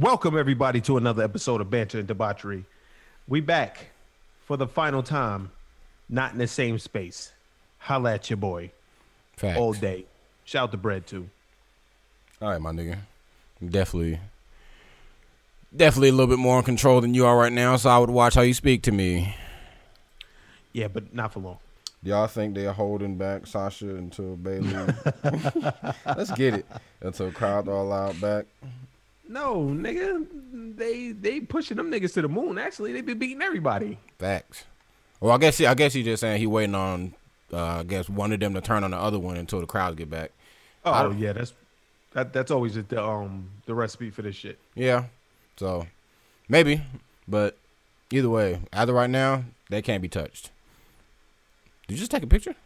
Welcome everybody to another episode of Banter and Debauchery. We back for the final time, not in the same space. Holla at your boy Facts. all day. Shout the bread too. All right, my nigga. Definitely, definitely a little bit more in control than you are right now. So I would watch how you speak to me. Yeah, but not for long. Y'all think they're holding back Sasha until Bayley? Let's get it until crowd all out back. No, nigga, they they pushing them niggas to the moon. Actually, they been beating everybody. Facts. Well, I guess he, I guess he's just saying he waiting on, uh, I guess one of them to turn on the other one until the crowds get back. Oh yeah, that's that that's always the um the recipe for this shit. Yeah. So maybe, but either way, as of right now, they can't be touched. Did you just take a picture?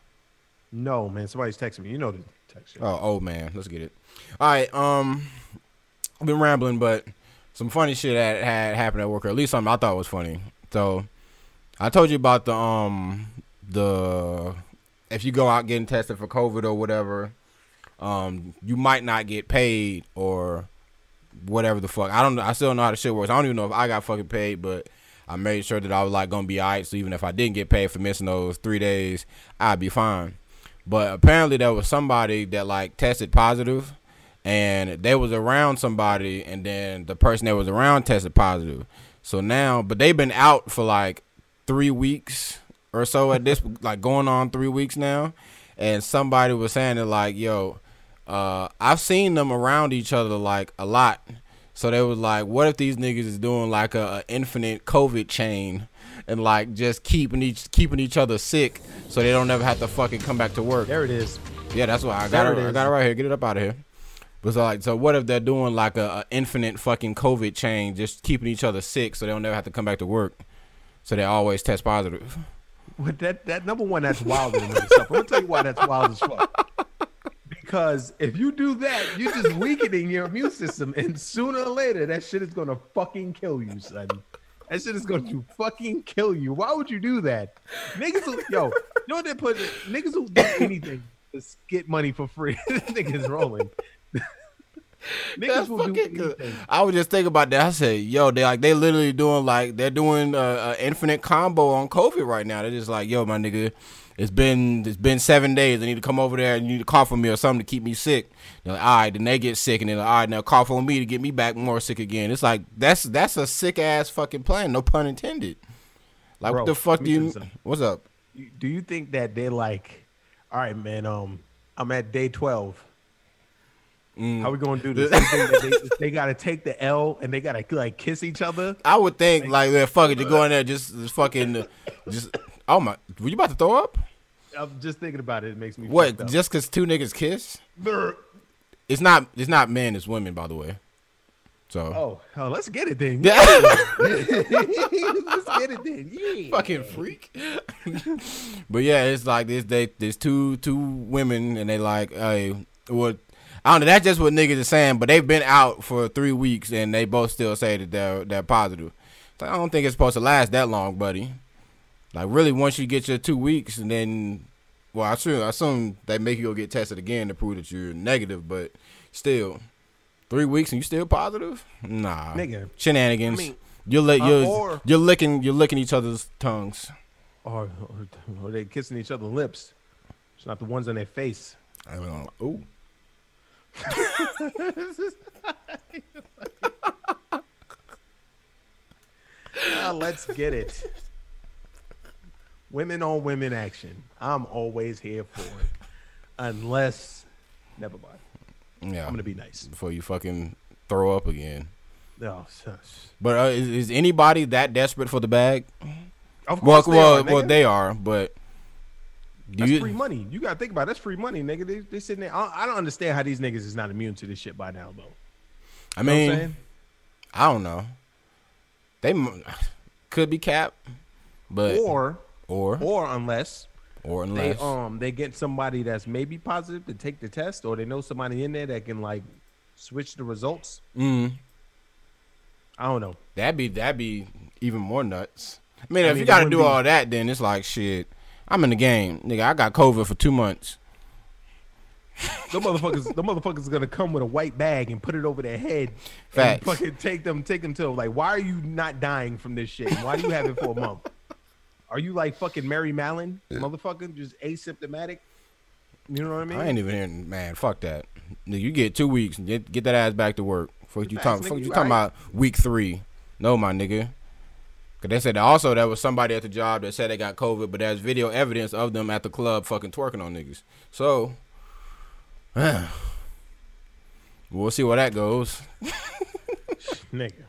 No, man, somebody's texting me. You know the text. shit. Oh, oh man, let's get it. All right, um, I've been rambling, but some funny shit had, had happened at work, or at least something I thought was funny. So, I told you about the um the if you go out getting tested for COVID or whatever, um, you might not get paid or whatever the fuck. I don't. I still don't know how the shit works. I don't even know if I got fucking paid, but I made sure that I was like gonna be alright. So even if I didn't get paid for missing those three days, I'd be fine. But apparently there was somebody that like tested positive and they was around somebody and then the person that was around tested positive. So now but they've been out for like three weeks or so at this like going on three weeks now. And somebody was saying that like, yo, uh, I've seen them around each other like a lot. So they was like, what if these niggas is doing like a, a infinite COVID chain and like just keeping each keeping each other sick so they don't ever have to fucking come back to work. There it is. Yeah, that's why I got There it. it I got it right here. Get it up out of here. But so like, so what if they're doing like a, a infinite fucking COVID chain, just keeping each other sick so they don't never have to come back to work, so they always test positive. But that that number one, that's wild. I'm gonna tell you why that's wild as fuck. Because if you do that, you're just weakening your immune system, and sooner or later, that shit is gonna fucking kill you, son. That shit is going to fucking kill you. Why would you do that? Niggas, will, yo, you know what they put? Niggas will do anything to get money for free. nigga's rolling. Niggas will do anything. I was just thinking about that. I said, yo, they like they literally doing like they're doing a, a infinite combo on COVID right now. They're just like, yo, my nigga, it's been it's been seven days. I need to come over there and you need to cough on me or something to keep me sick. They're like, all right, then they get sick and then all right, now cough on me to get me back more sick again. It's like that's that's a sick ass fucking plan. No pun intended. Like Bro, what the fuck do you you? What's up? Do you think that they're like, all right, man, um, I'm at day 12. Mm. How we gonna do this? You think that they, they gotta take the L and they gotta like kiss each other. I would think like, yeah, fuck it, you go in there just, just fucking, just. Oh my, were you about to throw up? I'm just thinking about it. It makes me What? Just because two niggas kiss? Brr. It's not. It's not men. It's women, by the way. So Oh, hell, let's get it then. yeah, let's get it then. Yeah. fucking freak. but yeah, it's like this. They there's two two women, and they like, hey, what? I don't know. That's just what niggas are saying. But they've been out for three weeks, and they both still say that they're they're positive. It's like, I don't think it's supposed to last that long, buddy. Like really, once you get your two weeks, and then, well, I assume, I assume they make you go get tested again to prove that you're negative. But still, three weeks and you still positive? Nah, Nigga. shenanigans. I mean, you're li- uh, you're, or- you're licking you're licking each other's tongues. Or, or, or they kissing each other's lips. It's not the ones on their face. I don't know. Ah, let's get it. Women on women action. I'm always here for it. Unless, never mind. Yeah. I'm gonna be nice. before you fucking throw up again. No, shush. But uh, is, is anybody that desperate for the bag? Of Well, course they well, are, well, they are. But do That's you? free money. You gotta think about it. that's free money, nigga. They, they sitting there. I, I don't understand how these niggas is not immune to this shit by now, though. I You know what I'm mean. I don't know. They could be cap, but or or or unless or unless they um they get somebody that's maybe positive to take the test, or they know somebody in there that can like switch the results. mm, I don't know. that'd be that'd be even more nuts. I mean, I if mean, you got to do be- all that, then it's like shit. I'm in the game, nigga. I got COVID for two months. The motherfuckers, the motherfuckers are gonna come with a white bag and put it over their head. Facts. And fucking take them, take them to like, why are you not dying from this shit? Why do you have it for a month? Are you like fucking Mary Mallon, motherfucker, just asymptomatic? You know what I mean? I ain't even hearing, man. Fuck that. Nigga, you get two weeks. and Get get that ass back to work. Fuck you Facts, talking. nigga, Fuck you you talking about week three? No, my nigga. Cause they said that also there was somebody at the job that said they got COVID, but there's video evidence of them at the club fucking twerking on niggas. So, we'll see where that goes. Nigga.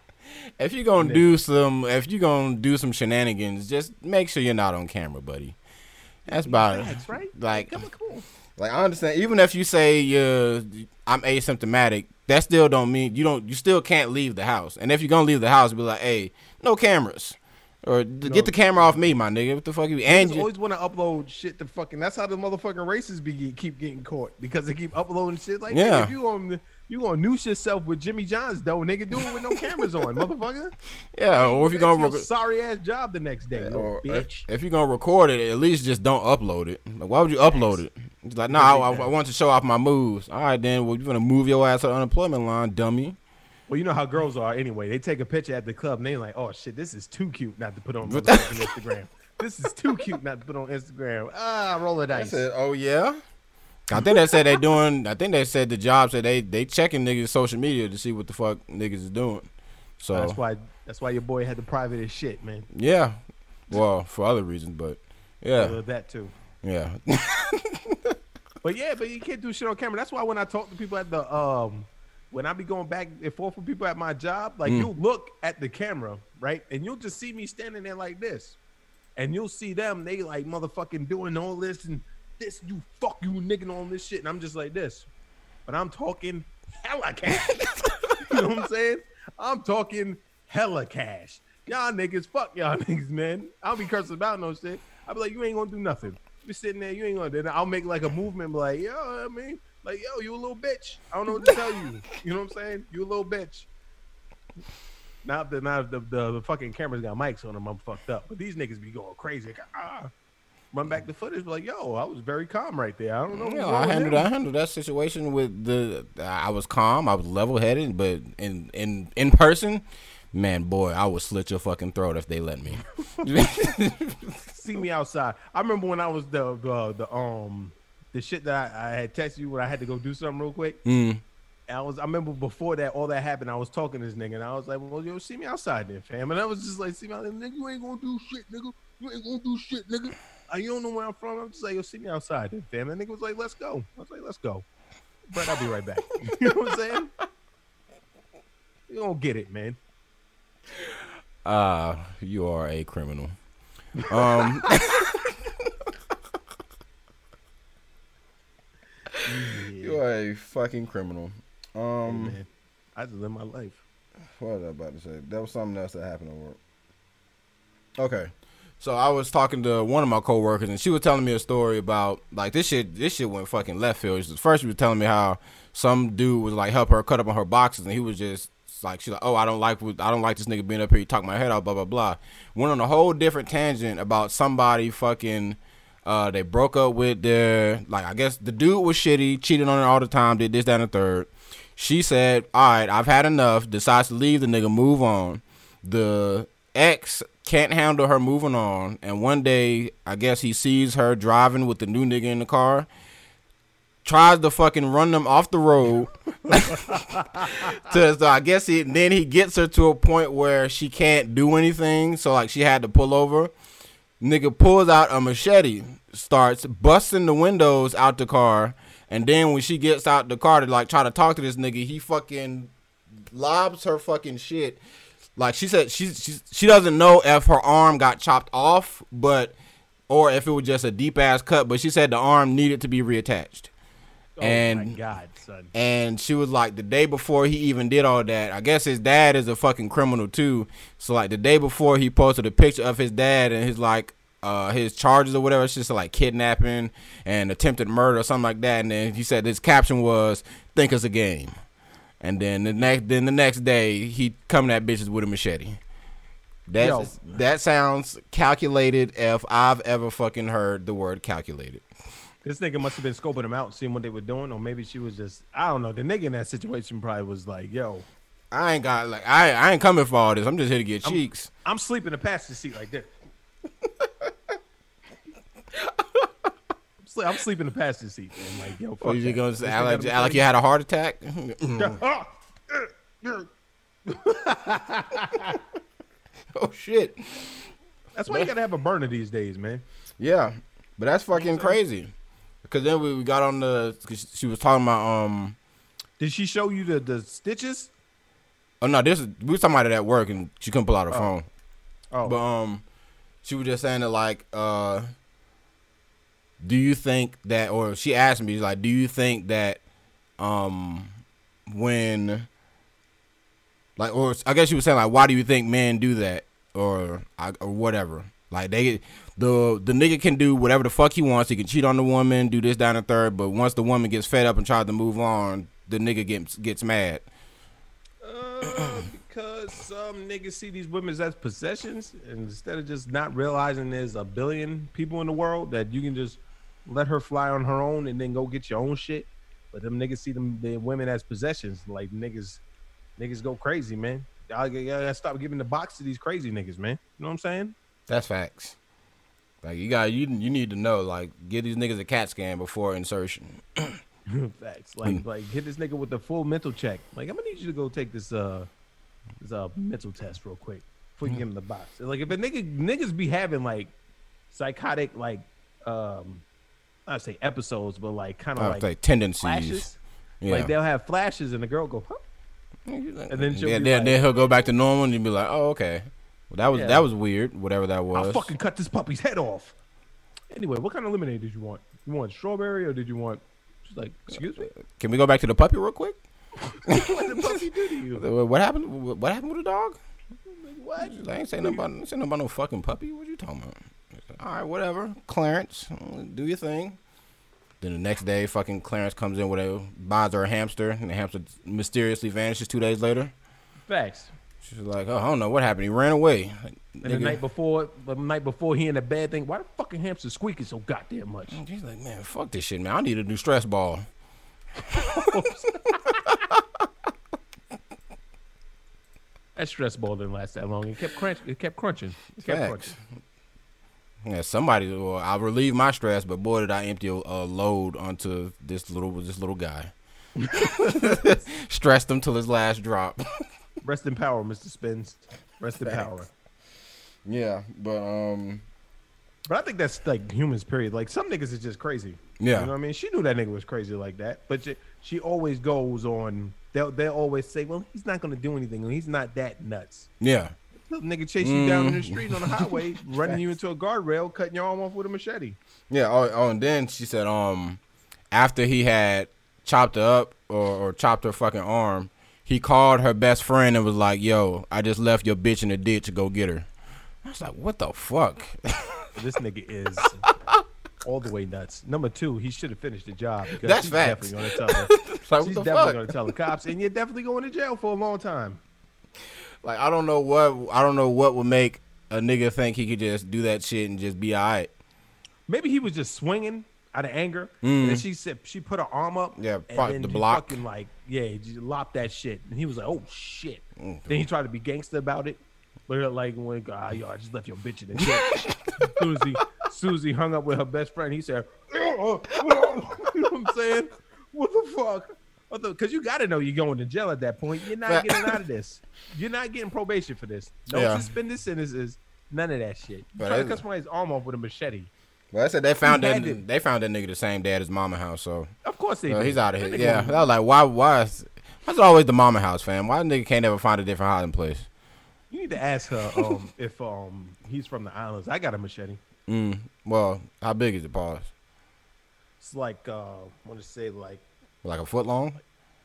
If you gonna do some, if you gonna do some shenanigans, just make sure you're not on camera, buddy. That's about it. That's right? Like, Come on, come on. like I understand. Even if you say uh, I'm asymptomatic, that still don't mean you don't. You still can't leave the house. And if you're gonna leave the house, be like, hey, no cameras, or get the camera off me, my nigga. What the fuck you? And you, always want to upload shit to fucking. That's how the motherfucking races be keep getting caught because they keep uploading shit. Like, Yeah. yeah, if you on you gonna noose yourself with Jimmy Johns though, nigga, do it with no cameras on, motherfucker. yeah. Or if you're gonna rec- sorry ass job the next day, little or bitch. if, if you're gonna record it, at least just don't upload it. Like, why would you upload it? It's like, nah, I, I, I want to show off my moves. All right, then, well, you're gonna move your ass to the unemployment line, dummy. Well, you know how girls are anyway. They take a picture at the club and they like, oh shit, this is too cute not to put on Instagram. This is too cute not to put on Instagram. Ah, roll the dice. I dice. said, oh yeah. I think they said they're doing. I think they said the job said they they checking niggas social media to see what the fuck niggas is doing. So That's why. That's why your boy had to private his shit, man. yeah, well for other reasons, but yeah, Uh, that too. yeah. But yeah, but you can't do shit on camera. That's why when I talk to people at the um when I be going back and forth with people at my job, like Mm. you'll look at the camera, right? And you'll just see me standing there like this. And you'll see them, they like motherfucking doing all this and this, you fuck you nigga on this shit. And I'm just like this. But I'm talking hella cash. you know what I'm saying? I'm talking hella cash. Y'all niggas, fuck y'all niggas, man. I'll be cursing about no shit. I'll be like, you ain't gonna do nothing. You sitting there, you ain't gonna. Then I'll make like a movement, be like, yo, I mean, like, yo, you a little bitch. I don't know what to tell you. You know what I'm saying? You a little bitch. Now the now the, the, the fucking cameras got mics on them, I'm fucked up. But these niggas be going crazy. Like, ah, run back the footage, like, yo, I was very calm right there. I don't know. Yeah, I handled. I handled that situation with the. I was calm. I was level headed, but in in in person, man, boy, I would slit your fucking throat if they let me. see me outside. I remember when I was the the, the um the shit that I, I had texted you when I had to go do something real quick. Mm. I was I remember before that all that happened, I was talking to this nigga and I was like, Well, yo, see me outside then, fam. And I was just like, see me out there, nigga, you ain't gonna do shit, nigga. You ain't gonna do shit, nigga. Uh, you don't know where I'm from. I'm just like, yo, see me outside then, fam. And nigga was like, let's go. I was like, let's go. Brett, I'll be right back. you know what I'm saying? You don't get it, man. Uh, you are a criminal. Um, you are a fucking criminal. Um, man. I just live my life. What was I about to say? That was something else that happened at work. Okay. So I was talking to one of my coworkers, and she was telling me a story about like this shit. This shit went fucking left field. She was- First, she was telling me how some dude was like help her cut up on her boxes, and he was just like, she's like, oh, I don't like, what- I don't like this nigga being up here. He talking my head out, blah blah blah. Went on a whole different tangent about somebody fucking. Uh, they broke up with their like I guess the dude was shitty, cheated on her all the time, did this, that, and the third. She said, "All right, I've had enough." Decides to leave the nigga, move on. The ex can't handle her moving on, and one day I guess he sees her driving with the new nigga in the car. Tries to fucking run them off the road. to, so I guess he then he gets her to a point where she can't do anything. So like she had to pull over. Nigga pulls out a machete, starts busting the windows out the car, and then when she gets out the car to like try to talk to this nigga, he fucking lobs her fucking shit. Like she said, she she she doesn't know if her arm got chopped off, but or if it was just a deep ass cut. But she said the arm needed to be reattached. Oh my And- God, son. And she was like, the day before he even did all that, I guess his dad is a fucking criminal too. So like the day before he posted a picture of his dad and his like uh his charges or whatever, it's just like kidnapping and attempted murder or something like that. And then he said his caption was, "Think it's a game." And then the next then the next day he coming at bitches with a machete. That's that sounds calculated if I've ever fucking heard the word calculated. This nigga must have been scoping them out, seeing what they were doing, or maybe she was just I don't know. The nigga in that situation probably was like, "Yo, I ain't got like I I ain't coming for all this. I'm just here to get cheeks. I'm sleeping in the passenger seat like this." I'm sle- I'm sleeping in the passenger seat, like, yo, oh, fuck Or you that. gonna say, like, like you had a heart attack? Oh shit. That's why you gotta have a burner these days, man. Yeah, but that's fucking crazy. Because then we, we got on the. Cause she was talking about um. Did she show you the the stitches? Oh no, this is we was talking about it at work and she couldn't pull out her phone. Oh, But um, she was just saying that like uh. Do you think that, or she asked me, she's like, do you think that, um, when, like, or I guess she was saying like, why do you think men do that, or I- or whatever? Like they, the the nigga can do whatever the fuck he wants. He can cheat on the woman, do this down the third. But once the woman gets fed up and tries to move on, the nigga gets gets mad. Uh, because some niggas see these women as possessions, and instead of just not realizing there's a billion people in the world that you can just let her fly on her own and then go get your own shit. But them niggas see them the women as possessions. Like niggas, niggas go crazy, man. Y'all gotta stop giving the box to these crazy niggas, man. You know what I'm saying? That's facts. Like you got you you need to know like give these niggas a cat scan before insertion. Facts. Like, like hit this nigga with the full mental check. Like, I'm gonna need you to go take this uh this uh mental test real quick before you get in the box. Like, if a nigga niggas be having like psychotic like um I say episodes, but like kind of Uh, like, like tendencies. flashes. Yeah. Like they'll have flashes and the girl go, huh? and then she'll yeah, then, like- then he'll go back to normal and you'll be like, oh okay, well, that was Yeah. that was weird. Whatever that was. I'll fucking cut this puppy's head off. Anyway, what kind of lemonade did you want? You want strawberry or did you want? She's like, excuse me. Can we go back to the puppy real quick? what did the puppy do to you? Uh, What happened? What happened with the dog? What? I ain't saying nothing about, ain't saying nothing about no fucking puppy. What you talking about? All right, whatever. Clarence, uh, do your thing. Then the next day, fucking Clarence comes in with a buys her a hamster, and the hamster mysteriously vanishes two days later. Facts. She's like, "Oh, I don't know what happened. He ran away." Like, And the night before, the night before he in the bed, thing, why the fucking hamster squeaking so goddamn much? Mm, She's like, "Man, fuck this shit, man. I need a new stress ball." That stress ball didn't last that long. It kept crunch. It kept crunching. It kept Facts. crunching. Yeah, somebody. Well, I'll relieve my stress, but boy, did I empty a, a load onto this little this little guy. Stressed him till his last drop. Rest in power, Mr. Spins. Rest in power. Yeah, but um, But I think that's like humans, period. Like some niggas is just crazy. Yeah. You know what I mean? She knew that nigga was crazy like that. But she, she always goes on. They'll, they'll always say, well, he's not going to do anything. He's not that nuts. yeah. Little nigga chase you down in Mm. the street on the highway, running you into a guardrail, cutting your arm off with a machete. Yeah. Oh, oh, and then she said, um, after he had chopped her up or, or chopped her fucking arm, he called her best friend and was like, "Yo, I just left your bitch in the ditch to go get her." I was like, "What the fuck?" This nigga is all the way nuts. Number two, he should have finished the job. Because That's she's facts. definitely going to tell her. Like, she's definitely fuck? to tell the cops, and you're definitely going to jail for a long time. Like, I don't know what I don't know what would make a nigga think he could just do that shit and just be alright. Maybe he was just swinging out of anger, and then she said she put her arm up. Mm. Yeah, and the block. Fucking like, yeah, lopped that shit, and he was like, "Oh shit." Mm. Then he tried to be gangster about it, but like when ah, yo, I just left your bitch in the dick. Susie, soon as he, as soon as he hung up with her best friend, he said, "You know what I'm saying? What the fuck?" Because you got to know you're going to jail at that point. You're not getting out of this. You're not getting probation for this. No Yeah. suspended sentences. None of that shit. You But trying to cut somebody's arm off with a machete. Well, I said they found that it. they found that nigga the same day at his mama house, so Of course they uh, did. he's out of here. Yeah, I was like, why? Why? Is, it always the mama house, fam? Why nigga can't ever find a different hiding place? You need to ask her um, if um, he's from the islands. I got a machete. Mm, well, how big is it, pause? It's like uh, I want to say like Like a foot long?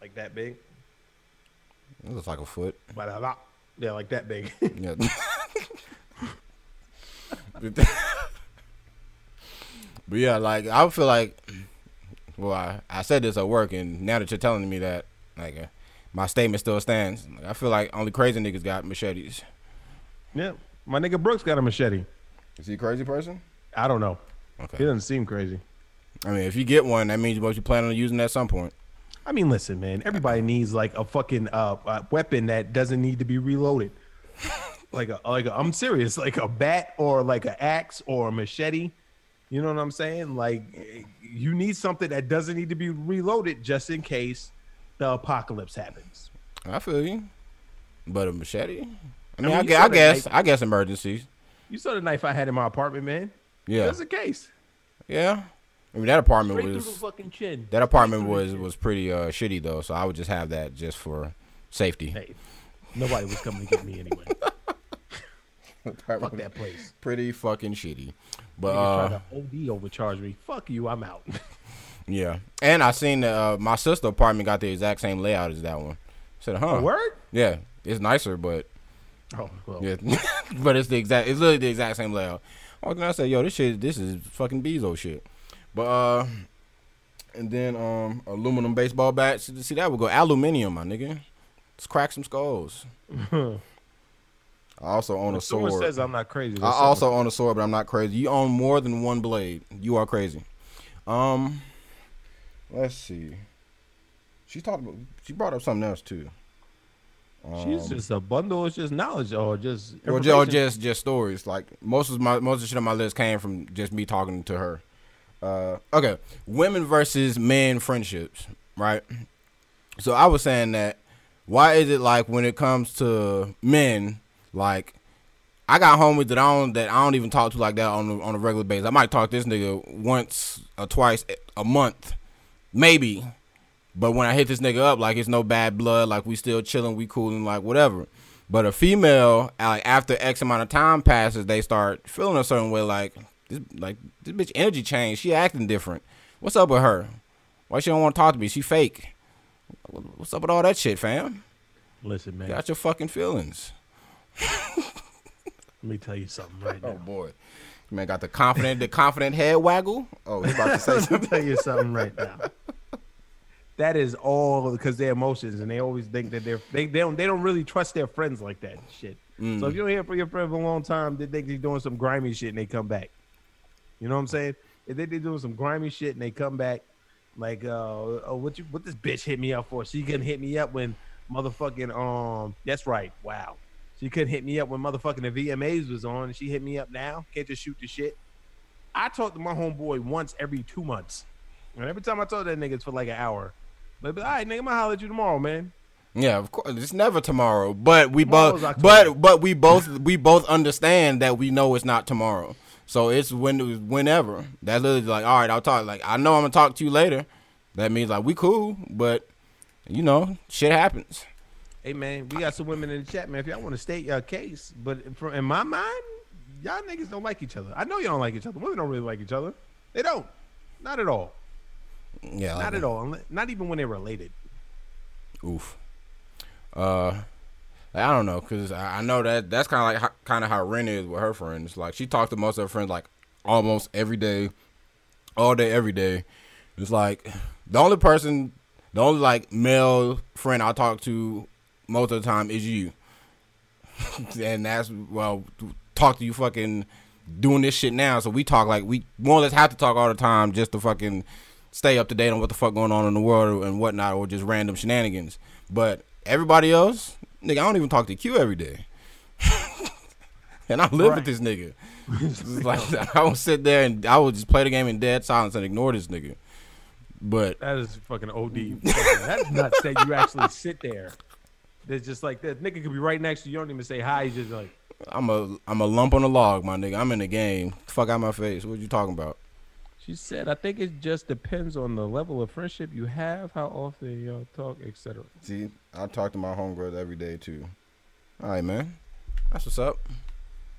like that big. It looks like a foot. But a lot. Yeah, like that big. Yeah. but yeah, like I feel like, well, I, I said this at work, and now that you're telling me that, like, uh, my statement still stands. Like, I feel like only crazy niggas got machetes. yeah, my nigga Brooks got a machete. is he a crazy person? I don't know. Okay. He doesn't seem crazy. I mean, if you get one, that means what you plan on using at some point. I mean, listen, man. Everybody needs like a fucking uh, uh, weapon that doesn't need to be reloaded. like a like a, I'm serious, like a bat or like an axe or a machete. You know what I'm saying? Like you need something that doesn't need to be reloaded just in case the apocalypse happens. I feel you, but a machete. I mean, mean, I, you guess, I guess. I guess emergencies. You saw the knife I had in my apartment, man. Yeah, That's the case. yeah. I mean, that apartment Straight was fucking chin. that apartment was was pretty uh, shitty though, so I would just have that just for safety. Hey, nobody was coming to get me anyway. Fuck that place. Pretty fucking shitty. But uh, try to OD overcharge me. Fuck you, I'm out. yeah, and I seen that uh, my sister apartment got the exact same layout as that one. I said, huh? Word? Yeah, it's nicer, but Oh well. yeah, but it's the exact. It's literally the exact same layout. Oh, then I said, yo, this shit, this is fucking Bezo shit. But uh, and then um, aluminum baseball bats. See that would go aluminium, my nigga. Let's crack some skulls. I also own a sword. says I'm not crazy. I also own a sword, but I'm not crazy. You own more than one blade. You are crazy. Um, let's see. She talked about. She brought up something else too. something. she's Um, just a bundle. It's just knowledge or just or, ju- or just just stories. Like most of my most of the shit on my list came from just me talking to her. Uh, okay, women versus men friendships, right? So I was saying that why is it like when it comes to men, like I got homies that I don't that I don't even talk to like that on a, on a regular basis. I might talk to this nigga once or twice a month, maybe. But when I hit this nigga up, like it's no bad blood, like we still chilling, we cooling, like whatever. But a female, like after X amount of time passes, they start feeling a certain way, like this, like this bitch energy changed. She acting different. What's up with her? Why she don't want to talk to me? She fake. What's up with all that shit, fam? Listen, man. Got your fucking feelings. Let me tell you something right now. Oh boy, man, got the confident, the confident head waggle. Oh, he about to say Let me something. tell you something right now. That is all because their emotions, and they always think that they're they, they don't they don't really trust their friends like that shit. Mm. So if you don't hear from your friend for a long time, they think they're doing some grimy shit and they come back. You know what I'm saying? If they they doing some grimy shit and they come back, like uh, oh, what you what this bitch hit me up for? She couldn't hit me up when motherfucking um. That's right. Wow. She couldn't hit me up when motherfucking the VMAs was on, and she hit me up now. Can't just shoot the shit. I talk to my homeboy once every two months, and every time I talk to that nigga, it's for like an hour. But, but all right, nigga, I'm gonna holler at you tomorrow, man. Yeah, of course. It's never tomorrow, but we Tomorrow's both, but but we both we both understand that we know it's not tomorrow. So it's when whenever. That's literally like, all right, I'll talk. Like I know I'm gonna talk to you later. That means like we cool, but you know, shit happens. Hey man, we got some women in the chat, man. If y'all want to state your case, but from in my mind, y'all niggas don't like each other. I know y'all don't like each other. Women don't really like each other. They don't. Not at all. Yeah, Not like, at all. Not even when they're related. Oof. Uh, I don't know, cause I I know that that's kind of like kind of how Ren is with her friends. Like she talks to most of her friends like almost every day, all day, every day. It's like the only person, the only like male friend I talk to most of the time is you, and that's well talk to you fucking doing this shit now. So we talk like we more or less have to talk all the time just to fucking stay up to date on what the fuck going on in the world and whatnot, or just random shenanigans. But everybody else, nigga, I don't even talk to Q every day. and I live Right. with this nigga. Like I would sit there and I would just play the game in dead silence and ignore this nigga. But That is fucking OD. That's nuts that you actually sit there. There's just like that nigga could be right next to you. You don't even say hi. He's just like, I'm a I'm a lump on the log, my nigga. I'm in the game. Fuck out my face. What you talking about? she said, I think it just depends on the level of friendship you have, how often y'all talk, etc. See, I talk to my homegirls every day too. All right, man. That's what's up.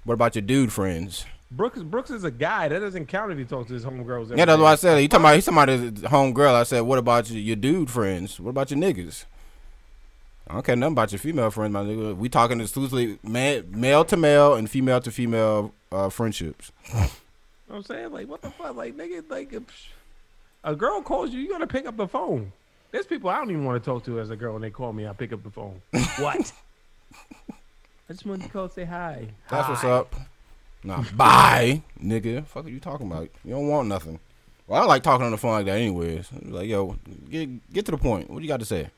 What about your dude friends? Brooks Brooks is a guy. That doesn't count if he talks to his homegirls. Yeah, that's day. what I said. You talking about? He's talking about his homegirl. I said, what about your, your dude friends? What about your niggas? I don't care nothing about your female friends, my nigga. We talking exclusively man, male to male and female to female uh, friendships. You know what I'm saying? Like, what the fuck? Like, nigga, like, if a girl calls you, you gotta pick up the phone. There's people I don't even want to talk to as a girl, and they call me, I pick up the phone. what? I just wanted to call, say hi. That's what's up. Nah, bye, nigga. Fuck are you talking about? You don't want nothing. Well, I like talking on the phone like that, anyways. Like, yo, get get to the point. What do you got to say?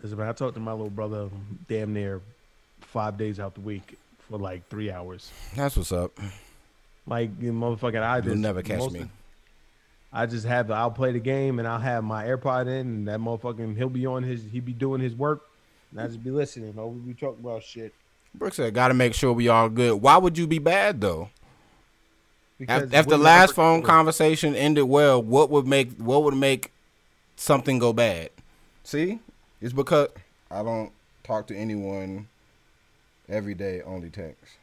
Listen, man, I talked to my little brother damn near five days out the week for like three hours. That's what's up. Like you motherfucking, I You'll just never catch me. of- I just have the, I'll play the game and I'll have my AirPod in and that motherfucking he'll be on his he be doing his work and I just be listening. Oh, we be talking about shit. Brooke said, "Got to make sure we all good." Why would you be bad though? Because After, after the last phone conversation ended well, what would make what would make something go bad? See, it's because I don't talk to anyone every day. Only text.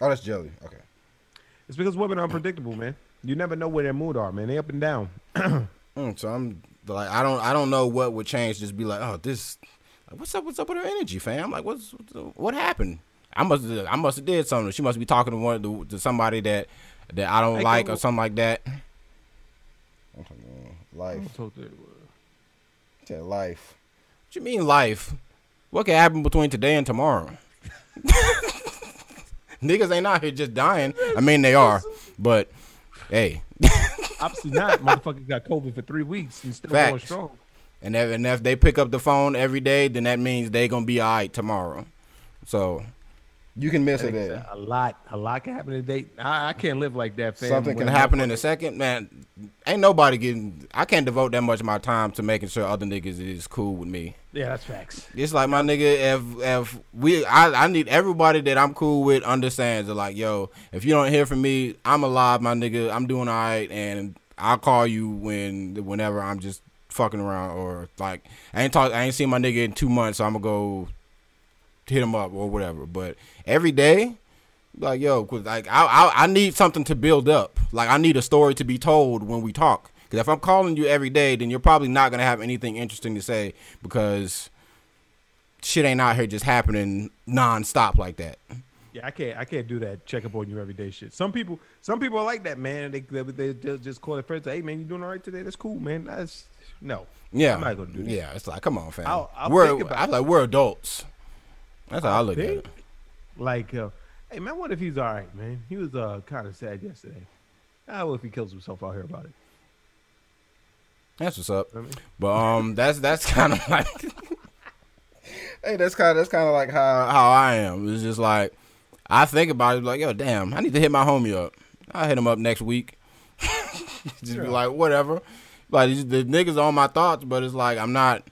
Oh, that's jelly. Okay. It's because women are unpredictable, man. You never know where their mood are, man. They up and down. Mm, so I'm like, I don't, I don't know what would change. Just be like, oh, this, like, what's up? What's up with her energy, fam? I'm like, what's what happened? I must, I must have did something. She must be talking to one to, to somebody that that I don't Hey, like or something like that. I'm talking life. Tell life. What you mean life? What can happen between today and tomorrow? Niggas ain't out here just dying. I mean, they are, but hey, Obviously not. Motherfucker got COVID for three weeks and still going strong. and if, and if they pick up the phone every day, then that means they gonna be all right tomorrow. So You can miss it there. A lot, a lot can happen today. I, I can't live like that, fam. Something can happen in a second, man. Ain't nobody getting. I can't devote that much of my time to making sure other niggas is cool with me. Yeah, that's facts. It's like my nigga, if if we, I, I need everybody that I'm cool with understands that like, yo, if you don't hear from me, I'm alive, my nigga. I'm doing all right, and I'll call you when, whenever I'm just fucking around or like I ain't talk, I ain't seen my nigga in two months, so I'm gonna go hit him up or whatever. But every day, like yo, 'cause, like I, I I need something to build up. Like I need a story to be told when we talk. Because if I'm calling you every day, then you're probably not gonna have anything interesting to say because shit ain't out here just happening nonstop like that. Yeah, I can't, I can't do that. Check up on you every day, shit. Some people, some people are like that, man. They, they, they just- just call their friends. Hey, man, you doing all right today? That's cool, man. That's no. Yeah, I'm not gonna do that. Yeah, it's like come on, fam. I'll- I'll we're think about I it. like we're adults. That's how I look at it. Like, uh, hey, man, what if he's all right, man? He was uh, kind of sad yesterday. Ah, what if he kills himself I'll hear about it? That's what's up. I mean, But um, that's that's kind of like Hey, that's kind of that's kind of like how. how I am. It's just like I think about it, like yo, damn, I need to hit my homie up. I'll hit him up next week. just be like, whatever. Like these- the niggas on my thoughts, but it's like I'm not.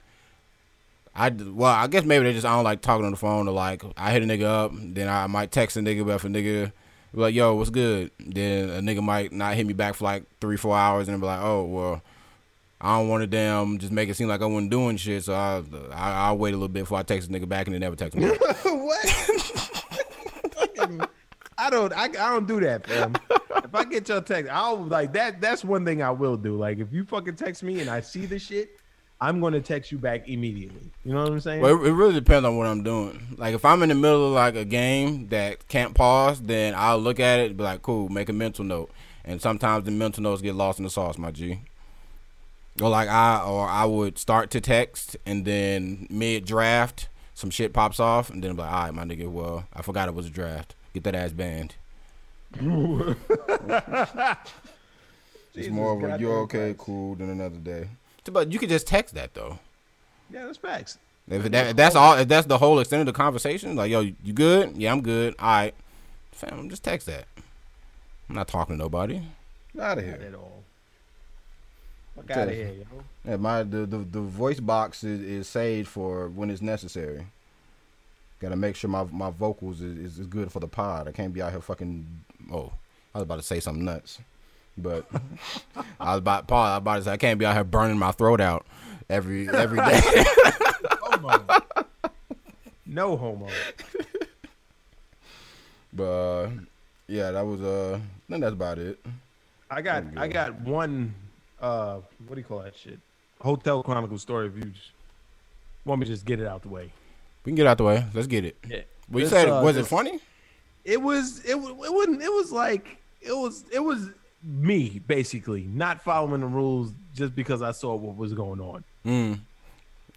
I well, I guess maybe they just I don't like talking on the phone or like I hit a nigga up, then I might text a nigga, but if a nigga be like, yo, what's good? Then a nigga might not hit me back for like three, four hours, and be like, oh well. I don't want to damn just make it seem like I wasn't doing shit, so I, I I'll wait a little bit before I text a nigga back and then never text me. back. what? I don't. I, I don't do that, fam. if I get your text, I'll like that. That's one thing I will do. Like if you fucking text me and I see the shit, I'm gonna text you back immediately. You know what I'm saying? Well, it, it really depends on what I'm doing. Like if I'm in the middle of like a game that can't pause, then I'll look at it and be like, cool, make a mental note. And sometimes the mental notes get lost in the sauce, my G. Or like I or I would start to text and then mid draft some shit pops off and then I'm like, all right, my nigga, well, I forgot it was a draft. Get that ass banned. It's Jesus more of a goddamn you okay, Christ. cool than another day. But you could just text that though. Yeah, that's facts. If, that, if that's oh. all, if that's the whole extent of the conversation, like, yo, you good? Yeah, I'm good. All right, fam, I'm just text that. I'm not talking to nobody. Out of Not here. at all. Fuck Tell out of here, yo. Yeah, my the, the the voice box is, is saved for when it's necessary. Got to make sure my my vocals is, is, is good for the pod. I can't be out here fucking. Oh, I was about to say something nuts, but I was about Paul. I was about to say I can't be out here burning my throat out every every day. Homo. no homo. But uh, yeah, that was uh. Then that's about it. I got There I got one uh what do you call that shit? Hotel Chronicle story if you just want me to just get it out the way. we can get out the way. Let's get it. Yeah. Well, you said uh, was this- it funny? It was it, it wasn't it was like it was it was me basically not following the rules just because I saw what was going on. Mm.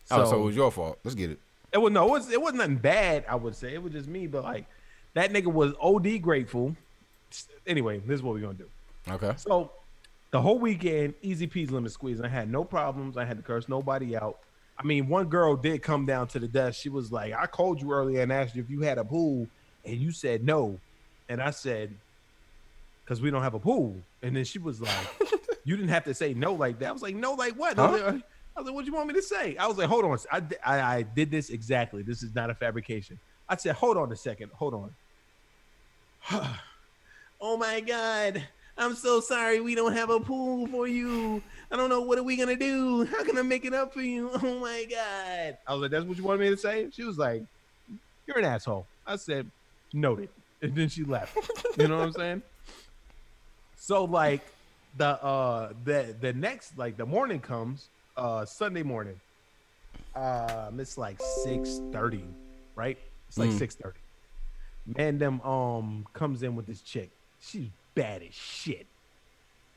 So, oh, so it was your fault. Let's get it. it was no, it was it wasn't nothing bad. I would say it was just me, but like that nigga was OD grateful. Anyway, this is what we're gonna do. Okay. So The whole weekend, easy peasy lemon squeeze. I had no problems. I had to curse nobody out. I mean, one girl did come down to the desk. She was like, I called you earlier and asked you if you had a pool, and you said no. And I said, because we don't have a pool. And then she was like, You didn't have to say no like that. I was like, No, like what? I, was like, I was like, What do you want me to say? I was like, Hold on. I, I, I did this exactly. This is not a fabrication. I said, Hold on a second. Hold on. oh my God. I'm so sorry we don't have a pool for you. I don't know what are we gonna do. How can I make it up for you? Oh my god. I was like, that's what you wanted me to say? She was like, You're an asshole. I said, noted. And then she left. You know what I'm saying? So like the uh the the next like the morning comes, uh Sunday morning. Um it's like 6:30, right? It's like Mm. 6:30. Man them um comes in with this chick. She's bad as shit.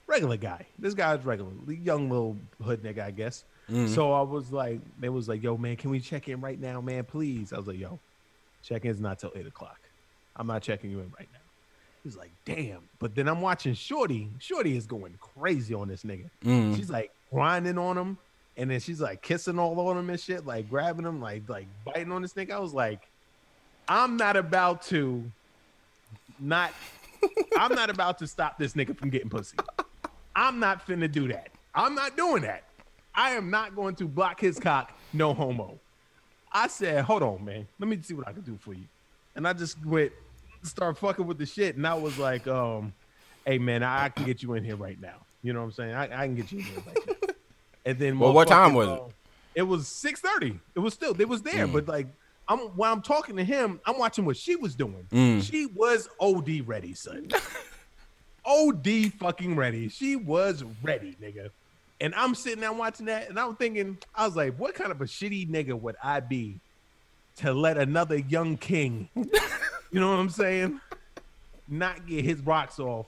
Regular guy. This guy's regular, young little hood nigga, I guess. Mhm. So I was like, they was like, yo, man, can we check in right now, man? Please. I was like, yo, check in's not till eight o'clock. I'm not checking you in right now. He's like, damn. But then I'm watching Shorty. Shorty is going crazy on this nigga. Mm. She's like grinding on him, and then she's like kissing all on him and shit, like grabbing him, like like biting on this nigga. I was like, I'm not about to not I'm not about to stop this nigga from getting pussy. I'm not finna do that. I'm not doing that. I am not going to block his cock, no homo. I said, hold on, man. Let me see what I can do for you. And I just went, start fucking with the shit. And I was like, um, hey man, I, I can get you in here right now. You know what I'm saying? I, I can get you in here right now. And then Well, what time was it? uh, It was 6:30. It was still, it was there, Mm. but like I'm while I'm talking to him, I'm watching what she was doing. Mm. She was OD ready, son. OD fucking ready. She was ready, nigga. And I'm sitting there watching that, and I'm thinking, I was like, what kind of a shitty nigga would I be to let another young king, you know what I'm saying, not get his rocks off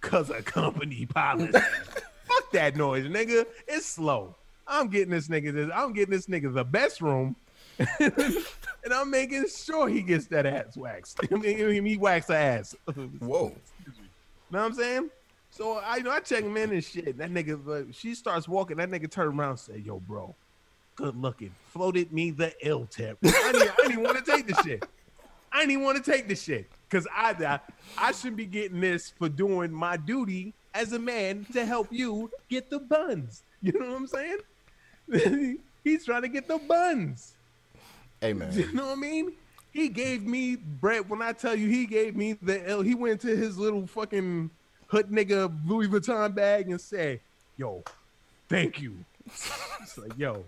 because of company policy? Fuck that noise, nigga. It's slow. I'm getting this nigga this. I'm getting this nigga the best room, and I'm making sure he gets that ass waxed. I mean, he waxed her ass. Whoa. You know what I'm saying? So I you know I check him in and shit. That nigga, she starts walking. That nigga turned around and said, "Yo, bro, good looking." Floated me the ill tip. I didn't, I didn't want to take the shit. I didn't want to take the shit because I, I I should be getting this for doing my duty as a man to help you get the buns. You know what I'm saying? He's trying to get the buns. Hey You know what I mean? He gave me bread. When I tell you, he gave me the L. He went to his little fucking hood nigga Louis Vuitton bag and said, "Yo, thank you." It's like, yo,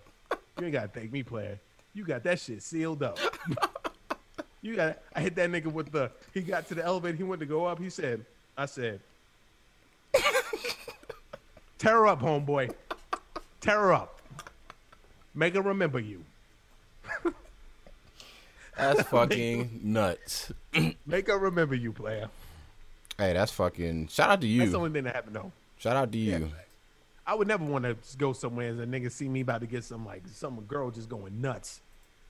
you ain't gotta thank me, player. You got that shit sealed up. you got. I hit that nigga with the. He got to the elevator. He went to go up. He said, "I said, tear her up, homeboy. Tear her up. Make her remember you." That's fucking nuts. Make her remember you, player. hey, that's fucking. Shout out to you. That's the only thing that happened though. Shout out to you. I would never want to go somewhere and a nigga see me about to get some like some girl just going nuts.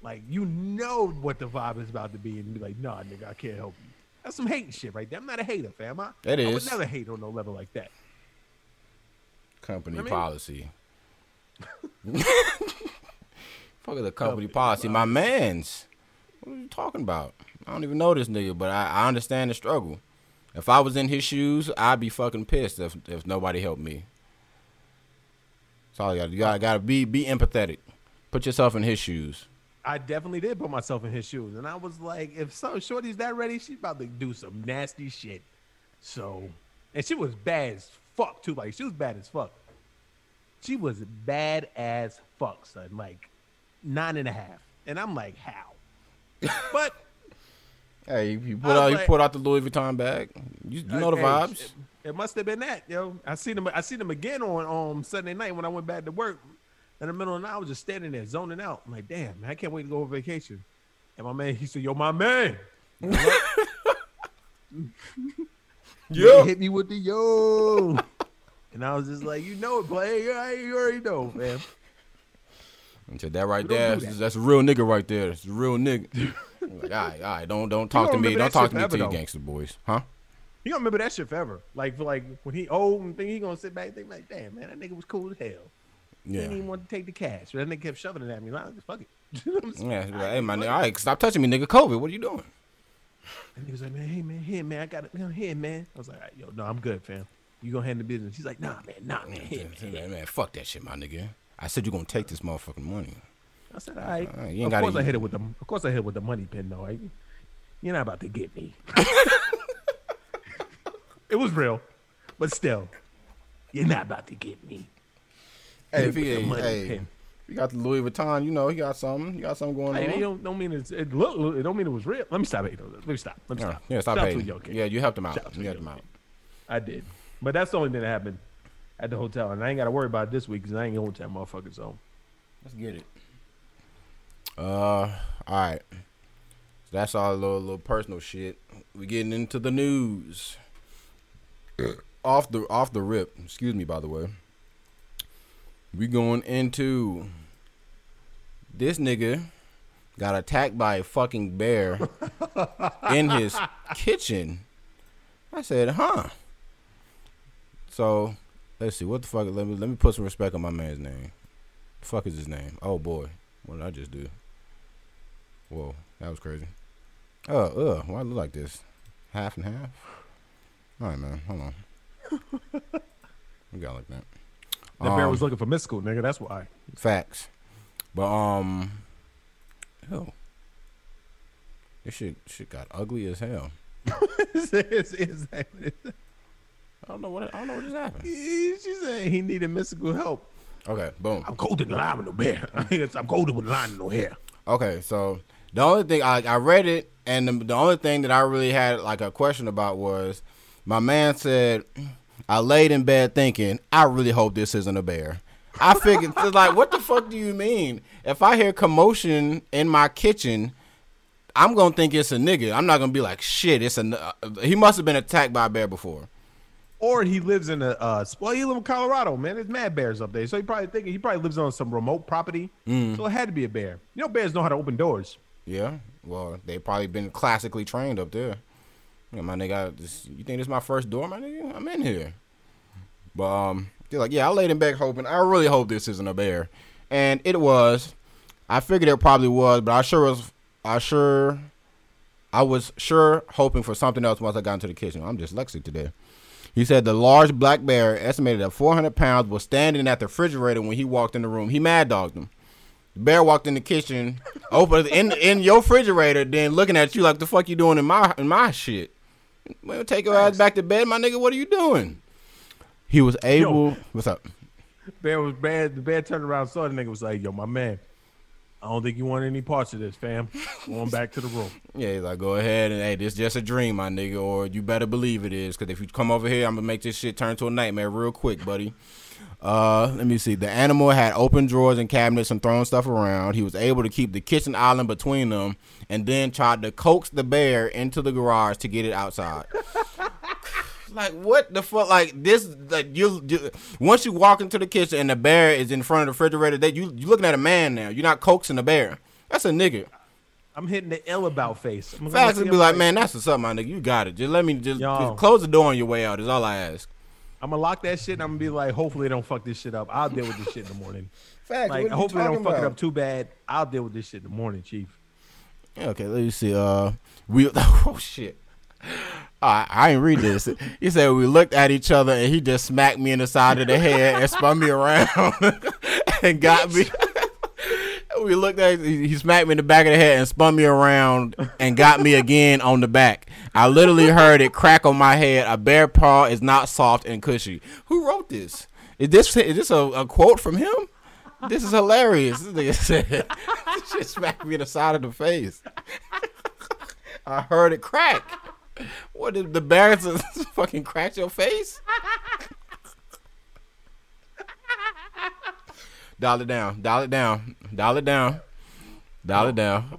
Like you know what the vibe is about to be, and be like, nah, nigga, I can't help you. That's some hating shit right there. I'm not a hater, fam. I, It I would never hate on no level like that. Company I mean- policy. Fuck the company policy. My man's. What are you talking about? I don't even know this nigga, but I, I understand the struggle. If I was in his shoes, I'd be fucking pissed if if nobody helped me. That's all you got. You gotta, gotta be be empathetic. Put yourself in his shoes. I definitely did put myself in his shoes, and I was like, if so, Shorty's that ready, she's about to do some nasty shit. So, and she was bad as fuck too. Like she was bad as fuck. She was bad as fuck, son. Like nine and a half, and I'm like, how? But Hey, you, Put I out, you put out the Louis Vuitton bag. You, you know the vibes. It, it must have been that, yo. I seen him. I seen him again on um Sunday night when I went back to work. In the middle of the night, I was just standing there zoning out. I'm like, damn, man, I can't wait to go on vacation. And my man, he said, "Yo, my man." Yeah. Hit me with the yo. and I was just like, you know it, play. You already know, man. And said that right there. do That's, that. that's a real nigga right there. It's a real nigga. like, all right, all right. Don't don't talk to gonna me. Don't talk to me to you gangster boys, huh? You don't remember that shit forever. Like for like when he old and think he gonna sit back and think like, damn man, that nigga was cool as hell. He didn't even want to take the cash. But that nigga kept shoving it at me. Like, fuck it. You know what I'm? Yeah, like, hey, my nigga, all right, stop touching me, nigga. COVID, what are you doing? And he was like, man, hey man, here man, I got it. Here, man. I was like, all right, yo, no, I'm good, fam. You gonna handle business? He's like, nah, man, nah, man, here, man. He's like, man, fuck that shit, my nigga. I said you're gonna take this motherfucking money. I said, all right. All right, you ain't of course I hit it with the. Of course I hit it with the money pin though. Right? You're not about to get me. it was real, but still, you're not about to get me. Hey, Hit if it with he, the money hey, pin. you got the Louis Vuitton, you know, he got something. You got something going Hey, on. it don't, don't mean it's, it look. It don't mean it was real. Let me stop it. Let me stop. Let me stop. yeah, stop out to hating. Yeah, you helped him out. Shout You helped him out. I did, but that's the only thing that happened at the hotel, and I ain't got to worry about it this week because I ain't going to that motherfucker. So Let's get it. Uh, all right. So that's all a little, little personal shit. We getting into the news. off the off the rip. Excuse me, by the way. We going into this nigga got attacked by a fucking bear in his kitchen. I said, huh. So let's see. What the fuck? Let me let me put some respect on my man's name. The fuck is his name? Oh boy, what did I just do? Whoa, that was crazy. Uh, uh, why it look like this? Half and half. All right, man. Hold on. we got like that. that bear Um, was looking for mystical, nigga. That's why. Facts. But um hell. This shit shit got ugly as hell. It's- it's- it's- I don't know what I don't know what just happened. she said he needed mystical help. Okay, boom. I'm colder than lime with no bear. I'm colder with lime and no hair. Okay, so the only thing I I read it and the, the only thing that I really had like a question about was my man said I laid in bed thinking I really hope this isn't a bear. I figured it's like what the fuck do you mean? If I hear commotion in my kitchen, I'm gonna think it's a nigga. I'm not gonna be like shit. It's a uh, he must have been attacked by a bear before. Or he lives in a uh well, he lives in Colorado, man. There's mad bears up there. So he probably thinking he probably lives on some remote property. So it had to be a bear. You know bears know how to open doors. Yeah, well they probably been classically trained up there. Yeah, my nigga, just, you think this is my first door, my nigga? I'm in here. But um, they're like, yeah, I laid in back hoping. I really hope this isn't a bear, and it was. I figured it probably was, but I sure was. I sure, I was sure hoping for something else once I got into the kitchen. I'm dyslexic today. He said the large black bear, estimated at 400 pounds, was standing at the refrigerator when he walked in the room. He mad dogged him. The bear walked in the kitchen, opened in in your refrigerator, then looking at you like the fuck you doing in my in my shit. Well, take your ass back to bed, my nigga. What are you doing? He was able. what's up? Bear was bad. The bear turned around, saw the nigga was like, "Yo, my man, I don't think you want any parts of this, fam. Going back to the room." Yeah, he's like, go ahead and hey, this just a dream, my nigga, or you better believe it is, because if you come over here, I'm gonna make this shit turn to a nightmare real quick, buddy. Uh, let me see. The animal had open drawers and cabinets and throwing stuff around. He was able to keep the kitchen island between them, and then tried to coax the bear into the garage to get it outside. like what the fuck? Like this? Like you, you once you walk into the kitchen and the bear is in front of the refrigerator, that you you looking at a man now. You're not coaxing the bear. That's a nigga. I'm hitting the ill about face. I'm gonna Facts would be like, man, that's what's up, my nigga. You got it. Just let me just, just close the door on your way out. Is all I ask. I'm gonna lock that shit. and I'm gonna be like, hopefully they don't fuck this shit up. I'll deal with this shit in the morning. Facts. Like, what are you hopefully they don't fuck it up too bad. I'll deal with this shit in the morning, chief. Yeah, okay, let me see. Uh, we oh shit. I, I ain't read this. He said we looked at each other and he just smacked me in the side of the head and spun me around and got me. we looked at he smacked me in the back of the head and spun me around and got me again on the back. I literally heard it crack on my head. A bear paw is not soft and cushy. Who wrote this? Is this is this a, a quote from him? This is hilarious. This nigga said, shit smacked me in the side of the face. I heard it crack. What did the just fucking crack your face? Dial it down. Dial it down. Dial it down. Dial it down.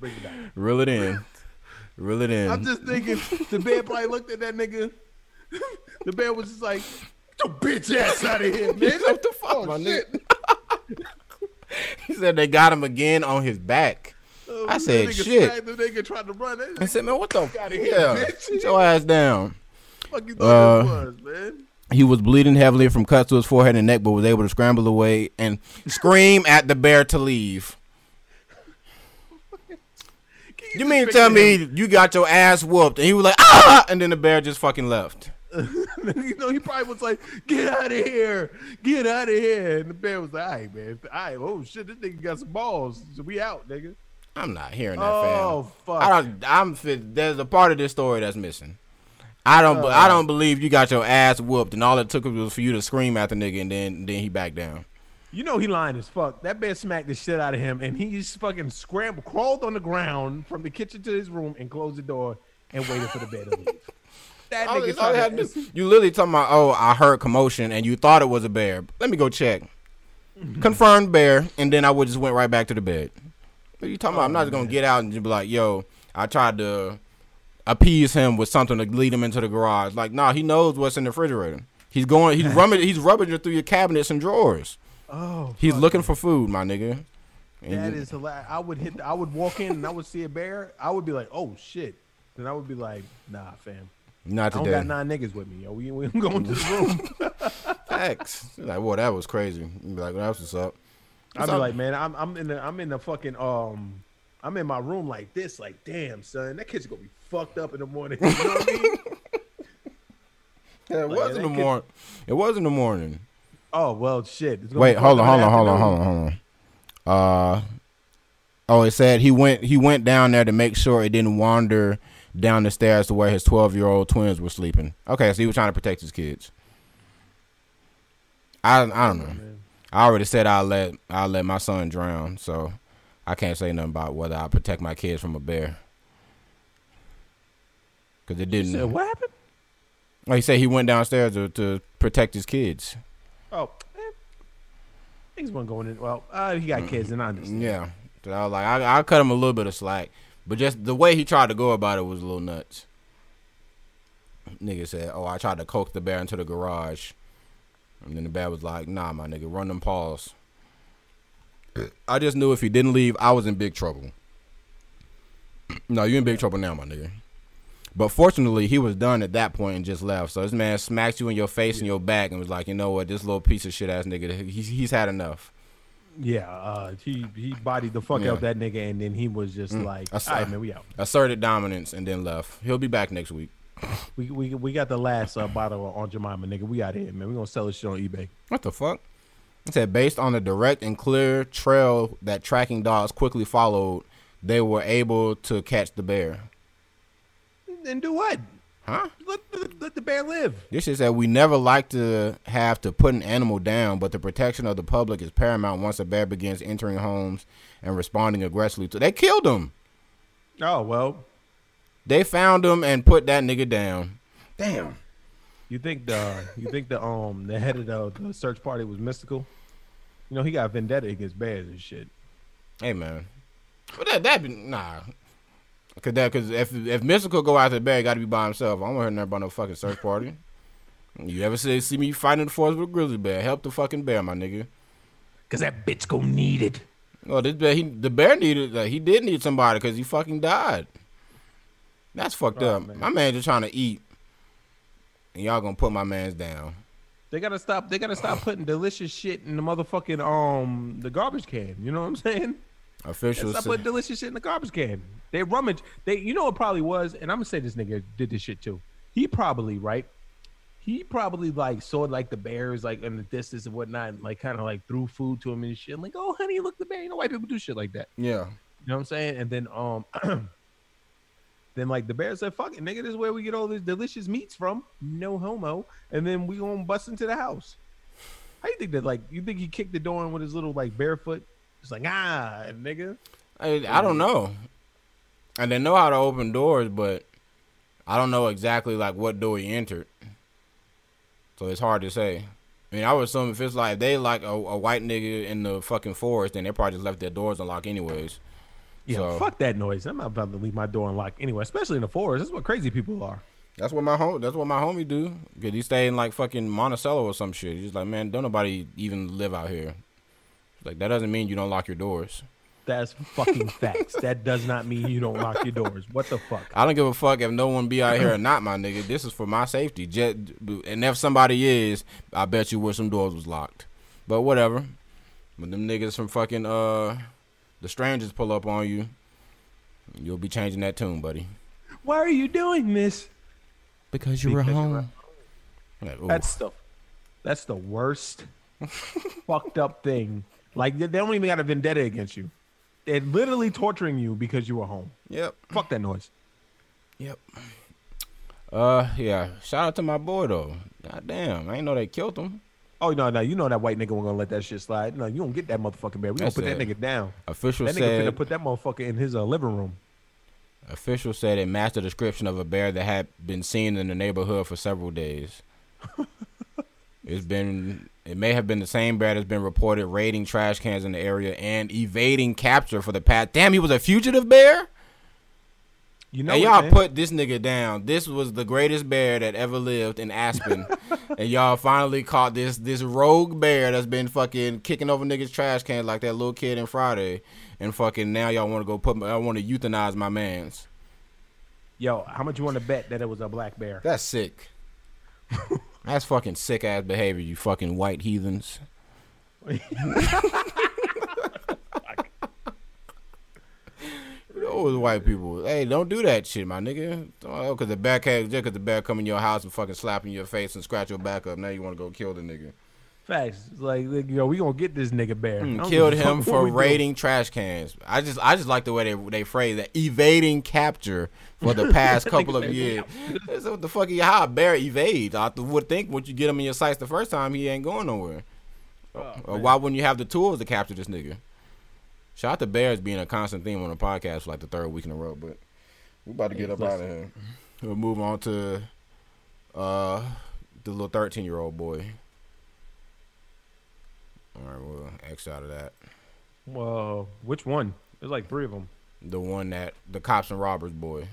Bring it back. Reel it in. Reel it in. I'm just thinking the bear probably looked at that nigga. The bear was just like, "Get your bitch ass out of here, man." what the fuck, Oh, my shit. nigga? he said they got him again on his back. Oh, I said, shit. The nigga tried to run. I said, man, what the here, yeah. Get your ass down. fuck you Uh, was, man? He was bleeding heavily from cuts to his forehead and neck, but was able to scramble away and scream at the bear to leave. Can You mean tell him- me you got your ass whooped and he was like ah, and then the bear just fucking left? you know, he probably was like, "Get out of here, get out of here," and the bear was like, "All right, man, all right, oh shit, this nigga got some balls, so we out, nigga." I'm not hearing that, Oh fam. fuck! I don't. I'm. There's a part of this story that's missing. I don't. be- I don't uh. believe you got your ass whooped and all it took was for you to scream at the nigga and then then he backed down. You know he lying as fuck. That bear smacked the shit out of him, and he just fucking scrambled, crawled on the ground from the kitchen to his room, and closed the door and waited for the bear to leave. That All- nigga all you, tried had to, to you literally talking about oh I heard commotion and you thought it was a bear. Let me go check. Confirmed bear, and then I would just went right back to the bed. What you talking about? I'm not just gonna oh, get out and just be like, yo, I tried to appease him with something to lead him into the garage. Like, nah, he knows what's in the refrigerator. He's going. He's rummaging. He's rummaging through your cabinets and drawers. Oh, He's looking for food, my nigga. And That you- is hilarious. I would hit. I would walk in and I would see a bear. I would be like, "Oh shit!" Then I would be like, "Nah, fam. not today. I don't got nine niggas with me. Yo, we we going to the room." Facts. Like, well, that was crazy. Be like, well, that's what's up. I'd What's be up? like, "Man, I'm I'm in the I'm in the fucking um." I'm in my room like this, like, damn, son, that kid's gonna be fucked up in the morning. You know what I mean? Yeah, it Like, was in that the kid- morning. It was in the morning. Oh well, shit. Wait, hold on, hold on, hold on, hold on, hold on. Uh, oh, it said he went he went down there to make sure it didn't wander down the stairs to where his twelve year old twins were sleeping. Okay, so he was trying to protect his kids. I I don't know. Man. I already said I'll let I'll let my son drown, so I can't say nothing about whether I protect my kids from a bear. Cause it didn't. said, what happened? Like he said, he went downstairs to, to protect his kids. Oh, man. Things weren't going in. Well, uh, he got kids, and I understand. Yeah, so I was like, I, I cut him a little bit of slack, but just the way he tried to go about it was a little nuts. Nigga said, "Oh, I tried to coax the bear into the garage," and then the bad was like, "Nah, my nigga, run them paws." I just knew if he didn't leave, I was in big trouble. no, you in big trouble now, my nigga. But fortunately, he was done at that point and just left. So this man smacked you in your face and your back and was like, "You know what? This little piece of shit ass nigga, he's, he's had enough." Yeah, uh, he he bodied the fuck Yeah. out that nigga, and then he was just like, I "All right, man, we out." Asserted dominance and then left. He'll be back next week. We we, we got the last uh, bottle on Jemima, nigga. We out here, man. We gonna sell this shit on eBay. What the fuck? It said based on the direct and clear trail that tracking dogs quickly followed, they were able to catch the bear. And do what? Huh? Let, let, let the bear live. This is that we never like to have to put an animal down, but the protection of the public is paramount once a bear begins entering homes and responding aggressively to. They killed him. Oh well, They found him and put that nigga down. Damn. you think the you think the um the head of the, the search party was mystical? You know he got vendetta against bears and shit. Hey man, but that that be nah. Cause that cause if if Mystical go after the bear, got to be by himself. I don't want to hear nothing about no fucking search party. you ever see see me fighting the forest with a grizzly bear? Help the fucking bear, my nigga. Cause that bitch gonna need it. Oh, this bear, he the bear needed uh, he did need somebody because he fucking died. That's fucked Oh, up. man. My man just trying to eat, and y'all gonna put my man's down. They gotta stop. They gotta stop putting delicious shit in the motherfucking um the garbage can. You know what I'm saying? Officials. Stop putting delicious shit in the garbage can. They rummage. They, you know, what probably was, and I'm gonna say this nigga did this shit too. He probably right. He probably like saw like the bears like in the distance and whatnot, and like kind of like threw food to him and shit. Like, oh honey, look the bear. You know, white people do shit like that. yeah. You know what I'm saying? And then um, then like the bear said, "Fuck it, nigga, this is where we get all these delicious meats from. No homo." And then we gonna bust into the house. How you think that? Like, you think he kicked the door in with his little like barefoot? It's like ah, nigga. I, I don't know. I didn't know how to open doors, but I don't know exactly like what door he entered. So it's hard to say. I mean, I would assume if it's like they like a, a white nigga in the fucking forest, then they probably just left their doors unlocked anyways. Yeah, So- fuck that noise. I'm not about to leave my door unlocked anyway, especially in the forest. That's what crazy people are. That's what my home. That's what my homie do. Cause he stay in like fucking Monticello or some shit. He's like, man, don't nobody even live out here. Like that doesn't mean you don't lock your doors. That's fucking facts. That does not mean you don't lock your doors. What the fuck? I don't give a fuck if no one be out here or not, my nigga. This is for my safety. Jet, and if somebody is, I bet you wish some doors was locked. But whatever. When them niggas from fucking uh the strangers pull up on you, you'll be changing that tune, buddy. Why are you doing this? Because you were Because you home. Like. That's the that's the worst fucked up thing. Like they they don't even got a vendetta against you. They're literally torturing you because you were home. yep. Fuck that noise. Yep. Uh, yeah. Shout out to my boy though. God damn, I ain't know they killed him. Oh no, no, you know that white nigga wasn't gonna let that shit slide. No, you don't get that motherfucking bear. We gonna That's put that it. nigga down. Official That nigga said. finna put that motherfucker in his uh, living room. Official said it matched the description of a bear that had been seen in the neighborhood for several days. it's been it may have been the same bear that's been reported raiding trash cans in the area and evading capture for the past. Damn, he was a fugitive bear. You know what, y'all man? put this nigga down. This was the greatest bear that ever lived in Aspen, and y'all finally caught this this rogue bear that's been fucking kicking over niggas trash cans like that little kid in Friday, and fucking now y'all want to go put. my- I want to euthanize my man's. Yo, how much you want to bet that it was a black bear? That's sick. That's fucking sick ass behavior, you fucking white heathens. Those white people, hey, don't do that shit, my nigga. Oh, cause the bear came, just cause the bear come in your house and fucking slap in your face and scratch your back up. Now you want to go kill the nigga. Facts. Like, like, yo, we gonna get this nigga bear. Mm, killed give a fuck him for raiding trash cans. I just, I just like the way they they phrase that, evading capture for the past couple of years. That's what the fuck? you- How a bear evades? I would think once you get him in your sights the first time, he ain't going nowhere. Oh, Or why wouldn't you have the tools to capture this nigga? Shout out to Bears being a constant theme on the podcast for like the third week in a row, but we're about to get up out of here. We'll move on to uh the little thirteen year old boy. All right, we'll X out of that. Whoa, which one? There's like three of them. The one that the cops and robbers boy.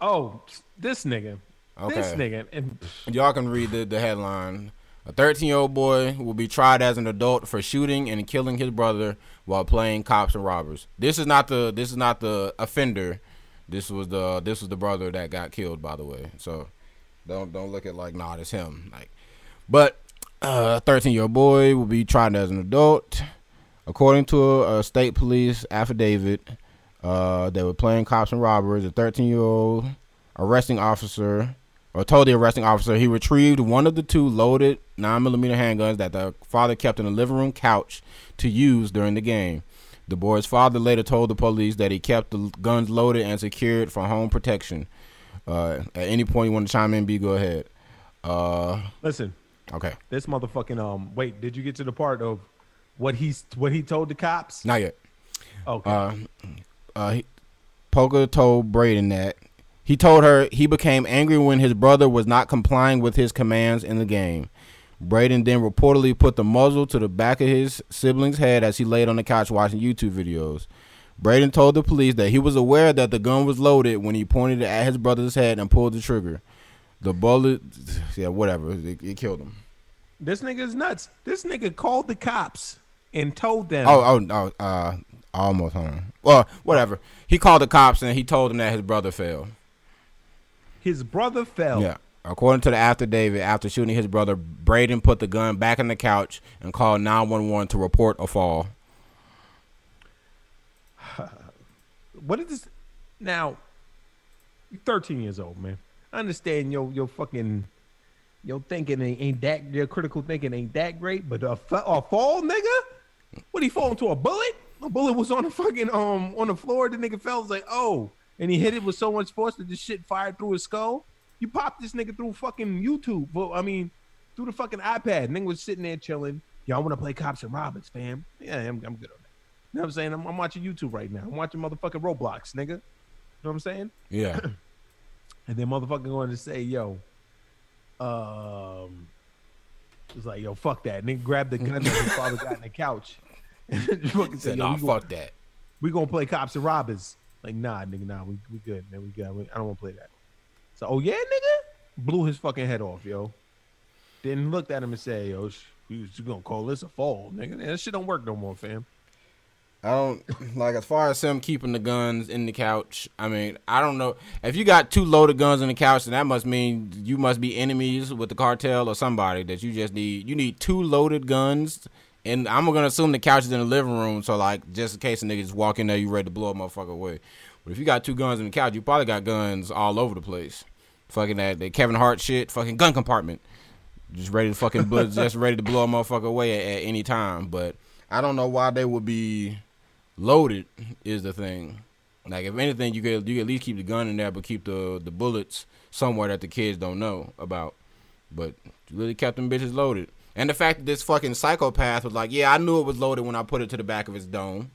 Oh, this nigga. Okay. This nigga. And Y'all can read the, the headline. A 13 year old boy will be tried as an adult for shooting and killing his brother while playing cops and robbers. This is not the this is not the offender. This was the this was the brother that got killed. By the way, so don't don't look at like nah, it's him. Like, but a 13 year old boy will be tried as an adult, according to a, state police affidavit. Uh, they were playing cops and robbers. A 13 year old arresting officer or told the arresting officer he retrieved one of the two loaded 9mm handguns that the father kept in the living room couch to use during the game. The boy's father later told the police that he kept the guns loaded and secured for home protection. Uh, at any point you want to chime in, B, go ahead. Uh, listen, okay, this motherfucking um. Wait, did you get to the part of what he's what he told the cops? not yet. Okay. Uh, uh, he, Polka told Braden that he told her he became angry when his brother was not complying with his commands in the game. Braden then reportedly put the muzzle to the back of his sibling's head as he laid on the couch watching YouTube videos. Braden told the police that he was aware that the gun was loaded when he pointed it at his brother's head and pulled the trigger. The bullet, yeah, whatever, it, it killed him. this nigga is nuts. This nigga called the cops and told them. Oh, oh, oh, uh, almost home. Well, whatever. He called the cops and he told them that his brother fell. his brother fell. Yeah. According to the affidavit, after shooting his brother, Braden put the gun back in the couch and called 911 to report a fall. What is this? Now, you're 13 years old, man. I understand your your fucking your thinking ain't, that your critical thinking ain't that great, but a, a fall, nigga. What he fall into a bullet? A bullet was on the fucking um on the floor. The nigga fell. Was like, oh, and he hit it with so much force that the shit fired through his skull. You popped this nigga through fucking YouTube. Well, I mean, through the fucking iPad. Nigga was sitting there chilling. Y'all want to play cops and robbers, fam? Yeah, I'm, I'm good on that. You know what I'm saying? I'm, I'm watching YouTube right now. I'm watching motherfucking Roblox, nigga. You know what I'm saying? Yeah. And then motherfucking going to say, yo, um, it's like, yo, fuck that. And then grab the gun that his father got in the couch. And fucking Said, nah, we, gonna, fuck that. we gonna play cops and robbers. Like, nah, nigga, nah, we, we good, man. We good. I don't want to play that. So, oh yeah, nigga, blew his fucking head off, yo. Then looked at him and said, yo, You you gonna call this a fall, nigga? That shit don't work no more, fam. I don't like As far as him keeping the guns in the couch, I mean, I don't know. If you got two loaded guns in the couch, then that must mean you must be enemies with the cartel or somebody that you just need. You need two loaded guns. And I'm gonna assume the couch is in the living room, so like just in case a nigga just walk in there, you ready to blow a motherfucker away. But if you got two guns in the couch, you probably got guns all over the place. Fucking that, that Kevin Hart shit, fucking gun compartment, just ready to fucking, blow, just ready to blow a motherfucker away at, at any time. But I don't know why they would be loaded. Is the thing. Like if anything, you could you could at least keep the gun in there, but keep the the bullets somewhere that the kids don't know about. But you really kept them bitches loaded. And the fact that this fucking psychopath was like, yeah, I knew it was loaded when I put it to the back of his dome.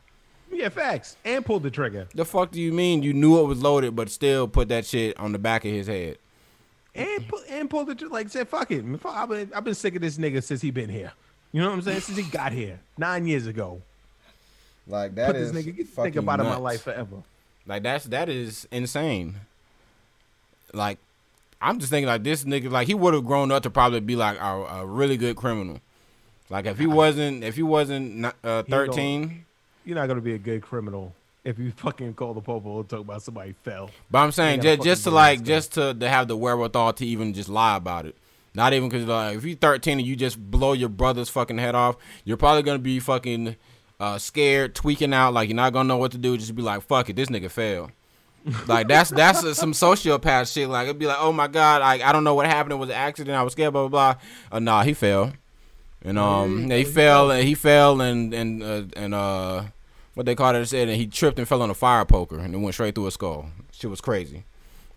Yeah, facts. And pulled the trigger. The fuck do you mean you knew it was loaded, but still put that shit on the back of his head? And pu- and pulled the trigger. Like said, fuck it. I've been I've been sick of this nigga since he been here. You know what I'm saying? Since he got here nine years ago. like that Put is this nigga get fucking think about in my life forever. Like that's that is insane. Like I'm just thinking like this nigga like he would have grown up to probably be like a, a really good criminal. Like if he wasn't if he wasn't not, uh, He 13, You're not gonna be a good criminal if you fucking call the popo and talk about somebody fell. but I'm saying just just to like just to, to have the wherewithal to even just lie about it. Not even because like if you're 13 and you just blow your brother's fucking head off, you're probably gonna be fucking uh, scared, tweaking out, like you're not gonna know what to do. Just be like, fuck it, this nigga fell. like that's that's uh, some sociopath shit. Like it'd be like, oh my god, like I don't know what happened. It was an accident. I was scared. Blah blah blah. Uh, nah, he fell, and um, Yeah, he he fell and he fell and and uh, and uh, what they called it said, and he tripped and fell on a fire poker and it went straight through his skull. Shit was crazy.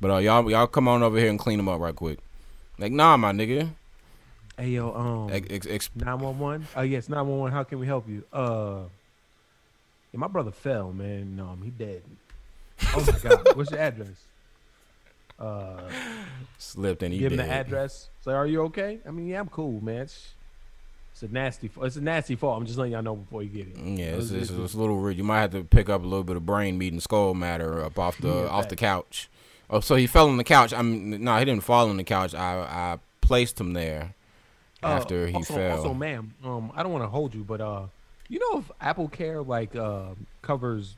But uh, y'all y'all come on over here and clean him up right quick. Like nah, my nigga. Hey yo, um, nine one one. Oh yes, nine one one. How can we help you? Uh, yeah, my brother fell, man. Um, he dead. Oh my god, what's your address? Uh, slipped and he give him dead. the address. Say, are you okay? I mean, yeah, I'm cool, man. It's, it's a nasty. It's a nasty fall. I'm just letting y'all know before you get it. Yeah, it's, It's- it's, a little weird. You might have to pick up a little bit of brain meat and skull matter up off the Yeah, off the couch. Oh, so he fell on the couch. I mean, no, he didn't fall on the couch. I I placed him there Uh, after he also, fell. Also, ma'am, um, I don't want to hold you, but uh, you know if Apple Care like uh covers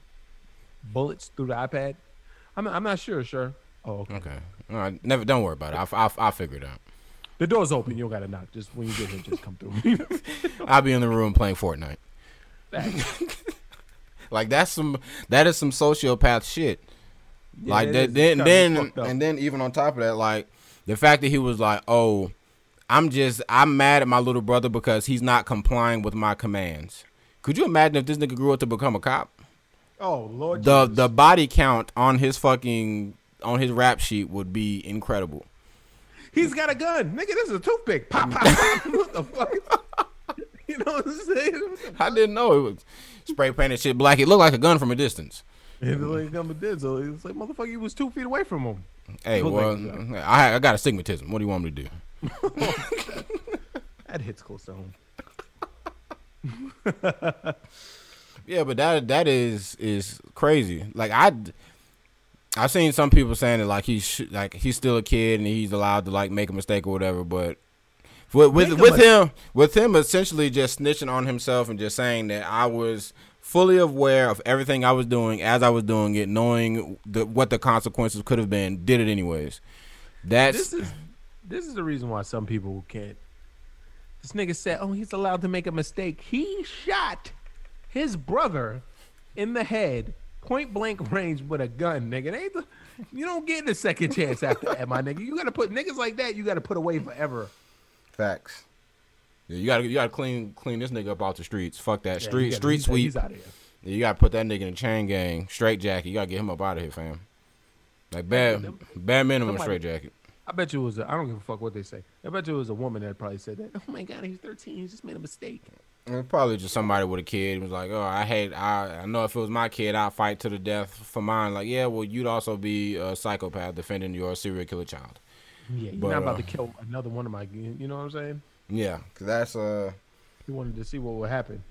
bullets through the iPad? I'm I'm not sure. Sure. Oh, okay. okay, all right. Never. Don't worry about it. I I I figure it out. The door's open. You don't gotta knock. Just when you get here, just come through. I'll be in the room playing Fortnite. Like that's some that is some sociopath shit. Yeah, like that, then then. And then even on top of that, like like the fact that he was like, "Oh, I'm just I'm mad at my little brother because he's not complying with my commands." Could you imagine if this nigga grew up to become a cop? Oh Lord. The Jesus. the body count on his fucking on his rap sheet would be incredible. He's got a gun, nigga. This is a toothpick. Pop, pop, pop. what the fuck? you know what I'm saying? I didn't know it was spray painted shit black. It looked like a gun from a distance. And the like number did so it's like motherfucker, you was two feet away from him. Hey, well, like a I I got astigmatism. What do you want me to do? That hits close to home. Yeah, but that that is is crazy. Like I, I've seen some people saying that like he's sh- like he's still a kid and he's allowed to like make a mistake or whatever. But with with, with him with him essentially just snitching on himself and just saying that I was fully aware of everything I was doing as I was doing it, knowing the, what the consequences could have been, did it anyways. That's This is this is the reason why some people can't. This nigga said, "Oh, he's allowed to make a mistake." He shot his brother in the head, point blank range with a gun, nigga. It ain't the, you don't get a second chance after that, my nigga. You gotta put niggas like that. You gotta put away forever. facts. yeah, you gotta you gotta clean clean this nigga up off the streets. Fuck that Yeah, street gotta- street he's- sweep. He's out of here. You gotta put that nigga in a chain gang, straight jacket. You gotta get him up out of here, fam. Like bad, bad minimum Somebody- straight jacket. I bet you it was. A, I don't give a fuck what they say. I bet you it was a woman that probably said that. Oh my god, he's 13. He just made a mistake. Probably just somebody with a kid was like, oh, I hate. I I know if it was my kid, I'd fight to the death for mine. Like, yeah, well, you'd also be a psychopath defending your serial killer child. Yeah, you're But, not about uh, to kill another one of my. You know what I'm saying? Yeah, Cause that's uh He wanted to see what would happen.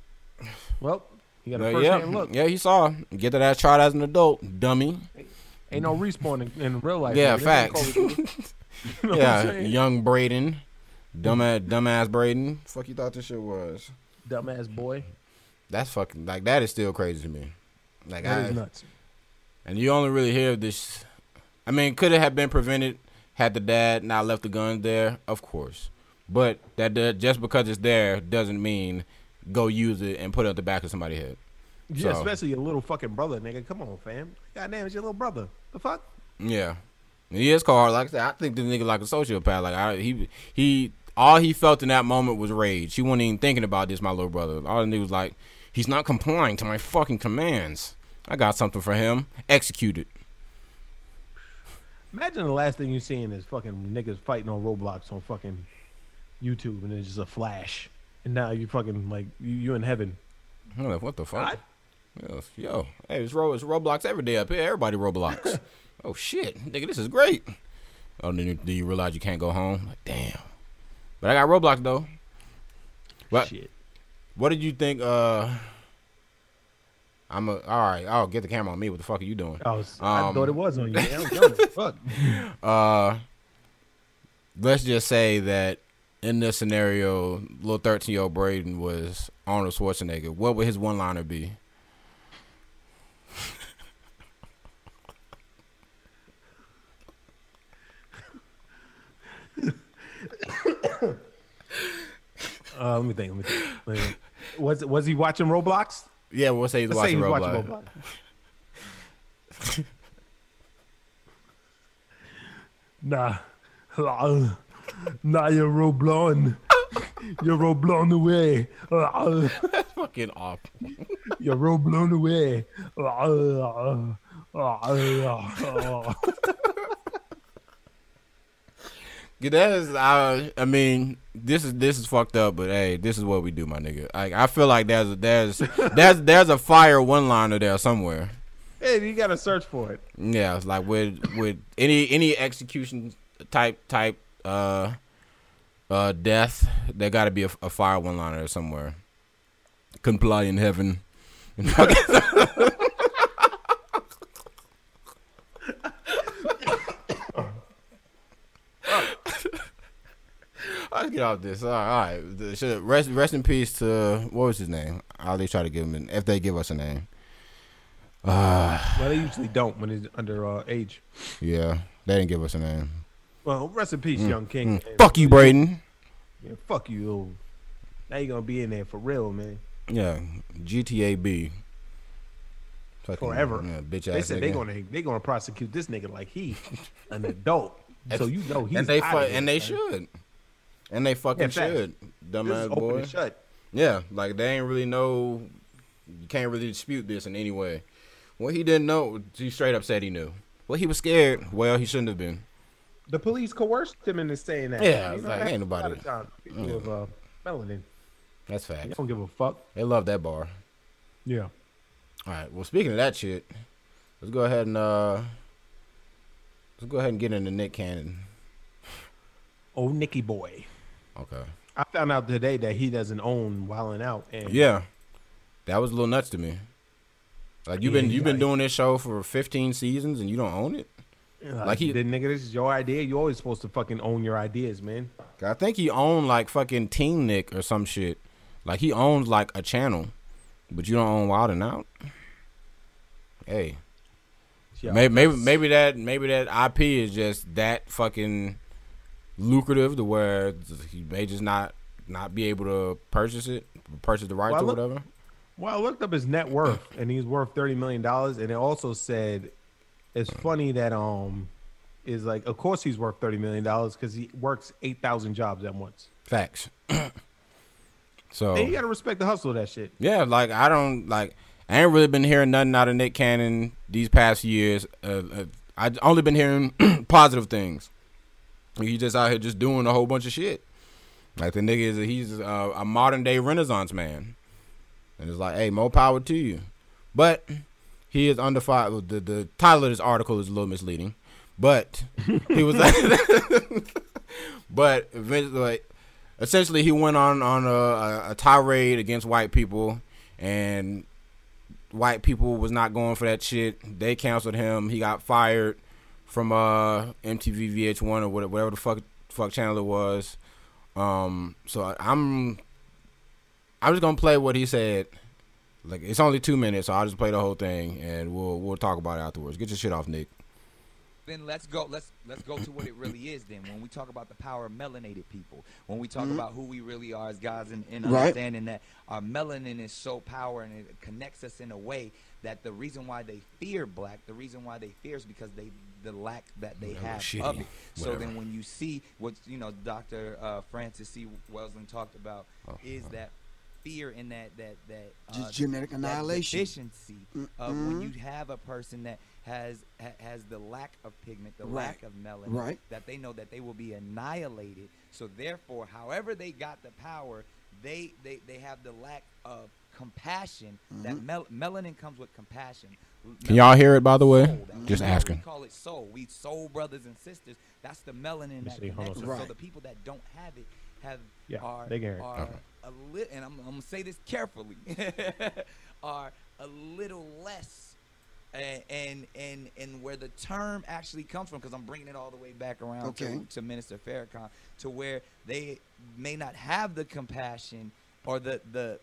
Well, he got a first yeah, hand look. yeah. He saw. Get to that ass tried as an adult, dummy. Ain't no respawn in, in real life. Yeah. Facts. what Call of Duty. You know yeah, young Braden. Dumbass, dumbass Braden. Fuck you thought this shit was? Dumbass boy. That's fucking like that is still crazy to me. Like That I, is nuts. and you only really hear this. I mean, could it have been prevented had the dad not left the guns there? Of course, but that does, just because it's there doesn't mean go use it and put it at the back of somebody's head. Yeah, So- especially your little fucking brother, nigga. Come on, fam. Goddamn, it's your little brother. The fuck? Yeah, he is cold. Like I said, I think this nigga like a sociopath. Like I, he he all he felt in that moment was rage. He wasn't even thinking about this, my little brother. All he was like, he's not complying to my fucking commands. I got something for him. Execute it. Imagine the last thing you're seeing is fucking niggas fighting on Roblox on fucking YouTube, and it's just a flash, and now you fucking like you, you in heaven. Like, What the fuck? God. Yo, hey, it's, Ro- it's Roblox every day up here. Everybody Roblox. oh shit, nigga, this is great. Oh, then you, do you realize you can't go home? Like, damn. But I got Roblox though. What? Shit. What did you think? Uh, I'm a, all right. I'll get the camera on me. What the fuck are you doing? I was. I Um, thought it was on you. Man. I don't give a fuck. Uh, let's just say that in this scenario, little 13 year old Braden was Arnold Schwarzenegger. What would his one liner be? Uh, let me think. Let me think. Let me think. Was was he watching Roblox? Yeah, we'll say he's Let's watching he was Roblox. watching Roblox. nah, nah, you're Roblox. You're Roblox away. Fucking off. You're Roblox away. That is, I, I mean, this is this is fucked up, but hey, this is what we do, my nigga. I, I feel like there's a, there's there's there's a fire one liner there somewhere. Hey, you gotta search for it. Yeah, it's like with with any any execution type type uh uh death, there got to be a, a fire one liner somewhere. Comply in heaven. Let's get off this. All right. Rest, rest in peace to what was his name? I'll at least try to give him an, if they give us a name. Uh, Well, they usually don't when he's under uh, age. yeah, they didn't give us a name. Well, rest in peace, young king. Mm. Fuck you, Braden. Yeah, fuck you. little- Now you gonna be in there for real, man. Yeah, GTA B. Fucking, Forever. Yeah, bitch They said nigga. they gonna they gonna prosecute this nigga like he an adult. so you know he's and they outta fu- here, and they should, and they fucking Yeah, should. This is Dumbass boy. and shut. Yeah, like they ain't really know. You can't really dispute this in any way. What he didn't know, he straight up said he knew. Well, he was scared. Well, he shouldn't have been. The police coerced him into saying that. Yeah, You know, like, ain't nobody- of times People Yeah. with uh, melanin, That's they fact. don't give a fuck. They love that bar. Yeah. All right. Well, speaking of that shit, let's go ahead and uh, let's go ahead and get into Nick Cannon. Oh, Nicky boy. Okay. I found out today that he doesn't own Wild 'N Out. And Yeah, that was a little nuts to me. Like you've been you've been yeah. doing this show for 15 seasons and you don't own it. like, Like he- did, nigga. This is your idea. You're always supposed to fucking own your ideas, man. I think he owned like fucking Teen Nick or some shit. Like he owns like a channel, but you don't own Wild 'N Out. Hey, Yeah, maybe maybe maybe that maybe that IP is just that fucking lucrative to where he may just not not be able to purchase it, purchase the rights Well, or look- whatever. Well, I looked up his net worth, and he's worth thirty million dollars. And it also said it's funny that um is like, of course he's worth thirty million dollars because he works eight thousand jobs at once. Facts. so And you gotta respect the hustle of that shit. Yeah, like I don't like. I ain't really been hearing nothing out of Nick Cannon these past years. Uh, uh, I only been hearing positive things. He just out here just doing a whole bunch of shit. Like the nigga is he's uh, a, a modern day Renaissance man, and it's like, hey, more power to you. But he is under fire. The the title of this article is a little misleading, but he was. but eventually, like, essentially, he went on on a, a tirade against white people, and white people was not going for that shit. They canceled him. He got fired from uh MTV VH1 or whatever, whatever the fuck fuck channel it was. Um, so I, I'm I'm just gonna play what he said. Like it's only two minutes, so I'll just play the whole thing and we'll we'll talk about it afterwards. Get your shit off, Nick. then let's go let's let's go to what it really is then when we talk about the power of melanated people when we talk about who we really are as guys and, and Right. understanding that our melanin is so power and it connects us in a way that the reason why they fear black the reason why they fear is because they the lack that they Whatever, have shitty, of it so whatever. then when you see what you know dr uh, Frances Cress Welsing talked about Oh, is that fear in that that that uh, Just genetic that annihilation. deficiency of when you have a person that has ha- has the lack of pigment, the Right. lack of melanin, Right. that they know that they will be annihilated. So therefore, however they got the power, they they, they have the lack of compassion. That Mm-hmm. mel- melanin comes with compassion. Can y'all hear it, by the way? Just asking. We call it soul. We soul brothers and sisters. That's the melanin that see, hold on connects us. second. So the people that don't have it have Yeah, are they can hear it. are Okay. a li- and I'm, I'm gonna say this carefully, are a little less, and and and, and where the term actually comes from, because I'm bringing it all the way back around Okay. to, to Minister Farrakhan, to where they may not have the compassion or the the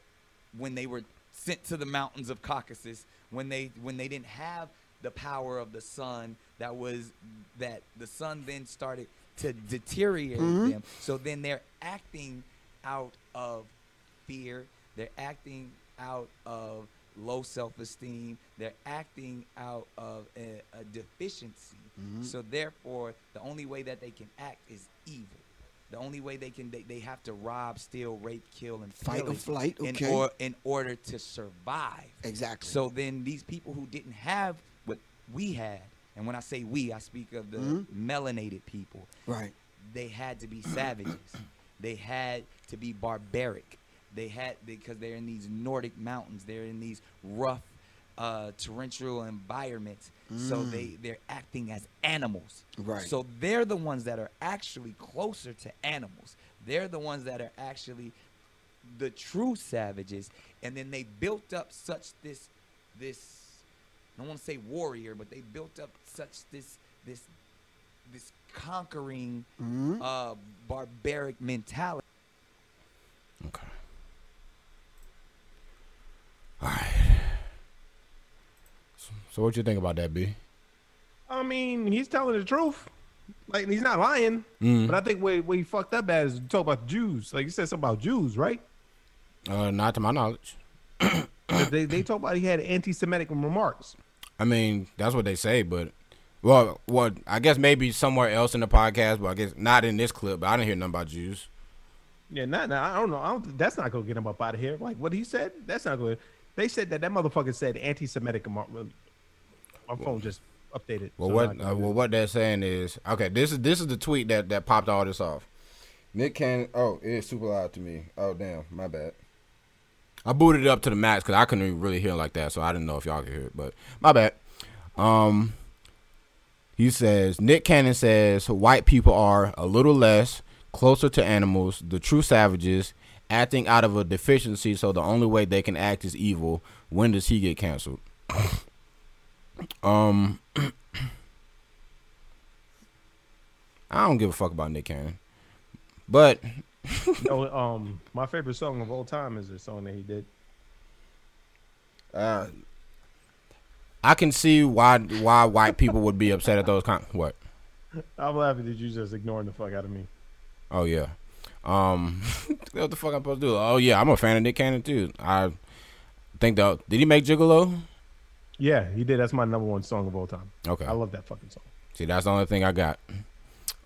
when they were sent to the mountains of Caucasus, when they when they didn't have the power of the sun, that was that the sun then started to deteriorate Mhm. them. So then they're acting out of fear. They're acting out of low self-esteem. They're acting out of a, a deficiency. Mm-hmm. So therefore, the only way that they can act is evil. The only way they can they, they have to rob, steal, rape, kill, and Fight or flight, in, okay. or, in order to survive. Exactly. So then these people who didn't have what we had, and when I say we, I speak of the Mhm. melanated people right. they had to be savages. they had to be barbaric. They had because they're in these Nordic mountains. They're in these rough, uh, torrential environments. So they they're acting as animals. Right. So they're the ones that are actually closer to animals. They're the ones that are actually the true savages. And then they built up such this this I don't want to say warrior, but they built up such this this this conquering Mhm. uh, barbaric mentality. Okay. All right. So, what you think about that, B? I mean, he's telling the truth. Like he's not lying. Mm. But I think where, where he fucked up at is talk about the Jews. Like he said something about Jews, right? Uh, not to my knowledge. they they talk about he had anti-Semitic remarks. I mean, that's what they say, but well, what I guess maybe somewhere else in the podcast, but I guess not in this clip. But I didn't hear nothing about Jews. Yeah, not, I don't know. I don't. That's not gonna get him up out of here. Like what he said. That's not to They said that that motherfucker said anti-Semitic. My phone just updated. Well, so what uh, well what they're saying is okay. This is this is the tweet that that popped all this off. Nick Cannon. Oh, it is super loud to me. Oh damn, my bad. I booted it up to the max because I couldn't really hear it like that, so I didn't know if y'all could hear it. But my bad. Um, he says Nick Cannon says white people are a little less closer to animals, the true savages, acting out of a deficiency. So the only way they can act is evil. When does he get canceled? Um, I don't give a fuck about Nick Cannon, but no, um, my favorite song of all time is the song that he did. Uh, I can see why why white people would be upset at those kind. What? I'm laughing that you just ignoring the fuck out of me. Oh yeah. Um, what the fuck I'm supposed to do? Oh yeah, I'm a fan of Nick Cannon too. I think though, did he make Gigolo? Yeah, he did. That's my number one song of all time. Okay. I love that fucking song. See, that's the only thing I got.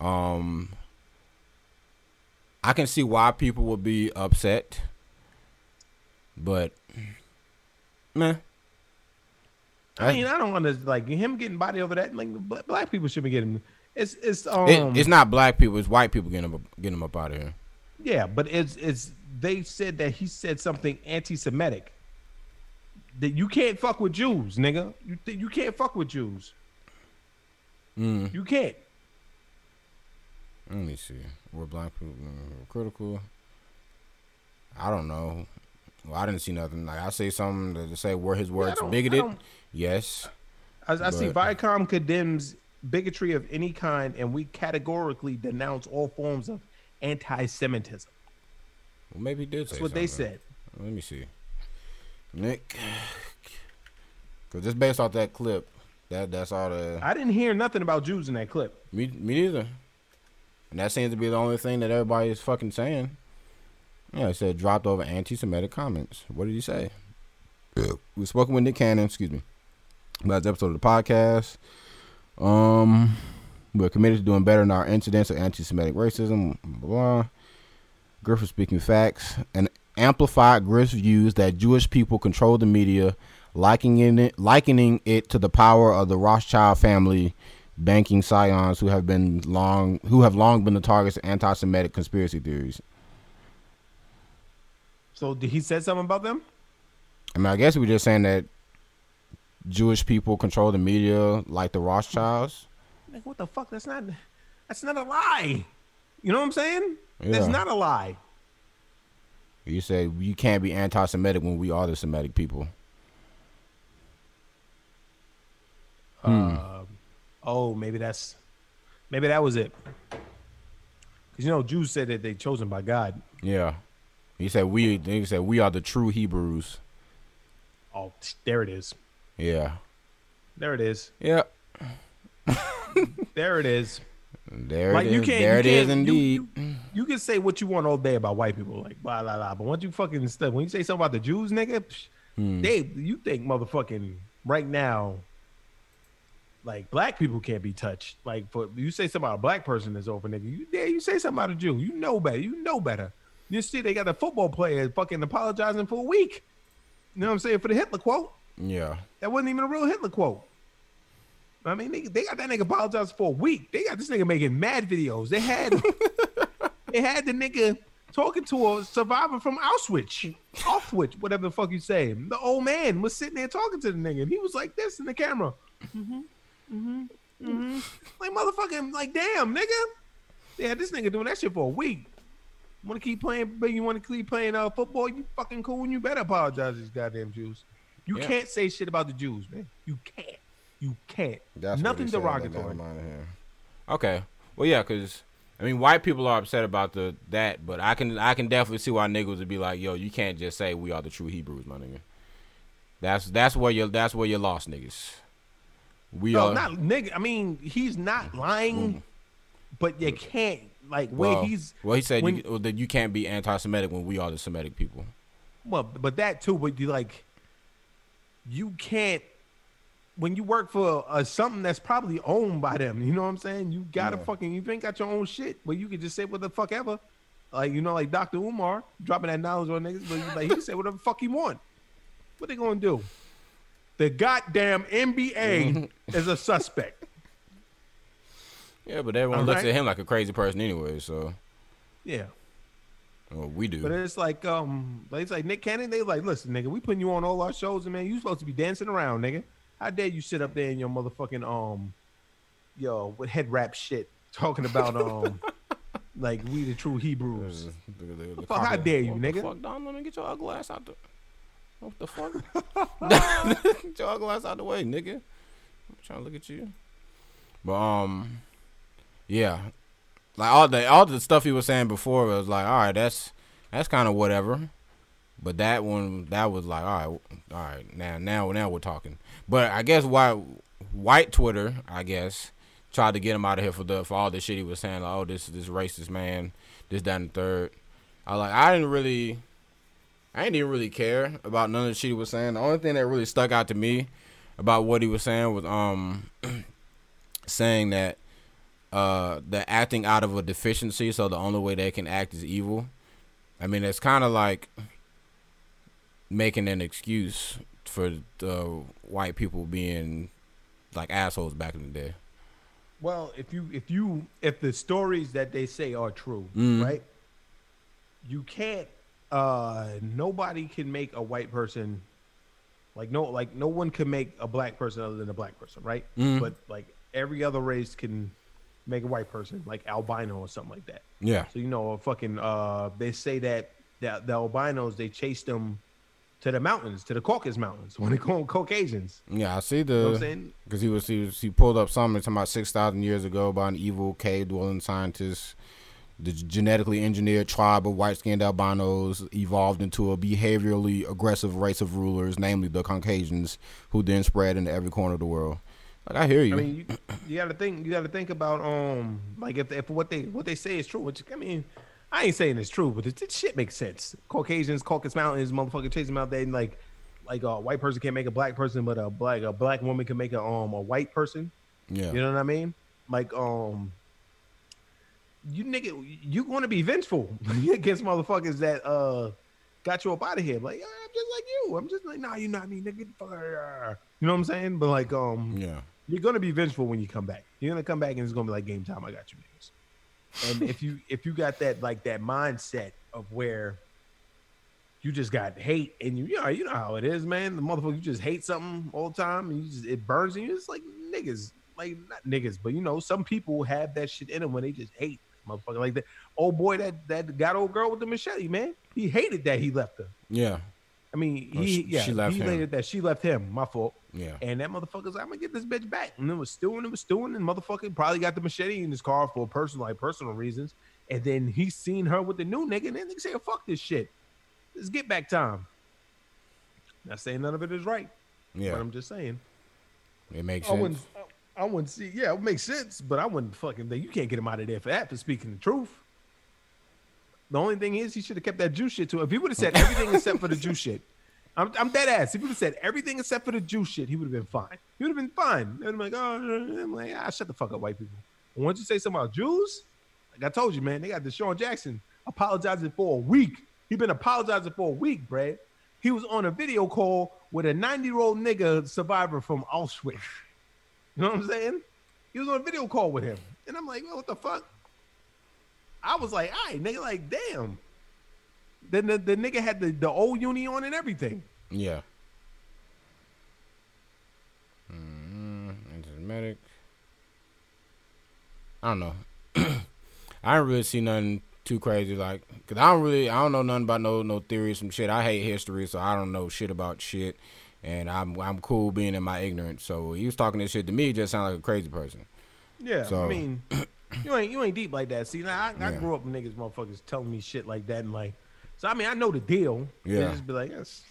Um, I can see why people would be upset, but man, I mean, I don't want to like him getting body over that. Like black people should be getting. It's it's um. it, it's not black people; it's white people getting them getting them up out of here. Yeah, but it's it's they said that he said something anti-Semitic. That you can't fuck with Jews, nigga. You th- you can't fuck with Jews. Mm. You can't. Let me see. Were black people uh, critical? I don't know. Well, I didn't see nothing. Like I say something to say were his words don't- bigoted? Yes. I, I see Viacom condemns bigotry of any kind, and we categorically denounce all forms of anti-Semitism. Well, maybe he did say That's what they said. Let me see. Nick, because just based off that clip, that that's all the I didn't hear nothing about Jews in that clip. me me neither. And that seems to be the only thing that everybody is fucking saying. Yeah, it said dropped over anti-Semitic comments. What did he say? We spoke with Nick Cannon, excuse me, about this episode of the podcast. Um, we're committed to doing better in our incidents of anti-Semitic racism. Blah, blah, blah. Griff speaking facts and amplified Griff's views that Jewish people control the media, likening it, likening it to the power of the Rothschild family banking scions who have been long who have long been the targets of anti-Semitic conspiracy theories. So did he said something about them? I mean, I guess we're just saying that Jewish people control the media like the Rothschilds. Like what the fuck? That's not that's not a lie. You know what I'm saying? That's not a lie. You say you can't be anti-Semitic when we are the Semitic people. Uh, oh, maybe that's maybe that was it. Cause you know Jews said that they chosen by God. Yeah. He said we. He said we are the true Hebrews. Oh, there it is. Yeah. There it is. Yeah. There it is. There Like it you can't. there you it is can't- you- indeed. You, you can say what you want all day about white people, like blah blah blah. But once you fucking stuff, when you say something about the Jews, nigga, psh, Hmm. they you think motherfucking right now, like black people can't be touched. Like for you say something about a black person is over, nigga. You yeah, you say something about a Jew, you know better. You know better. You see, they got a football player fucking apologizing for a week. You know what I'm saying for the Hitler quote. Yeah. That wasn't even a real Hitler quote. I mean, they, they got that nigga apologize for a week. They got this nigga making mad videos. They had they had the nigga talking to a survivor from Auschwitz, Auschwitz, whatever the fuck you say. The old man was sitting there talking to the nigga, and he was like this in the camera. Mm-hmm. Mm-hmm. Mm-hmm. Like motherfucking, like damn, nigga. They had this nigga doing that shit for a week. Want to keep playing? But you want to keep playing uh, football? You fucking cool, and you better apologize to these goddamn Jews. You Yeah. can't say shit about the Jews, man. You can't. You can't. That's what Nothing he said, that derogatory. damn line here. Okay. Well, yeah, because I mean, white people are upset about the that, but I can I can definitely see why niggas would be like, yo, you can't just say we are the true Hebrews, my nigga. That's that's where you that's where you lost niggas. We No, are not nigga. I mean, he's not lying, but you can't like where well, he's well, he said when- you, well, that you can't be anti-Semitic when we are the Semitic people. well, but that too. But you like, you can't when you work for uh, something that's probably owned by them. You know what I'm saying? You gotta Yeah. fucking you ain't got your own shit, but you can just say what the fuck ever. Like you know, like Dr. Umar dropping that knowledge on niggas, but like he can say whatever the fuck he want. What they gonna do? The goddamn NBA is a suspect. Yeah, but everyone looks Alright. at him like a crazy person anyway. So Yeah. well, we do. But it's like, um, like, it's like Nick Cannon. They like, listen, nigga, we putting you on all our shows, and man, you supposed to be dancing around, nigga. How dare you sit up there in your motherfucking um, yo, with head wrap shit, talking about um, like we the true Hebrews. The- the- the fuck, how dare you, what nigga? Fuck, Don, let me get your ugly ass out the. What the fuck? get your ugly ass out the way, nigga. I'm trying to look at you. But um, yeah, like all the all the stuff he was saying before was like, all right, that's that's kind of whatever. But that one, that was like, all right, all right, now now now we're talking. But I guess why white Twitter, I guess, tried to get him out of here for the for all the shit he was saying. Like, oh, this this racist man, this that and the third. I like I didn't really, I didn't even really care about none of the shit he was saying. The only thing that really stuck out to me about what he was saying was um saying that uh they're acting out of a deficiency, so the only way they can act is evil. I mean, it's kind of like making an excuse for the white people being like assholes back in the day. Well, if you if you if the stories that they say are true, Mhm. right? You can't. uh Nobody can make a white person like no like no one can make a black person other than a black person, right? Mhm. But like every other race can make a white person like albino or something like that. Yeah. So you know, a fucking uh, they say that that the albinos they chase them to the mountains, to the Caucasus Mountains when they call Caucasians. Yeah, I see You know the saying? because he was he was he pulled up something about six thousand years ago by an evil cave dwelling scientist the genetically engineered tribe of white-skinned albinos evolved into a behaviorally aggressive race of rulers, namely the Caucasians, who then spread into every corner of the world. Like I hear you. I mean, you, you got to think. You got to think about um, like if, if what they what they say is true. Which I mean, I ain't saying it's true, but it, it shit makes sense. Caucasians, Caucasus Mountains, motherfucker chasing them out there, and like like a white person can't make a black person, but a black a black woman can make a um a white person. yeah. You know what I mean? Like um, you nigga, you want to be vengeful against motherfuckers that uh got you up out of here. Like I'm just like you. I'm just like nah, you not me, nigga. Get the fuck out of here. You know what I'm saying? But like um, Yeah. you're gonna be vengeful when you come back. You're gonna come back and it's gonna be like game time. I got you niggas. And if you if you got that like that mindset of where you just got hate and you you know you know how it is, man. The motherfucker you just hate something all the time and you just it burns and you just like niggas, like not niggas, but you know some people have that shit in them when they just hate motherfucker like that. Old boy that that got old girl with the machete, man. He hated that he left her. Yeah. I mean, oh, he she- yeah, she left he hated that she left him. My fault. Yeah. And that motherfucker's like, I'm gonna get this bitch back. And it was stewing, it was stewing, and motherfucker probably got the machete in his car for personal, like personal reasons. And then he seen her with the new nigga, and then they say, fuck this shit. It's get back time. Not saying none of it is right, Yeah. but I'm just saying. It makes I sense. wouldn't I, I wouldn't see yeah, it makes sense, but I wouldn't fucking think you can't get him out of there for that for speaking the truth. The only thing is he should have kept that juice shit to if he would have said everything except for the juice shit. I'm, I'm dead ass. If he would have said everything except for the Jew shit, he would have been fine. He would have been fine. And I'm like, oh, I'm like, ah, shut the fuck up, white people. And once you say something about Jews, like I told you, man, they got DeSean Jackson apologizing for a week. He been apologizing for a week, Brad. He was on a video call with a 90 year old nigga survivor from Auschwitz. You know what I'm saying? He was on a video call with him. And I'm like, well, what the fuck? I was like, all right, nigga, like, damn. Then the, the nigga had the, the old uni on and everything. Yeah. Mm, anti-Semitic. I don't know. I don't really see nothing too crazy, like, cause I don't really, I don't know nothing about no no theories, some shit. I hate history, so I don't know shit about shit, and I'm I'm cool being in my ignorance. So he was talking this shit to me, just sounded like a crazy person. Yeah, So- I mean, you ain't you ain't deep like that. See, now I, I Yeah. grew up with niggas, motherfuckers telling me shit like that, and like, so I mean, I know the deal. Yeah. just be like, "Yes."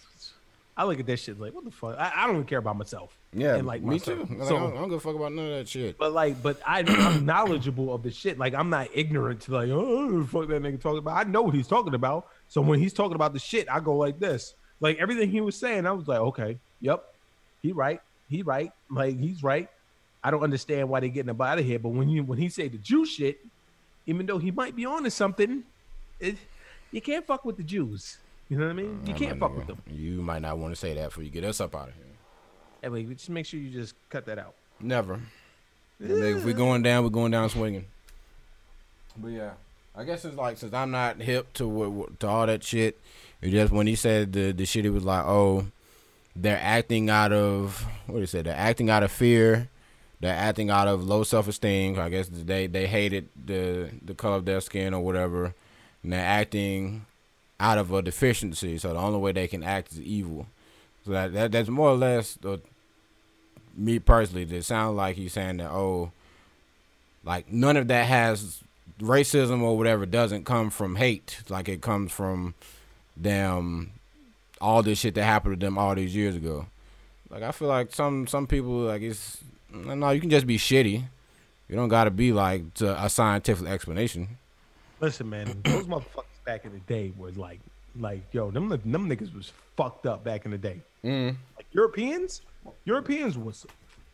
I look at that shit like, what the fuck? I, I don't even care about myself. Yeah, and like Me myself. too. Like, So, I, don't, I don't give a fuck about none of that shit. But like, but I, I'm knowledgeable of the shit. Like, I'm not ignorant to like, oh, fuck that nigga talking about. I know what he's talking about. So when he's talking about the shit, I go like this. Like everything he was saying, I was like, okay, yep, he right, he right. Like he's right. I don't understand why they getting up out of here. But when you when he say the Jew shit, even though he might be on to something, it, you can't fuck with the Jews. You know what I mean? You Nah, can't fuck with them. You might not want to say that before you get us up out of here. Anyway, just make sure you just cut that out. Never. If we're going down, we're going down swinging. But yeah, I guess it's like since I'm not hip to what, to all that shit. It just when he said the the shit, he was like, oh, they're acting out of what did he say? They're acting out of fear. They're acting out of low self esteem. I guess they they hated the the color of their skin or whatever, and they're acting out of a deficiency. So the only way they can act is evil. So that, that that's more or less the me personally, it sounds like he's saying that oh, like none of that has racism or whatever doesn't come from hate. Like it comes from them all this shit that happened to them all these years ago. Like I feel like some some people like it's no, you can just be shitty. You don't got to be like a scientific explanation. Listen, man, those motherfuckers back in the day were like, like, yo, them them niggas was fucked up back in the day. Mm. Like Europeans, Europeans was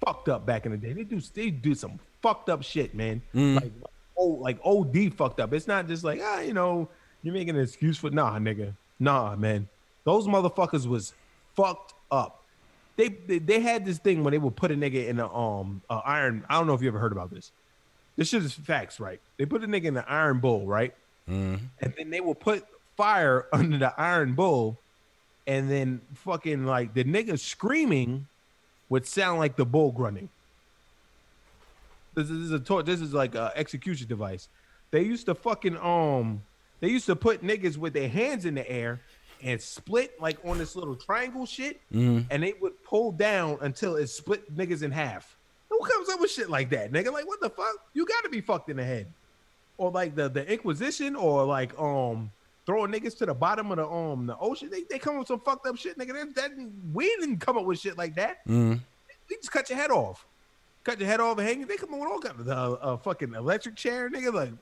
fucked up back in the day. They do they do some fucked up shit, man. Mm. Like oh, like OD fucked up. It's not just like ah, you know, you're making an excuse for nah, nigga, nah, man. Those motherfuckers was fucked up. They, they they had this thing when they would put a nigga in a um a iron. I don't know if you ever heard about this. This shit is facts, right? They put a nigga in the iron bowl, right? Mm. and then they will put fire under the iron bowl, and then fucking like the nigga screaming would sound like the bull grunting. This is a tor- this is like a execution device. They used to fucking um they used to put niggas with their hands in the air and split like on this little triangle shit, Mm. and they would pull down until it split niggas in half. Who comes up with shit like that, nigga? Like what the fuck? You got to be fucked in the head or like the the Inquisition, or like um throwing niggas to the bottom of the um the ocean. They they come up with some fucked up shit, nigga. That, that we didn't come up with shit like that. Mm. We just cut your head off, cut your head off and hang. They come up with all kinds of uh, uh, fucking electric chair, nigga. Like,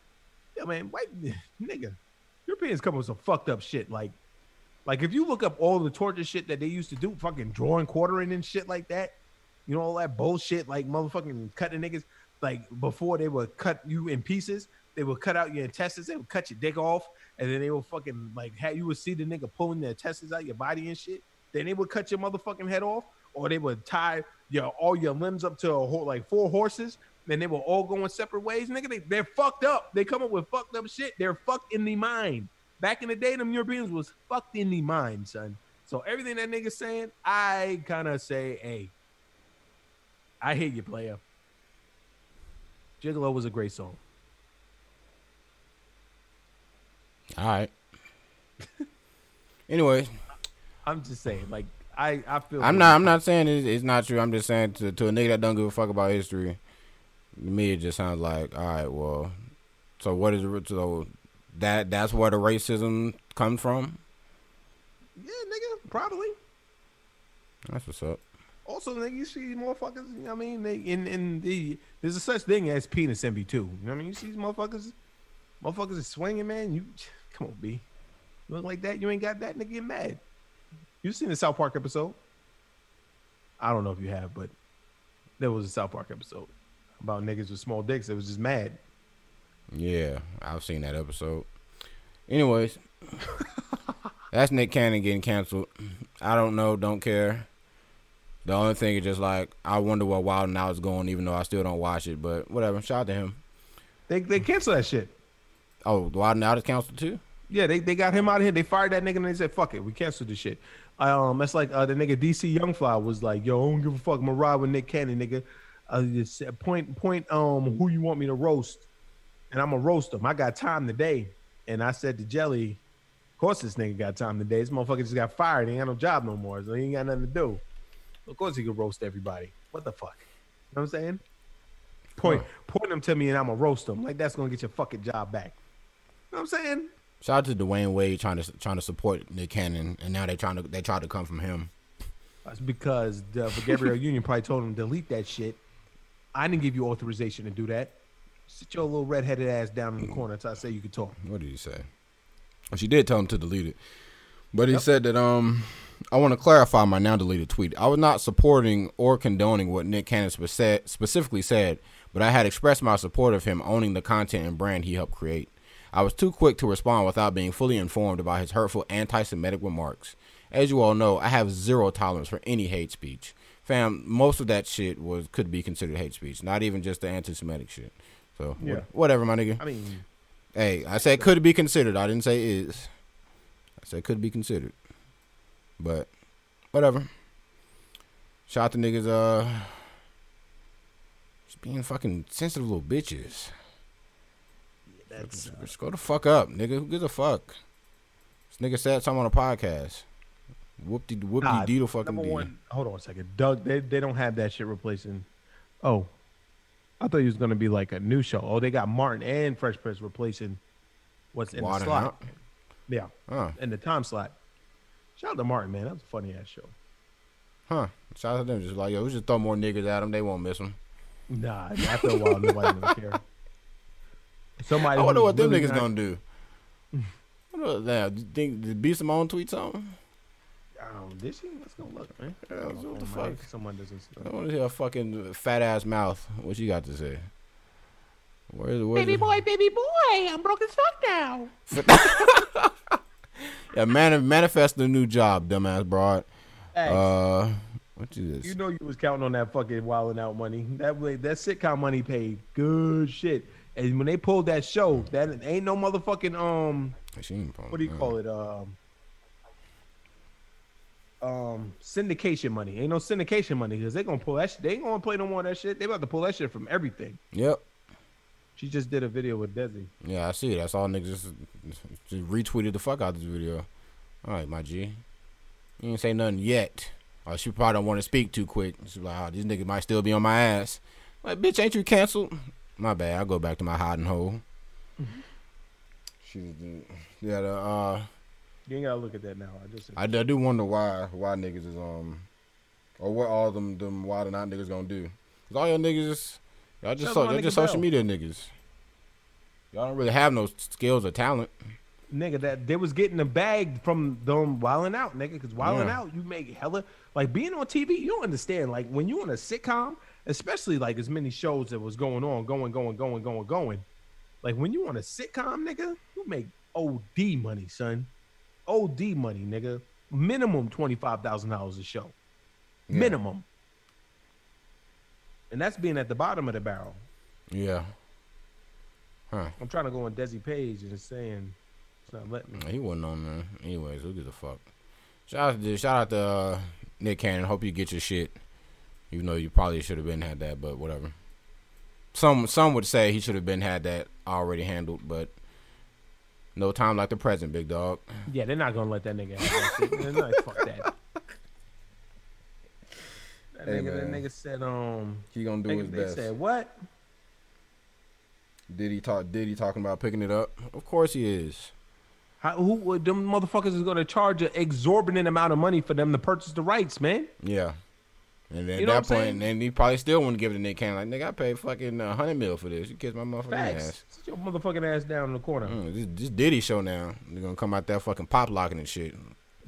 yeah, man, white nigga. Europeans come up with some fucked up shit. Like, like if you look up all the torture shit that they used to do, fucking drawing, quartering, and shit like that. You know all that bullshit, like motherfucking cutting niggas. Like before they would cut you in pieces, they would cut out your intestines. They would cut your dick off, and then they would fucking like have you would see the nigga pulling the intestines out your body and shit. Then they would cut your motherfucking head off, or they would tie your all your limbs up to a whole like four horses. Then they were all going separate ways, nigga. They, they're fucked up. They come up with fucked up shit. They're fucked in the mind. Back in the day, them Europeans was fucked in the mind, son. So everything that nigga's saying, I kind of say, hey, I hear you, player. Gigolo was a great song. All right. anyway, I'm just saying, like, I, I feel. I'm not. I'm not saying it's, it's not true. I'm just saying to, to a nigga that don't give a fuck about history, to me it just sounds like, all right, well, so what is? So that that's where the racism comes from. Yeah, nigga, probably. That's what's up. Also, nigga, you see motherfuckers. You know what I mean? They in in the there's a such thing as penis envy too. You know what I mean? You see these motherfuckers, motherfuckers is swinging, man. You come on, b. You look like that. You ain't got that nigga get mad. You seen the South Park episode? I don't know if you have, but there was a South Park episode about niggas with small dicks that was just mad. Yeah, I've seen that episode. Anyways, that's Nick Cannon getting canceled. I don't know, don't care. The only thing is just like I wonder where Wild 'N Out is going, even though I still don't watch it. But whatever. Shout out to him. They they cancel that shit. Oh, Wild 'N Out is canceled too. Yeah, they, they got him out of here. They fired that nigga and they said, "Fuck it, we canceled this shit." Um, that's like uh, the nigga DC Young Fly was like, "Yo, I don't give a fuck. I'm ride with Nick Cannon, nigga. Uh, just point point um who you want me to roast, and I'm gonna roast them. I got time today." And I said to Jelly, "Of course this nigga got time today. This motherfucker just got fired. He ain't got no job no more, so he ain't got nothing to do. Of course he could roast everybody. What the fuck? You know what I'm saying? Point point them to me and I'm gonna roast them. Like that's gonna get your fucking job back. You know what I'm saying? Shout out to Dwyane Wade trying to trying to support Nick Cannon, and now they trying to they try to come from him. That's because the Gabrielle Union probably told him delete that shit. I didn't give you authorization to do that. Sit your little redheaded ass down in the corner until I say you can talk. What did he say? Well, she did tell him to delete it, but he said that um, I want to clarify my now deleted tweet. I was not supporting or condoning what Nick Cannon spec- specifically said, but I had expressed my support of him owning the content and brand he helped create. I was too quick to respond without being fully informed about his hurtful anti-Semitic remarks. As you all know, I have zero tolerance for any hate speech. Fam, most of that shit was could be considered hate speech, not even just the anti-Semitic shit. So Yeah. whatever, my nigga. I mean, Hey, I said could be considered. I didn't say is. I said could be considered. But whatever. Shout out to niggas uh just being fucking sensitive little bitches. that's Just go the fuck up, nigga. Who gives a fuck? This nigga said something on a podcast. Whoop de whoop de deedle fucking number dee. one. Hold on a second, Doug. They they don't have that shit replacing. Oh, I thought he was gonna be like a new show. Oh, they got Martin and Fresh Prince replacing what's in Water the slot. out. Yeah, Huh. in the time slot. Shout out to Martin, man. That was a funny ass show. Huh. Shout out to them. Just like, yo, we just throw more niggas at them. They won't miss them. Nah, after a while, nobody gonna care. Somebody. I wonder who's what them really niggas not- gonna do. What else? Now, do you think did B Simone tweet something? Oh, did she? Let's go look, man. Yeah, Oh, what the man, fuck? Someone doesn't. I want to hear a fucking fat ass mouth. What you got to say? Where's where's Baby the- boy, baby boy, I'm broke as fuck now. Yeah, man, manifest the new job, dumbass broad. Hey, Uh, what you this? you know you was counting on that fucking wilding out money. That way, that sitcom money paid good shit. And when they pulled that show, that ain't no motherfucking um, She ain't what do you call it? Um, um, syndication money. Ain't no syndication money because they gonna pull that. Shit. They ain't gonna play no more of that shit. They about to pull that shit from everything. Yep. She just did a video with Desi. Yeah, I see. That's all niggas just, just retweeted the fuck out of this video. All right, my G. You ain't say nothing yet. Oh, she probably don't want to speak too quick. She's like, oh, these niggas might still be on my ass. Like, bitch, ain't you canceled? My bad. I'll go back to my hiding hole. She's yeah. The, uh, You ain't gotta look at that now. I just I, I do wonder why why niggas is um or what all them them why the not niggas gonna do? Cause all y'all niggas is y'all just so, y'all just social Bell. media niggas. Y'all don't really have no skills or talent. nigga that they was getting a bag from them wilding out, nigga. Because wilding Yeah. out, you make hella like being on TV. You don't understand. Like when you on a sitcom, especially like as many shows that was going on, going, going, going, going, going. Like when you on a sitcom, nigga, you make OD money, son. OD money, nigga. Minimum twenty five thousand dollars a show. Yeah. Minimum. And that's being at the bottom of the barrel. Yeah. Huh. I'm trying to go on Desi Page and it's saying it's not letting me. He wasn't on there. Anyways, who gives a fuck? Shout out to shout out to uh, Nick Cannon. Hope you get your shit. Even though you probably should have been had that, but whatever. Some some would say he should have been had that already handled, but no time like the present, big dog. Yeah, they're not gonna let that nigga have that shit. They're not, fuck that. That Hey, nigga, that man. nigga said, um, He gonna do they, his they best. said what? Did he talk? Did he talking about picking it up? Of course he is. How, who would them motherfuckers is gonna charge an exorbitant amount of money for them to purchase the rights, man? Yeah. And then You at that point, and he probably still wouldn't give it to Nick Cannon. Like, nigga, I paid fucking uh, hundred mil for this. You kiss my motherfucking Facts. ass. Sit your motherfucking ass down in the corner. Mm, this, this Diddy show now. They're gonna come out there fucking pop locking and shit.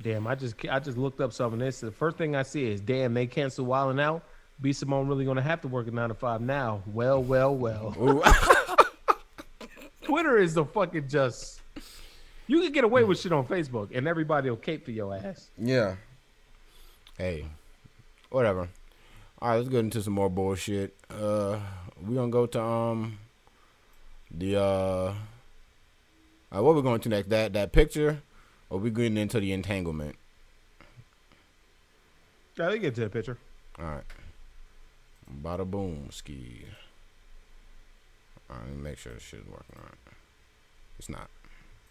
Damn, I just I just looked up something. This the first thing I see is damn they cancel Wildin' Out. B Simone really gonna have to work a nine to five now. Well, well, well. Twitter is the fucking just. You can get away with shit on Facebook, and everybody will cape for your ass. Yeah. Hey, whatever. All right, let's get into some more bullshit. Uh, we gonna go to um the uh, uh what we going to next? That that picture, or we getting into the entanglement? Yeah, they get to the picture. All right. Bada boom ski. All right, let me make sure this shit is working all right. It's not.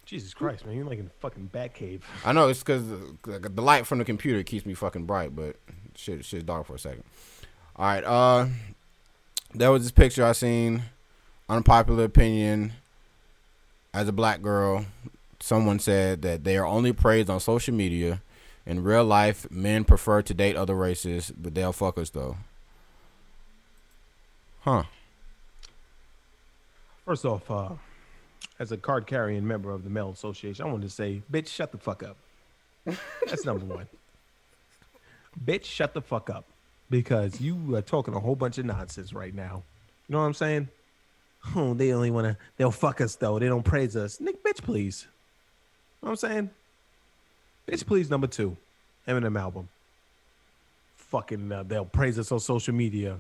Jesus Christ, man, you're like in a fucking bat cave. I know it's because the light from the computer keeps me fucking bright, but shit, shit's dark for a second. All right, uh, there was this picture I seen. Unpopular opinion. As a black girl, someone said that they are only praised on social media. In real life, men prefer to date other races, but they'll fuck us though. Huh? First off, uh, as a card carrying member of the Male Association, I wanted to say, bitch, shut the fuck up. That's number one. bitch, shut the fuck up. Because you are talking a whole bunch of nonsense right now. You know what I'm saying? Oh, they only want to, they'll fuck us though. They don't praise us. Nick, bitch, please. What I'm saying? Bitch, please, number two. Eminem album. Fucking, uh, they'll praise us on social media.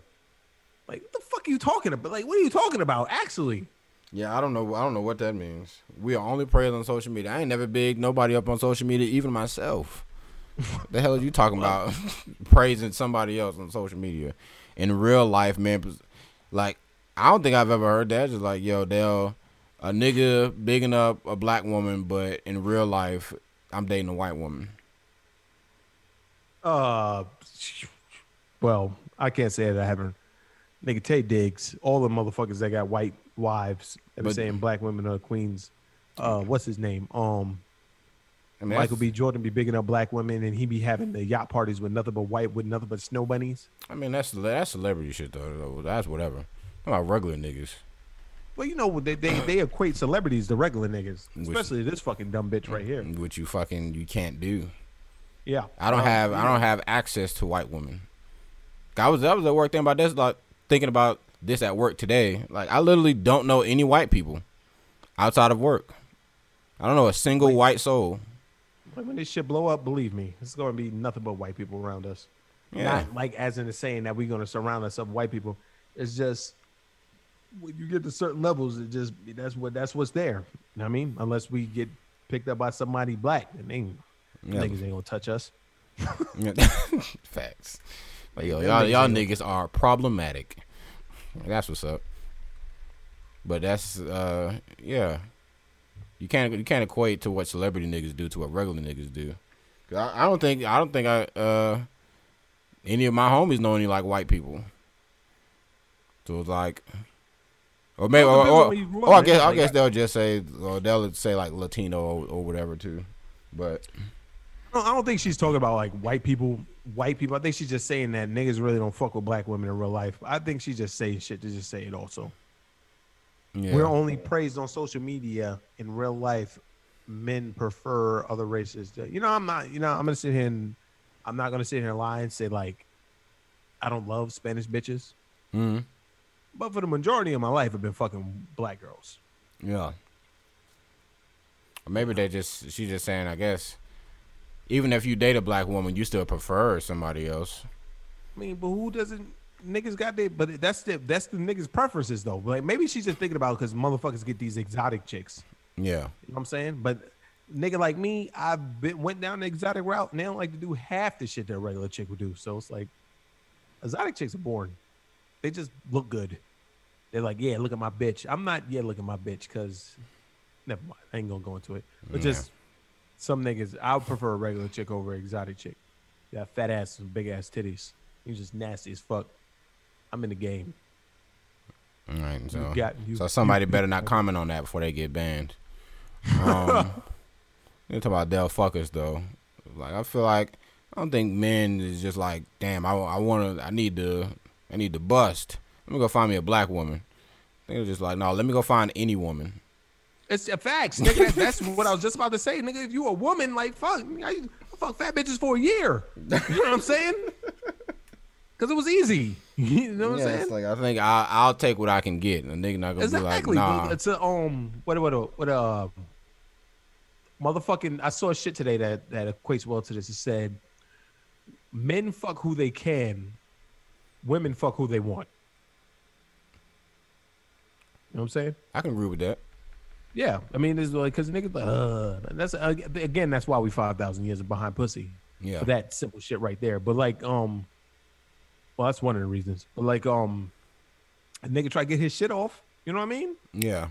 Like, what the fuck are you talking about? Like, what are you talking about, actually? Yeah, I don't know. I don't know what that means. We are only praised on social media. I ain't never big nobody up on social media, even myself. the hell are you talking about? Praising somebody else on social media. In real life, man, like I don't think I've ever heard that. Just like, yo, they'll a nigga bigging up a black woman, but in real life, I'm dating a white woman. Uh, well, I can't say that I haven't. Nigga, Taye Diggs, all the motherfuckers that got white wives that be But- saying black women are queens. Uh, what's his name? Um, I mean, Michael B. Jordan be bigging up black women, and he be having the yacht parties with nothing but white, with nothing but snow bunnies. I mean, that's that's celebrity shit though. That's whatever. I'm about regular niggas. Well, you know they they, they equate celebrities to regular niggas, Which- especially this fucking dumb bitch right here. Which you fucking you can't do. Yeah, I don't Um, have I don't have access to white women. I was that was the work thing about this like thinking about this at work today. Like I literally don't know any white people outside of work. I don't know a single white soul. When this shit blow up, believe me, it's going to be nothing but white people around us. Yeah. Not like as in the saying that we're going to surround ourselves with white people. It's just when you get to certain levels, it just that's what that's what's there. You know what I mean? Unless we get picked up by somebody black, and they Yeah. niggas ain't gonna touch us. Facts. Like yo, y'all niggas y'all niggas are problematic. That's what's up. But that's uh yeah. You can't you can't equate to what celebrity niggas do to what regular niggas do. I, I don't think I don't think I uh any of my homies know any like white people. So it's like Or maybe, or, or, on where you grew or I guess. I guess they'll just say, or they'll say like Latino or, or whatever too. But I don't think she's talking about like white people. White people. I think she's just saying that niggas really don't fuck with black women in real life. I think she's just saying shit to just say it. Also, yeah, we're only praised on social media. In real life, men prefer other races. To, you know, I'm not. You know, I'm gonna sit here and I'm not gonna sit here and lie and say like I don't love Spanish bitches. Mhm. But for the majority of my life, I've been fucking black girls. yeah. Or maybe they just she's just saying, I guess, even if you date a black woman, you still prefer somebody else. I mean, but who doesn't? Niggas got their, but that's the that's the niggas' preferences though. Like maybe she's just thinking about because motherfuckers get these exotic chicks. Yeah, You know what I'm saying? But nigga like me, I've been went down the exotic route and they don't like to do half the shit that a regular chick would do. So it's like exotic chicks are boring. They just look good. They're like, yeah, look at my bitch. I'm not, yeah, look at my bitch, because never mind. I ain't gonna go into it. But Yeah. just some niggas, I would prefer a regular chick over an exotic chick. Yeah, fat ass and big ass titties. You just nasty as fuck. I'm in the game. all right. So, got- you- so somebody you- better not comment on that before they get banned. Um, you talk about Del fuckers though. Like I feel like I don't think men is just like, damn, I, I want to, I need to, I need to bust. Let me go find me a black woman. Think it's just like, no, let me go find any woman. It's a facts, nigga. That's what I was just about to say, nigga. If you a woman, like fuck, I, fuck fat bitches for a year. You know what I'm saying? Because it was easy. You know what I'm saying? it's like I think I, I'll take what I can get. And a nigga not gonna exactly. be like, nah. It's a um, what what a what a motherfucking. I saw a shit today that that equates well to this. It said, men fuck who they can, women fuck who they want. You know what I'm saying? I can agree with that. Yeah, I mean, it's like because niggas, like, uh, that's uh, again, that's why we five thousand years behind pussy. Yeah. For that simple shit right there. But like, um, well, that's one of the reasons. But like, um, a nigga try to get his shit off. You know what I mean? Yeah.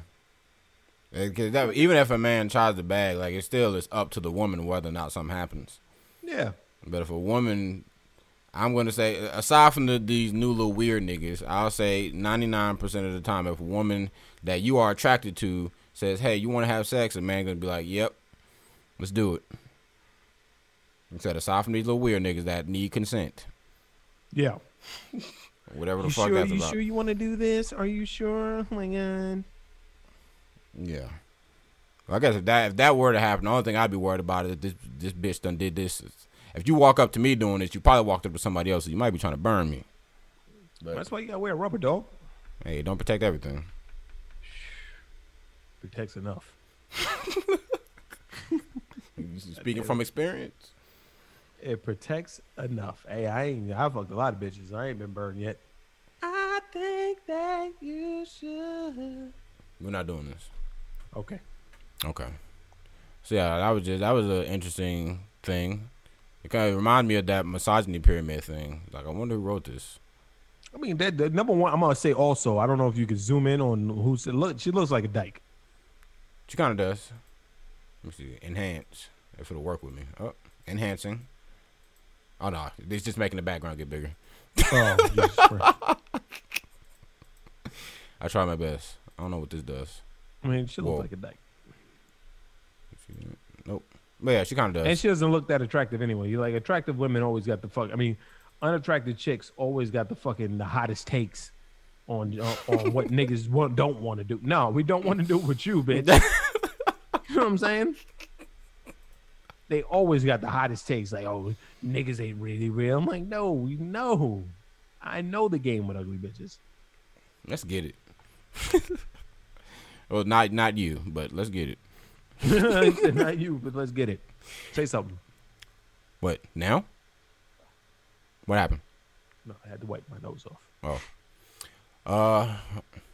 Eh, 'cause that, even if a man tries to bag, like it still is up to the woman whether or not something happens. Yeah. But if a woman, I'm gonna say, aside from the, these new little weird niggas, I'll say 99% of the time, if a woman that you are attracted to says, "Hey, you want to have sex," a man gonna be like, "Yep, let's do it." Instead, aside from these little weird niggas that need consent, Yeah. whatever the You fuck sure? that's You about. sure you want to do this? Are you sure? Oh my god. Yeah. Well, I guess if that if that were to happen, the only thing I'd be worried about is this this bitch done did this. If you walk up to me doing this, you probably walked up to somebody else. So you might be trying to burn me. But That's why you gotta wear a rubber dog. hey, don't protect everything. Protects enough. Speaking from experience. It protects enough. Hey, I ain't. I fucked a lot of bitches. I ain't been burned yet. I think that you should. We're not doing this. Okay. Okay. So yeah, that was just that was an interesting thing. It kind of reminded me of that misogyny pyramid thing. Like, I wonder who wrote this. I mean, that the number one. I'm gonna say also. I don't know if you could zoom in on who's. Look, she looks like a dyke. She kind of does. Let me see. Enhance. If it'll work with me. Oh, enhancing. Oh no, it's just making the background get bigger. Oh, I try my best. I don't know what this does. I mean, she looks like a dyke, Nope. But yeah, she kind of does. and she doesn't look that attractive anyway. You like attractive women always got the fuck. I mean, unattractive chicks always got the fucking the hottest takes on on, on what niggas want, don't want to do. No, we don't want to do it with you, bitch. you know what I'm saying? They always got the hottest takes, like, oh, niggas ain't really real. I'm like, no, we know. I know the game with ugly bitches. let's get it. well, not not you, but let's get it. I said, Not you, but let's get it. Say something. What now? What happened? No, I had to wipe my nose off. Oh. Uh,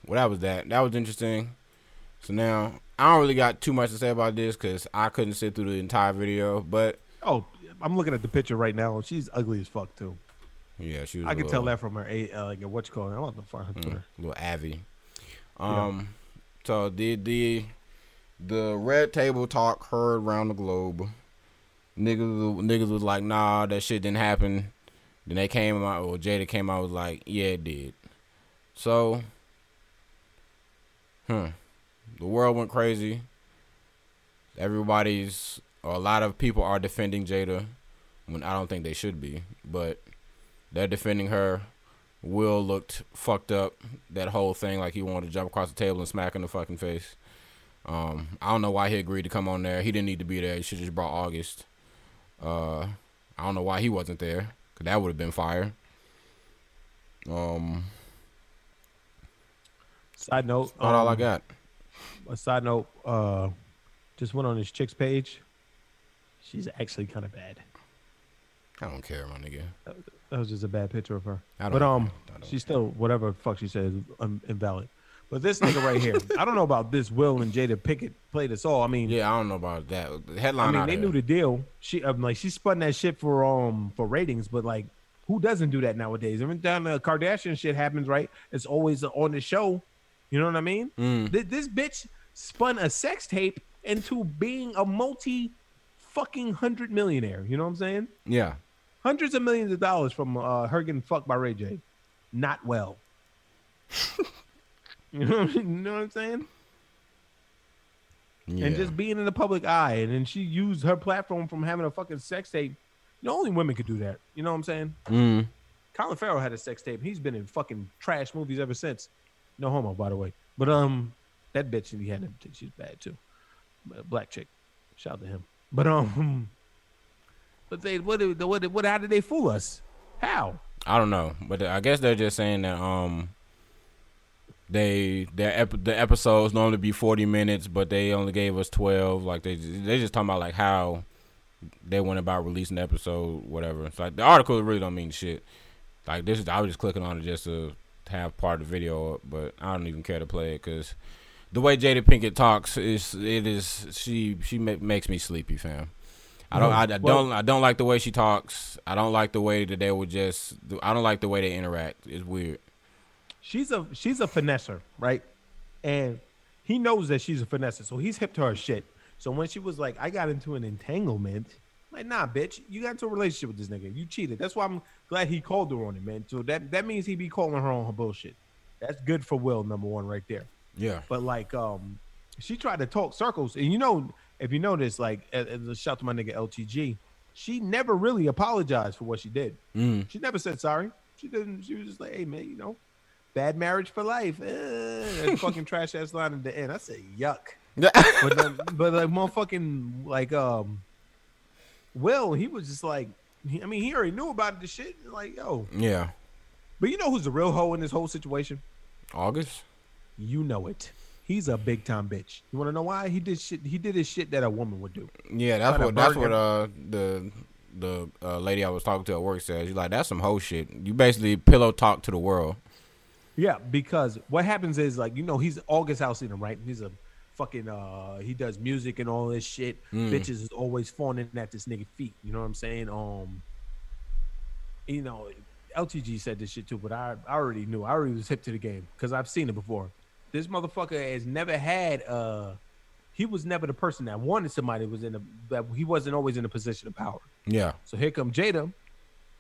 well, that was that. That was interesting. So now I don't really got too much to say about this because I couldn't sit through the entire video. But Oh, I'm looking at the picture right now. She's ugly as fuck too. yeah, she was. I a can tell that from her a uh, like what you call it. About to find her Mm, little Avi. Um, so the the the red table talk heard around the globe. Niggas niggas was like, nah, that shit didn't happen. Then they came out, or Jada came out was like, yeah, it did. So Hmm. The world went crazy. Everybody's, a lot of people are defending Jada when I don't think they should be, but they're defending her. Will looked fucked up. That whole thing, like he wanted to jump across the table and smack in the fucking face. Um, I don't know why he agreed to come on there. He didn't need to be there. He should just brought August. Uh, I don't know why he wasn't there, cause that would have been fire. Um, Side note. not all I um, got. A side note. Uh, just went on his chick's page. She's actually kind of bad. I don't care, my nigga. That was just a bad picture of her. I don't But um, she's still whatever the fuck she said is um, invalid. But this nigga right here, I don't know about this. Will and Jada Pinkett played us all. I mean, Yeah, I don't know about that. The I mean they knew the deal. She um, like she spun that shit for um for ratings, but like who doesn't do that nowadays? Every time the Kardashian shit happens, right? It's always on the show. You know what I mean? Mm. Th- This bitch spun a sex tape into being a multi fucking hundred millionaire. You know what I'm saying? Yeah. Hundreds of millions of dollars from uh, her getting fucked by Ray J. Not well. you, know what, I mean? You know what I'm saying? Yeah. And just being in the public eye, and then she used her platform from having a fucking sex tape. You know, only women could do that. You know what I'm saying? Mm. Colin Farrell had a sex tape. He's been in fucking trash movies ever since. No homo, by the way. But um, that bitch he had, she's bad too. But Black chick. Shout out to him. But um, but they what what what how did they fool us? How? I don't know, but I guess they're just saying that um they their ep- the episodes normally be forty minutes, but they only gave us twelve. Like they they just talking about like how they went about releasing the episode, whatever. It's like the article really don't mean shit. Like this is I was just clicking on it just to have part of the video up, but I don't even care to play it because the way Jada Pinkett talks is it is she she ma- makes me sleepy, fam. I don't I, I don't I don't like the way she talks. I don't like the way that they would just. I don't like the way they interact. It's weird. She's a she's a finesser, right? And he knows that she's a finesser, so he's hip to her shit. So when she was like, I got into an entanglement, like, nah, bitch, you got into a relationship with this nigga. You cheated. That's why I'm glad he called her on it, man. So that that means he be calling her on her bullshit. That's good for Will, number one, right there. Yeah. But like, um, she tried to talk circles, and you know, if you notice, like, a shout to my nigga LTG, she never really apologized for what she did. Mm. She never said sorry. She didn't. She was just like, "Hey man, you know, bad marriage for life." Uh, fucking trash ass line at the end. I said, "Yuck." But then, but like motherfucking like um, Will he was just like, he, I mean, he already knew about the shit. Like, yo, yeah. but you know who's the real hoe in this whole situation? August. You know it. He's a big time bitch. You want to know why? He did shit. He did his shit that a woman would do. Yeah, that's what that's what uh the the uh, lady I was talking to at work said. She's like, that's some hoe shit. You basically pillow talk to the world. Yeah, because what happens is like you know he's August Alsina, right? He's a fucking uh he does music and all this shit. Mm. Bitches is always fawning at this nigga feet. You know what I'm saying? Um, you know, LTG said this shit too, but I, I already knew. I already was hip to the game because I've seen it before. This motherfucker has never had uh he was never the person that wanted somebody was in a that he wasn't always in a position of power. Yeah. So here come Jada.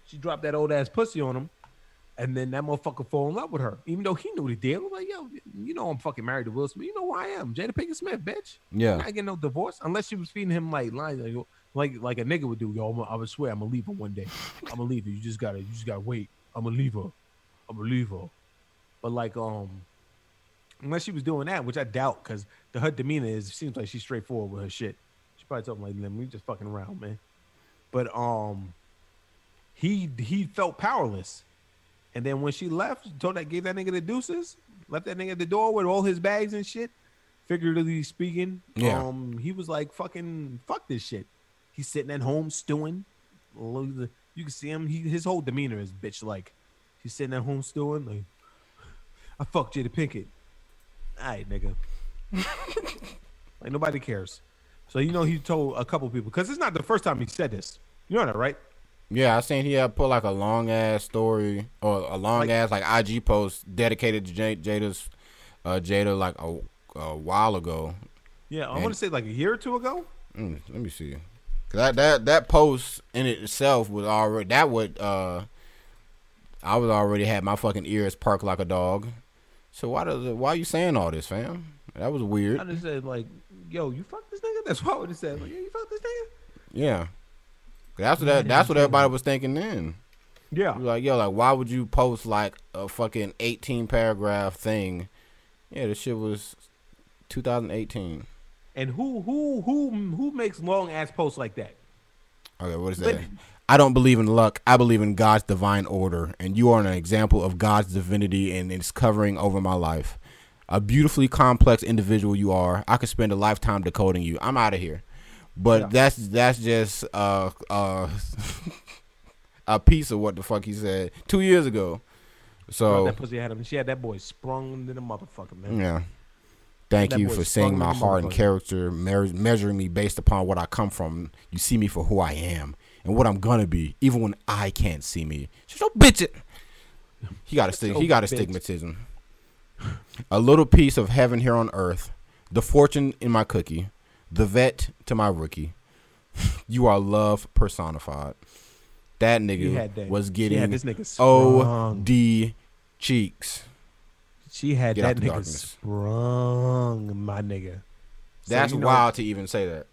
She dropped that old ass pussy on him. And then that motherfucker fall in love with her. Even though he knew the deal. Like, yo, you know I'm fucking married to Will Smith. You know who I am. Jada Pinkett Smith, bitch. Yeah. not getting no divorce. Unless she was feeding him like lines like like, like a nigga would do. Yo, I'm, I would swear I'm gonna leave her one day. I'm gonna leave her. You just gotta you just gotta wait. I'm gonna leave her. I'm gonna leave her. But like um unless she was doing that, which I doubt, because the her demeanor is seems like she's straightforward with her shit. She probably told him like, "Let me just fucking around, man." But um, he he felt powerless, and then when she left, told that gave that nigga the deuces, left that nigga at the door with all his bags and shit. Figuratively speaking, Yeah. um, he was like, "Fucking fuck this shit." He's sitting at home stewing. You can see him. He his whole demeanor is bitch like. He's sitting at home stewing like, "I fucked Jada Pinkett." All right, nigga. like nobody cares. So you know he told a couple people because it's not the first time he said this. You know that, right? Yeah, I seen he had put like a long ass story or a long Like- ass like IG post dedicated to J- Jada's uh Jada like a, a while ago. Yeah, I want to say like a year or two ago. Mm, let me see. 'Cause that that that post in itself was already that would uh I was already had my fucking ears perked like a dog. So why does it, why you saying all this, fam? That was weird. I just said like, "Yo, you fuck this nigga." That's what I would have said. Like, "Yeah, you fuck this nigga." Yeah. That's what that, that's what everybody was thinking then. Yeah. Like, yo, like why would you post like a fucking 18 paragraph thing? Yeah, this shit was 2018. And who who who who makes long ass posts like that? Okay, what is But- that? I don't believe in luck. I believe in God's divine order, and you are an example of God's divinity and its covering over my life. A beautifully complex individual you are. I could spend a lifetime decoding you. I'm out of here. But Yeah. that's that's just uh uh a piece of what the fuck he said two years ago. So that pussy had him. She had that boy sprung to the motherfucker, man. yeah. Thank That you for seeing my heart and character, me- measuring me based upon what I come from. You see me for who I am and what I'm gonna be, even when I can't see me. Shut your bitch it. He got a stig- he got a stigmatism. A little piece of heaven here on earth, the fortune in my cookie, the vet to my rookie. You are love personified. That nigga that. was She had this nigga sprung. OD cheeks. She had Get that nigga darkness. sprung, my nigga. So, That's you know, wild to even say that.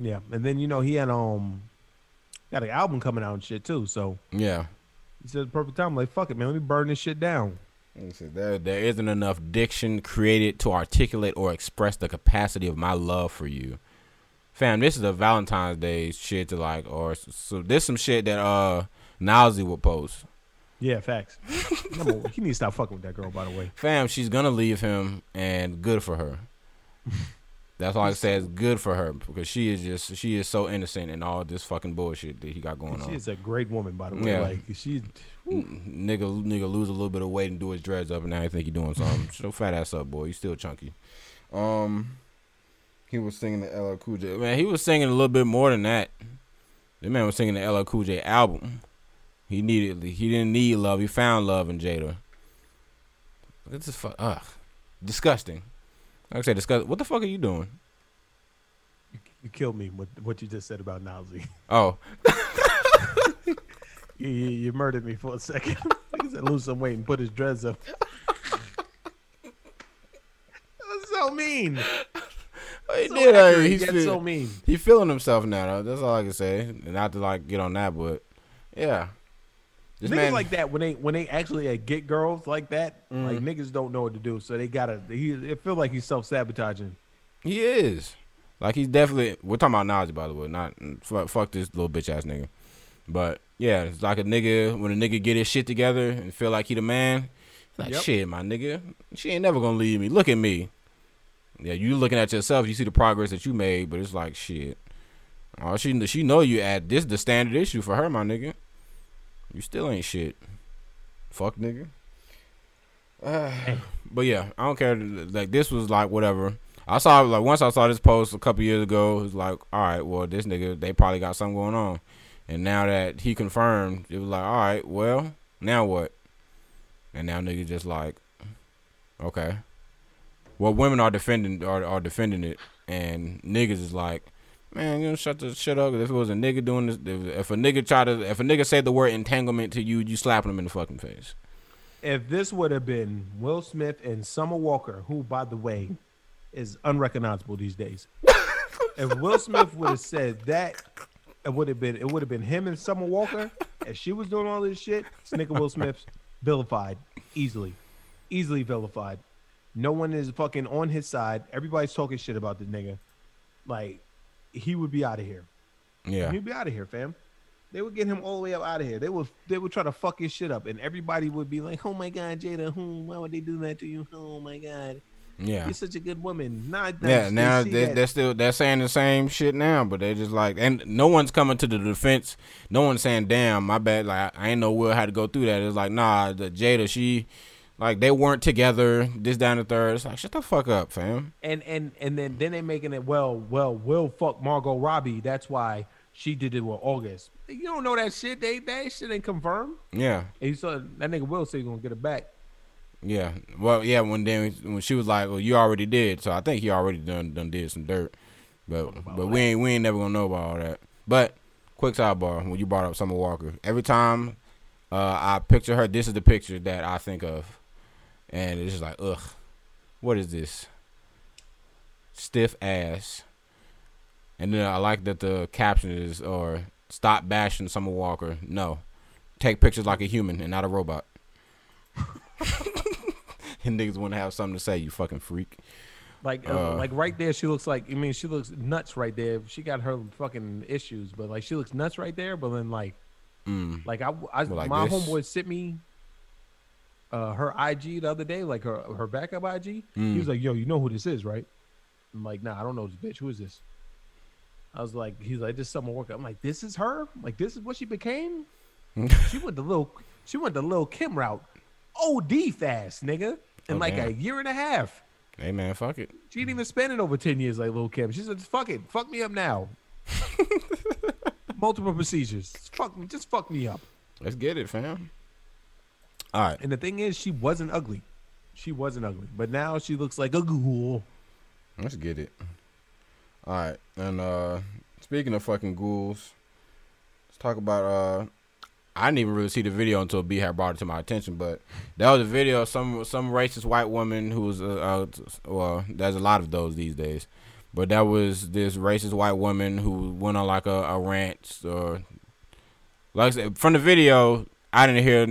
Yeah, and then you know he had um got an album coming out and shit too. So Yeah. he said the perfect time. Like fuck it, man. Let me burn this shit down. There, there isn't enough diction created to articulate or express the capacity of my love for you. Fam, this is a Valentine's Day shit to like, or so There's some shit that uh Nowsy would post. Yeah, facts. Number he needs to stop fucking with that girl. By the way, Fam, she's gonna leave him, and good for her. That's all I say is good for her because she is just she is so innocent in all this fucking bullshit that he got going on. she on. is a great woman. By the way, Yeah. like she. N- nigga, nigga, lose a little bit of weight and do his dreads up, and now you think you're doing something. Show fat ass up, boy. You still chunky. Um, he was singing the LL Cool J. Man, he was singing a little bit more than that. The man was singing the LL Cool J album. He needed, he didn't need love. He found love in Jada. This is fuck, ugh, disgusting. Like I said, disgusting. What the fuck are you doing? You killed me with what you just said about Nowsy. Oh, You, you, you murdered me for a second. he said lose some weight and put his dreads up. That's so mean. he So did. yet he's so mean. he feeling himself now. Though. That's all I can say. Not to like get on that, but yeah. This niggas man- like that when they when they actually uh, get girls like that, like Mm-hmm. niggas don't know what to do, so they gotta. He it feel like he's self sabotaging. He is. Like he's definitely. We're talking about Nazi, by the way. Not fuck, fuck this little bitch ass nigga. But yeah, it's like a nigga when a nigga get his shit together and feel like he the man. Like Yep. shit, my nigga. She ain't never gonna leave me. Look at me. Yeah, you looking at yourself. You see the progress that you made, but it's like shit. Oh, she she know you at this the standard issue for her, my nigga. You still ain't shit. Fuck nigga. Uh, but yeah, I don't care. Like this was like whatever. I saw like once I saw this post a couple years ago. It was like, all right, well this nigga they probably got something going on, and now that he confirmed, it was like, all right, well now what? And now nigga just like, okay. Well, women are defending are are defending it, and niggas is like, man, you shut the shit up. If it was a nigga doing this, if, a nigga try to, if a nigga said the word entanglement to you, you slapping him in the fucking face. If this would have been Will Smith and Summer Walker, who by the way is unrecognizable these days, if Will Smith would have said that, it would have been it would have been him and Summer Walker. If she was doing all this shit, Snicker Will Smith's vilified easily, easily vilified. No one is fucking on his side. Everybody's talking shit about the nigga. Like he would be out of here. Yeah, He'd be out of here, fam. They would get him all the way up out of here. They would they would try to fuck his shit up, and everybody would be like, "Oh my god, Jada, hmm, why would they do that to you? Oh my god, yeah. you're such a good woman." Not Yeah, now they, that. they're still they're saying the same shit now, but they're just like, and no one's coming to the defense. No one's saying, "Damn, my bad." Like I ain't know Will had to go through that. It's like, nah, the Jada, she, like they weren't together. This down the third. It's like, shut the fuck up, fam. and and and then then they making it well, well, Will fuck Margot Robbie. That's why she did it with August. You don't know that shit. They that shit ain't confirmed. Yeah, And he saw that nigga Will say he gonna get it back. yeah. Well, yeah. When then when she was like, "Well, you already did," so I think he already done done did some dirt. But but we ain't we ain't never gonna know about all that. But quick sidebar: when you brought up Summer Walker, every time uh, I picture her, this is the picture that I think of, and it's just like, ugh, what is this? stiff ass. And then I like that the caption is or stop bashing Summer Walker. No. Take pictures like a human and not a robot. and niggas want to have something to say, you fucking freak. Like, uh, Uh. like right there, she looks like. I mean, she looks nuts right there. She got her fucking issues, but like, she looks nuts right there. But then, like, Mm. like I, I like my this? homeboy sent me uh, her IG the other day, like her her backup IG. He Mm. was like, "Yo, you know who this is, right?" I'm like, "Nah, I don't know this bitch. Who is this?" I was like, "He's like, this Summer Walker." I'm like, "This is her? Like, this is what she became?" she went the little, she went the Lil Kim route, OD fast, nigga, in Oh, like a year and a half. Hey man, fuck it. She didn't even spend it over 10 years like Lil Kim. She said, fuck it. Fuck me up now. Multiple procedures. Fuck me. Just fuck me up. Let's get it, fam. All right. And the thing is, she wasn't ugly. She wasn't ugly. But now she looks like a ghoul. Let's get it. All right, and uh speaking of fucking ghouls, let's talk about. uh I didn't even really see the video until B had brought it to my attention, but that was a video of some some racist white woman who was uh, uh well, there's a lot of those these days, but that was this racist white woman who went on like a, a rant or like I said, from the video, I didn't hear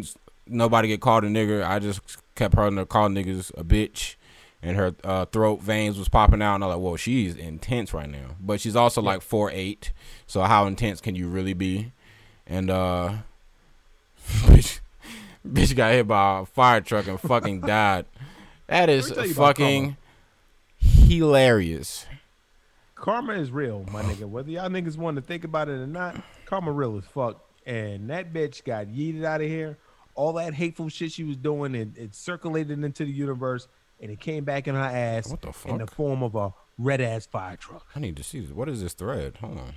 nobody get called a nigger. I just kept her her call niggas a bitch and her uh, throat veins was popping out, and I was like, "Whoa, she's intense right now." But she's also like four eight, so how intense can you really be? And uh, bitch, bitch got hit by a fire truck and fucking died. That is Let me tell you about fucking hilarious. Karma is real, my nigga. Whether y'all niggas want to think about it or not, karma real as fuck. And that bitch got yeeted out of here. All that hateful shit she was doing, it, it circulated into the universe, and it came back in her ass What the fuck? in the form of a red ass fire truck. I need to see this. What is this thread? Hold on.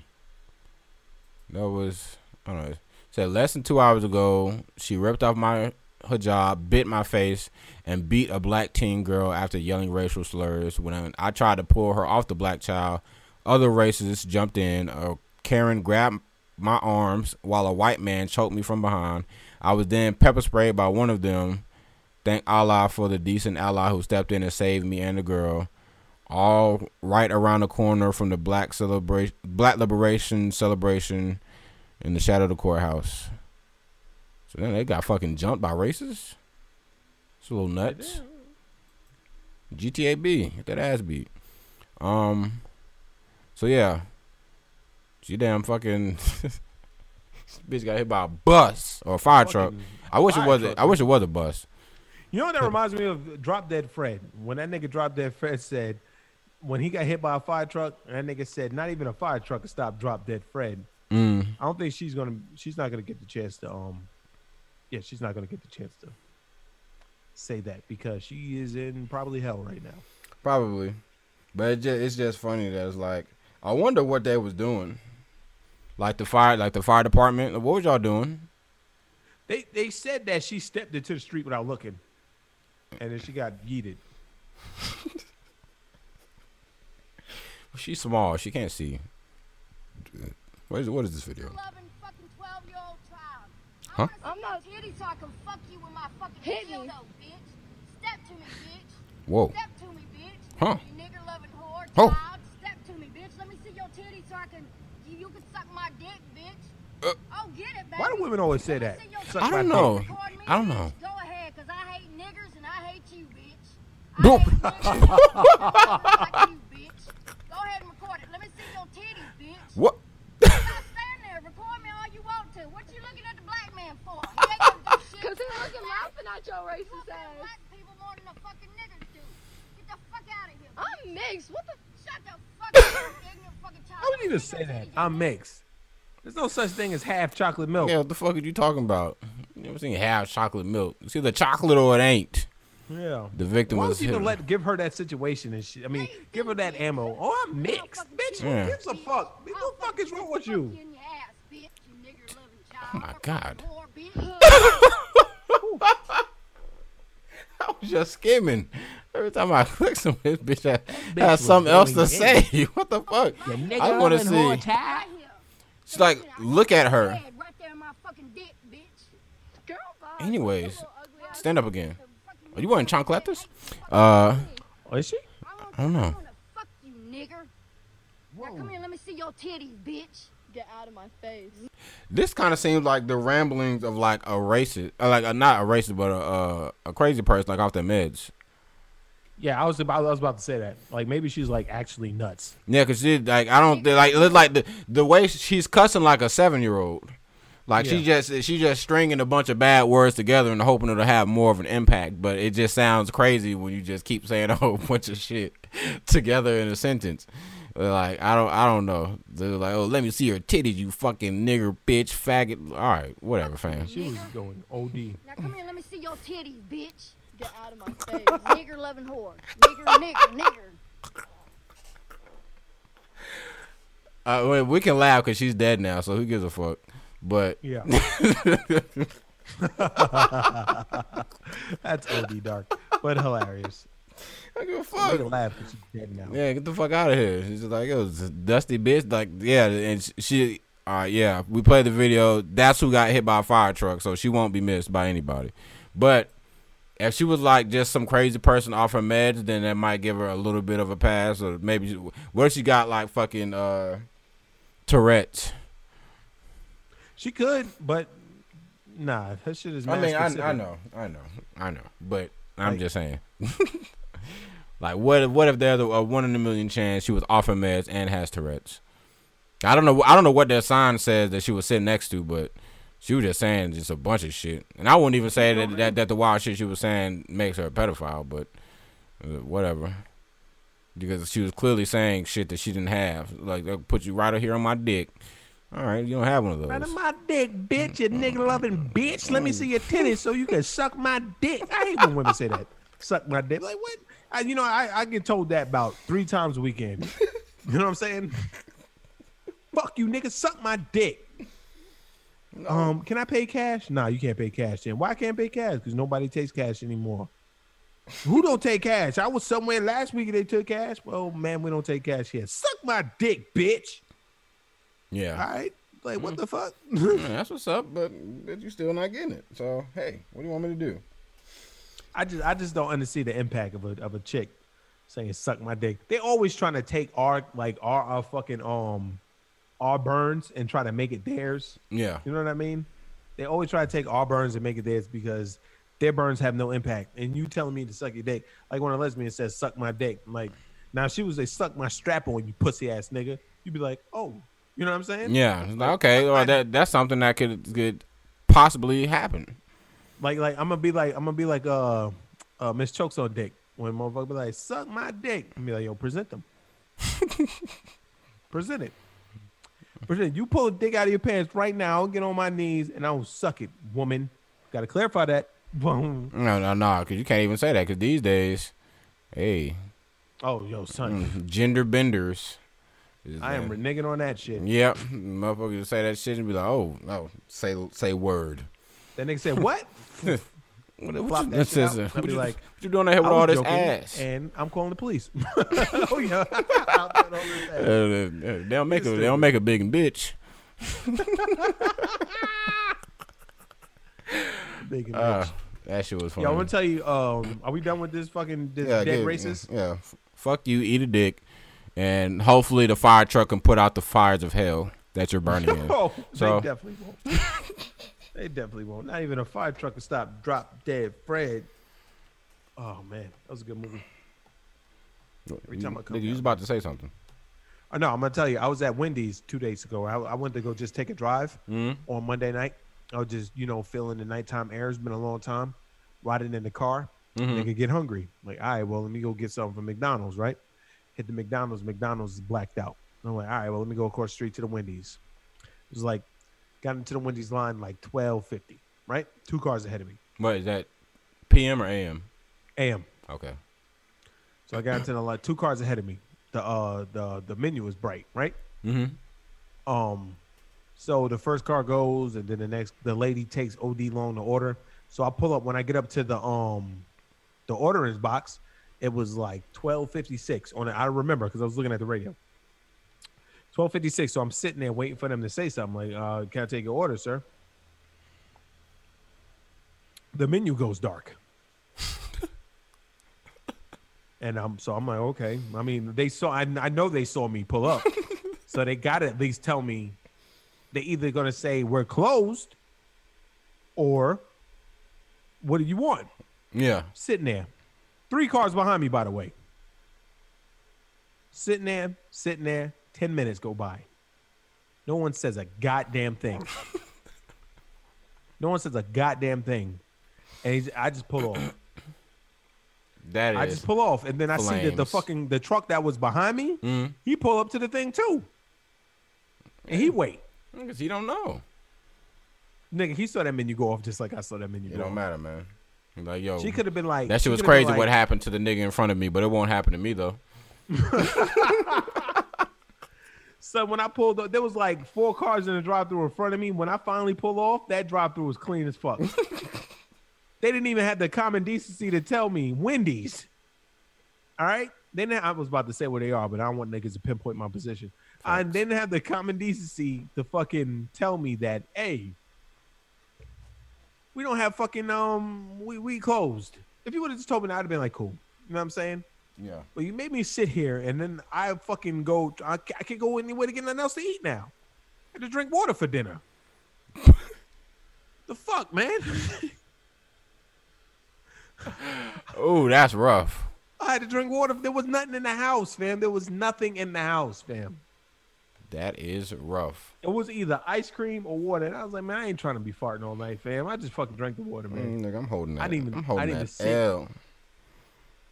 That was I don't know. It said less than two hours ago, she ripped off my hijab, bit my face, and beat a black teen girl after yelling racial slurs. When I tried to pull her off the black child, other racists jumped in. Uh, Karen grabbed my arms while a white man choked me from behind. I was then pepper sprayed by one of them. Thank Allah for the decent ally who stepped in and saved me and the girl all right around the corner from the black celebration, black liberation celebration in the shadow of the courthouse. So then they got fucking jumped by racists. It's a little nuts. GTA B, get that ass beat. Um. So yeah, she damn fucking bitch got hit by a bus or a fire truck. I wish it was. truck, A, I wish it was a bus. You know what that reminds me of? Drop Dead Fred. When that nigga Drop Dead Fred said, when he got hit by a fire truck, and that nigga said, not even a fire truck could stop Drop Dead Fred. Mm. I don't think she's gonna. She's not gonna get the chance to. Um, yeah, she's not gonna get the chance to say that because she is in probably hell right now. Probably, but it just, it's just funny that it's like I wonder what they was doing. Like the fire, like the fire department. What was y'all doing? They they said that she stepped into the street without looking, and then she got yeeted. She's small. She can't see. What is what is this video? loving fucking 12 year old child. Huh? I'm not titty so I can fuck you with my fucking Hit me. dildo, bitch. Step to me, bitch. Whoa. Step to me, bitch. Huh. You nigger loving whore, Oh. child. Step to me, bitch. Let me see your titty so I can you, you can suck my dick, bitch. Uh. oh, get it, baby. Why do women always say that? me see your Suck I don't dick. know. Record me, I don't know. Go ahead, cause I hate niggers and I hate you, bitch. Boop. I hate niggers like you, bitch. Go ahead and record it. Let me see your titties, bitch. What? Stop standing there. Record me all you want to. What you looking at the black man for? He ain't gonna do shit. Cause he's looking laughing at your racist them ass. black people more than the fucking niggers do. Get the fuck out of here. I'm mixed. What the? Shut the fuck up, you ignorant fucking child. I wouldn't even say that. I'm mixed. There's no such thing as half chocolate milk. Yeah, what the fuck are you talking about? You ever seen half chocolate milk? It's either chocolate or it ain't. Yeah. The victim was. Why was you let give her that situation and shit? I mean, give her that ammo. Oh, I'm mixed, bitch. Who Yeah. gives a fuck? What the fuck is wrong with you? in your ass, bitch, you nigger loving child. Oh my God. I was just skimming. Every time I click some this bitch had, bitch had was something else to say. what the fuck? I want to see. Right. She's like, look at her. Head Right there in my fucking dick, bitch. Girl, bye. Anyways, Little ugly ass. stand up again. Are you wearing chancletas? Uh, Oh, is she? I don't know. I wanna fuck you, Now come here, let me see your titties, bitch. Get out of my face. This kind of seems like the ramblings of like a racist, uh, like a, not a racist, but a, a a crazy person, like off their meds. Yeah, I was about I was about to say that. Like maybe she's like actually nuts. Yeah, cause she like I don't like look like the the way she's cussing like a seven year old. Like she just she just stringing a bunch of bad words together and hoping it'll have more of an impact. But it just sounds crazy when you just keep saying a whole bunch of shit together in a sentence. Like I don't I don't know. They're like, oh, let me see your titties, you fucking nigger, bitch, faggot. All right, whatever, fam. She was going OD. Now come here, let me see your titties, bitch. Get out of my face. nigger loving whore. Nigger, nigger, nigger. Uh, wait, we can laugh because she's dead now, so who gives a fuck? But Yeah. That's OD dark, but hilarious. I give a fuck. We can laugh because she's dead now. Yeah, get the fuck out of here. She's just like, it was a dusty bitch. Like, yeah, and she, uh, yeah, we played the video. That's who got hit by a fire truck, so she won't be missed by anybody. But if she was like just some crazy person off her meds, then that might give her a little bit of a pass. Or maybe, she, what if she got like fucking uh, Tourette's? She could, but nah, that shit is. I mean, I. I know, I know, I know, but I'm Like- just saying. like, what if what if there's a, a one in a million chance she was off her meds and has Tourette's? I don't know. I don't know what that sign says that she was sitting next to, but she was just saying just a bunch of shit. And I wouldn't even say that that, that the wild shit she was saying makes her a pedophile, but uh, whatever. Because she was clearly saying shit that she didn't have. Like, they'll put you right here on my dick. All right, you don't have one of those. Right on my dick, bitch, you nigga loving bitch. Let me see your titties so you can suck my dick. I hate when women say that. Suck my dick. Like what? I, you know, I, I get told that about three times a weekend. You know what I'm saying? Fuck you, nigga. Suck my dick. Um, can I pay cash? Nah, you can't pay cash. Then why can't I pay cash? Because nobody takes cash anymore. Who don't take cash? I was somewhere last week and they took cash. Well, man, we don't take cash here. Suck my dick, bitch. yeah. All right. Like what the fuck? Yeah, that's what's up, but, but you still not getting it. So hey, what do you want me to do? I just I just don't understand the impact of a of a chick saying suck my dick. They always trying to take our like our, our fucking um our burns and try to make it theirs. Yeah, You know what I mean? They always try to take our burns and make it theirs because their burns have no impact. And you telling me to suck your dick, like when a lesbian says suck my dick, I'm like now she was a suck my strap on you pussy ass nigga, you'd be like, oh, you know what I'm saying? yeah. Like, okay, well, that that's something that could could possibly happen. Like like I'm gonna be like I'm gonna be like uh uh Miss Chokes on dick when motherfucker be like suck my dick and be like yo present them present it present you pull a dick out of your pants right now I'll get on my knees and I'll suck it woman. Gotta clarify that. Boom. No, no, no, because you can't even say that. Because these days, hey, oh yo son. Mm, gender benders. is, I am reneging on that shit. Yep, motherfuckers say that shit and be like, oh, no, say say word. that nigga said what What, Flop what, you, that this shit out. is, I'll be you, like, "What you doing out here with all this joking, ass?" And I'm calling the police oh yeah I'll put all this Uh, ass. uh, they don't make a they don't make a big bitch. Big and Uh, that shit was funny. Yo, I'm gonna tell you. Um, are we done with this fucking this dead give- racist? Yeah, f- fuck you, eat a dick, and hopefully the fire truck can put out the fires of hell that you're burning in. Oh, So- they definitely won't. They definitely won't. Not even a fire truck can stop drop dead Fred. Oh man, that was a good movie. Every time I come Nigga, you was about to say something. No, I'm gonna tell you. I was at Wendy's two days ago. I, I went to go just take a drive Mhm. on Monday night. I was just you know feeling the nighttime air. It's been a long time. Riding in the car, Mhm. nigga get hungry. Like, all right, well let me go get something from McDonald's. Right? Hit the McDonald's. McDonald's is blacked out. I'm like, all right, well let me go across the street to the Wendy's. It was like, got into the Wendy's line like 12:50. Right? Two cars ahead of me. What is that? PM or AM? AM. Okay. So I got into the line. Two cars ahead of me. The uh the the menu is bright. Right? Mm-hmm. Um, so the first car goes, and then the next, the lady takes OD long to order. So I pull up when I get up to the um, the ordering box. It was like twelve fifty six on it. I remember because I was looking at the radio. Twelve fifty six. So I'm sitting there waiting for them to say something like, uh, "Can I take your order, sir?" The menu goes dark. And um, so I'm like, okay. I mean, they saw. I, I know they saw me pull up, so they got to at least tell me. They either gonna say we're closed, or what do you want? Yeah. Sitting there, three cars behind me, by the way. Sitting there, sitting there. Ten minutes go by. No one says a goddamn thing. no one says a goddamn thing, and I just pull off. That is. I just pull off, and then I see that the fucking the truck that was behind me. Mhm. He pull up to the thing too, and he wait. Because he don't know. Nigga, he saw that menu go off just like I saw that menu It go don't off. matter, man. Like, yo, She could have been like that she shit was crazy what happened to the nigga in front of me, but it won't happen to me, though. So when I pulled up, there was like four cars in the drive-through in front of me. When I finally pulled off, that drive-through was clean as fuck. they didn't even have the common decency to tell me Wendy's. All right, Then. I was about to say where they are, but I don't want niggas to pinpoint my position. I didn't have the common decency to fucking tell me that, hey, we don't have fucking um, we we closed. If you would have just told me that, I'd have been like, cool. You know what I'm saying? Yeah. But you made me sit here, and then I fucking go. I, I can't go anywhere to get nothing else to eat now. I had to drink water for dinner. the fuck, man? Oh, that's rough. I had to drink water. There was nothing in the house, fam. There was nothing in the house, fam. That is rough. It was either ice cream or water. And I was like, man, I ain't trying to be farting all night, fam. I just fucking drank the water, man. Mm, nigga, I'm holding that. I didn't even- I'm holding I didn't that even sit. L.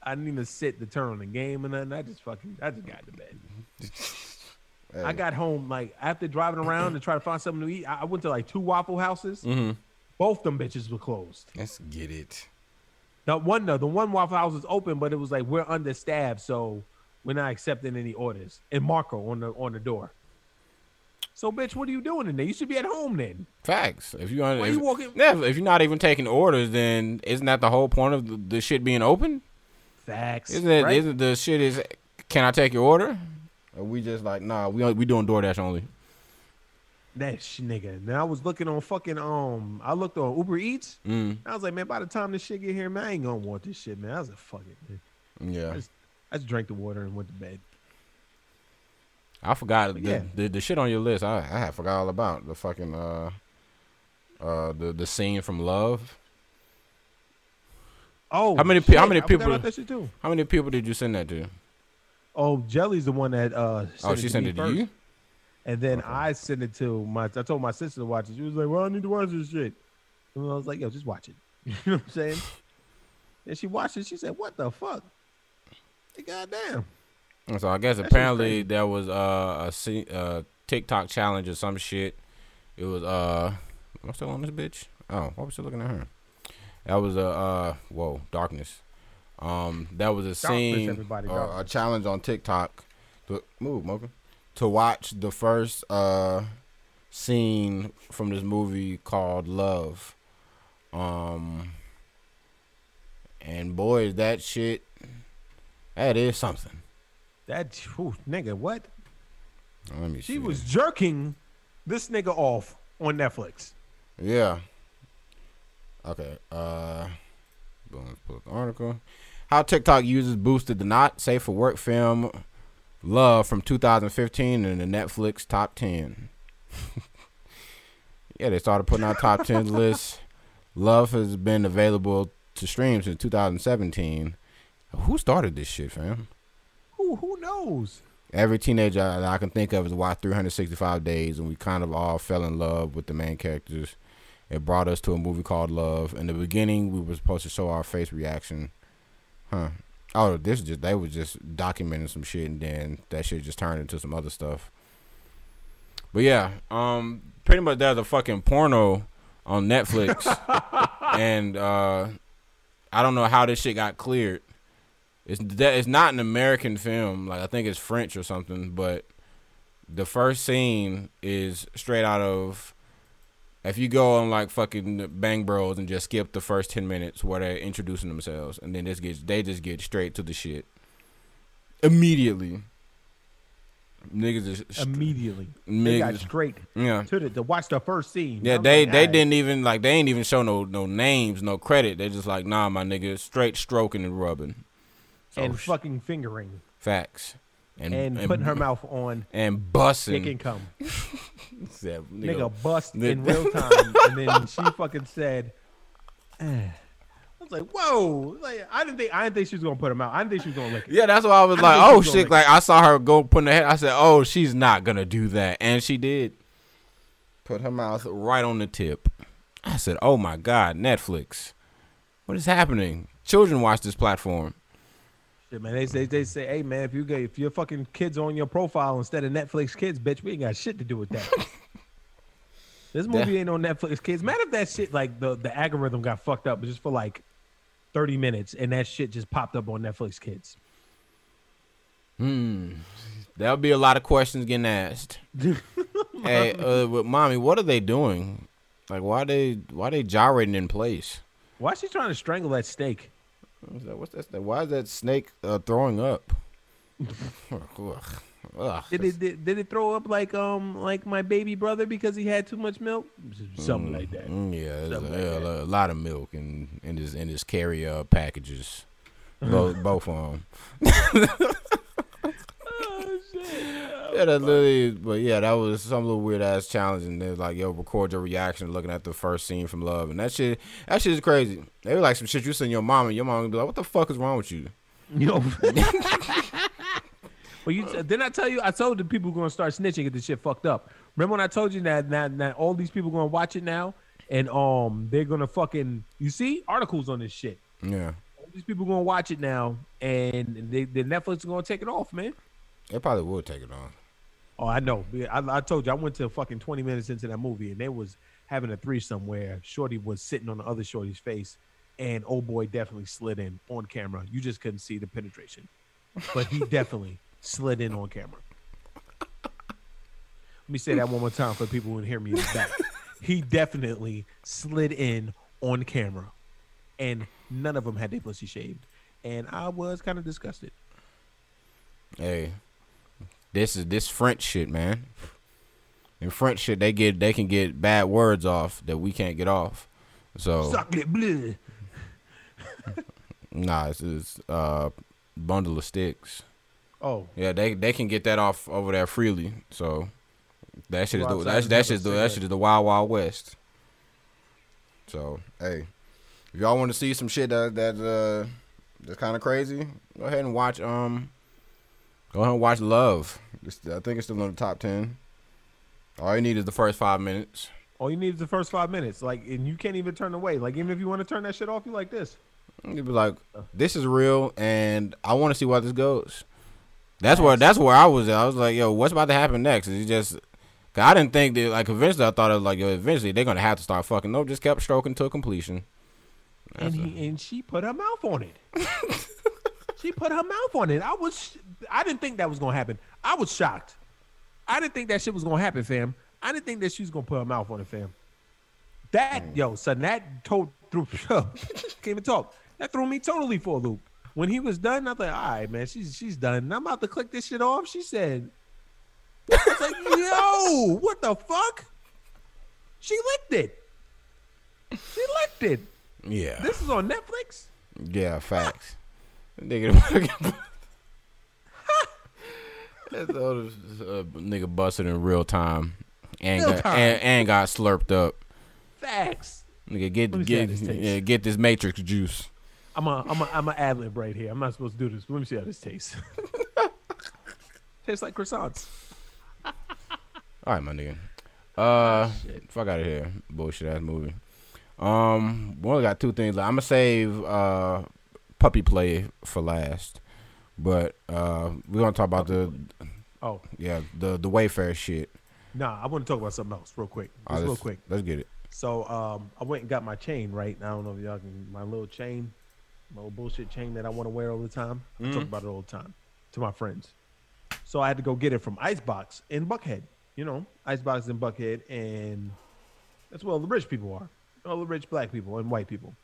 I didn't even sit to turn on the game or nothing. I just fucking, I just got to bed. I got home like after driving around to try to find something to eat. I went to like two Waffle Houses. Mhm. Both them bitches were closed. Let's get it. The one though, the one Waffle House was open, but it was like we're understaffed, so we're not accepting any orders. And Marco on the on the door. So bitch, what are you doing in there? You should be at home then. Facts. If you, if, you walking- yeah, if you're not even taking orders, then isn't that the whole point of the, the shit being open? Facts. Isn't it? right? not the shit is? Can I take your order? Or we just like nah, we we doing DoorDash only. that sh- nigga. Then I was looking on fucking um. I looked on Uber Eats. Mm, I was like, man, by the time this shit get here, man, I ain't gonna want this shit, man. I was like, fuck it, man. yeah, I just drank the water and went to bed. I forgot the, yeah. the the shit on your list. I I forgot all about the fucking uh uh the the scene from Love. Oh, How many pe- how many people- that shit? How many people did you send that to? Oh, Jelly's the one that uh. Oh, sent she to sent me it to you. And then I sent it to my. I told my sister to watch it. She was like, "Well, I need to watch this shit." And I was like, "Yo, just watch it." You know what I'm saying? And she watched it. She said, "What the fuck?" Hey, goddamn. And So I guess shit was apparently there was uh, a se- uh, TikTok challenge or some shit. It was uh, am I still on this bitch? Oh, why was still looking at her? That was a uh, whoa, darkness. Um, that was a scene, uh, a challenge on TikTok. To move, Mocha. To watch the first uh scene from this movie called Love. Um, and boy, is that shit. That is something. That whew, nigga, what? Let me see. She was jerking this nigga off on Netflix. Yeah. Okay. Uh, boom. Pull up the article. How TikTok users boosted the not safe for work film Love from 2015 in the Netflix top 10. yeah, they started putting out top 10 lists. Love has been available to stream since 2017. Who started this shit, fam? Who who knows? Every teenager that I can think of has watched 365 days, and we kind of all fell in love with the main characters. It brought us to a movie called Love. In the beginning, we were supposed to show our face reaction. Huh. Oh, this just they were just documenting some shit, and then that shit just turned into some other stuff. But yeah, um, pretty much there's a fucking porno on Netflix, and uh, I don't know how this shit got cleared. It's that it's not an American film. Like I think it's French or something. But the first scene is straight out of. If you go on like fucking Bang Bros and just skip the first ten minutes where they're introducing themselves, and then this gets they just get straight to the shit immediately. Niggas is st- Immediately, they got straight yeah. to the to watch the first scene. Yeah, I'm they like, they didn't even like they ain't even show no no names, no credit. They just like nah, my nigga, straight stroking and rubbing. and fucking fingering Facts. And, and, putting her mouth on and dick busting. and cum. Said, Nigga bust Nigga. in real time, and then she fucking said, eh. "I was like, whoa!" Like I didn't think I didn't think she was gonna put him out. I didn't think she was gonna lick it. Yeah, that's why I was I like, oh shit! like Like I saw her go put in her head. I said, oh, she's not gonna do that, and she did. Put her mouth right on the tip. I said, oh my god, Netflix, what is happening? Children watch this platform. Shit, man. They say they say, hey man, if you get if your fucking kids on your profile instead of Netflix kids, bitch, we ain't got shit to do with that. this movie Yeah. ain't on Netflix kids. Matter if that shit like the the algorithm got fucked up just for like thirty minutes, and that shit just popped up on Netflix kids. Hmm. There'll be a lot of questions getting asked. hey, uh, but mommy, what are they doing? Like, why they why they gyrating in place? Why is she trying to strangle that steak? What's that? What's that? Why is that snake uh, throwing up? Ugh. Did it did, did it throw up like um like my baby brother because he had too much milk? Something like that. Mm, yeah, Something a, like yeah, that. a lot of milk in in his in his carrier packages. Both both of them. Shit. Yeah, that literally. But yeah, that was some little weird ass challenge, and they're like, "Yo, record your reaction looking at the first scene from Love," and that shit, that shit is crazy. They were like some shit you send your mom, and your mom would be like, "What the fuck is wrong with you?" Yo. well, you didn't I tell you? I told the people gonna start snitching if the shit fucked up. Remember when I told you that that, that all these people gonna watch it now, and um they're gonna fucking you see articles on this shit. Yeah, All these people gonna watch it now, and they, the Netflix is gonna take it off, man. They probably would take it on. Oh, I know. I, I told you I went to fucking twenty minutes into that movie, and they was having a threesome where Shorty was sitting on the other Shorty's face, and old boy definitely slid in on camera. You just couldn't see the penetration, but he definitely slid in on camera. Let me say that one more time for people who didn't hear me in the back. He definitely slid in on camera, and none of them had their pussy shaved, and I was kind of disgusted. Hey, this is this French shit, man. In French shit, they get they can get bad words off that we can't get off. So Suck it, bleh. nah, it's, it's uh bundle of sticks. Oh, Yeah, they they can get that off over there freely. So that shit is Go the, outside that's and that have shit is the, that shit is the wild wild west. So hey, if y'all want to see some shit that that uh that's kind of crazy, go ahead and watch um go ahead and watch Love. It's, I think it's still in the top ten. All you need is the first five minutes. All you need is the first five minutes. Like, and you can't even turn away. Like, even if you want to turn that shit off, you like this. You'd be like, "This is real," and I want to see where this goes. That's where that's where I was. At. I was like, "Yo, what's about to happen next?" Is it just? Cause I didn't think that. Like, eventually, I thought it was like, "Yo, eventually they're gonna have to start fucking." Nope, just kept stroking to completion. And he and she put her mouth on it. she put her mouth on it. I was, I didn't think that was gonna happen. I was shocked. I didn't think that shit was gonna happen, fam. I didn't think that she was gonna put her mouth on it, fam. That mm. yo, son, that told through. can't even talk. That threw me totally for a loop. When he was done, I thought, all right, man, she's she's done. And I'm about to click this shit off. She said, I was like, yo, what the fuck? She licked it. She licked it. Yeah, This is on Netflix. yeah, facts. nigga, That's all this, uh, nigga busted in real time, and got. And, and got slurped up. Facts. Nigga, get Let me see how get this yeah, get this Matrix juice. I'm a I'm a I'm a ad lib right here. I'm not supposed to do this. But let me see how this tastes. tastes like croissants. All right, my nigga. Uh, fuck out of here, bullshit ass movie. Um, we only got two things. I'm gonna save uh, puppy play for last, but uh, we're gonna talk about the Oh yeah the the Wayfair shit. nah, I want to talk about something else real quick. Just All right, real quick. Let's get it. So um, I went and got my chain right. I don't know if y'all can my little chain, my little bullshit chain that I want to wear all the time. I talk about it all the time to my friends. So I had to go get it from Icebox in Buckhead. You know, Icebox in Buckhead, and that's where all the rich people are. All the rich black people and white people.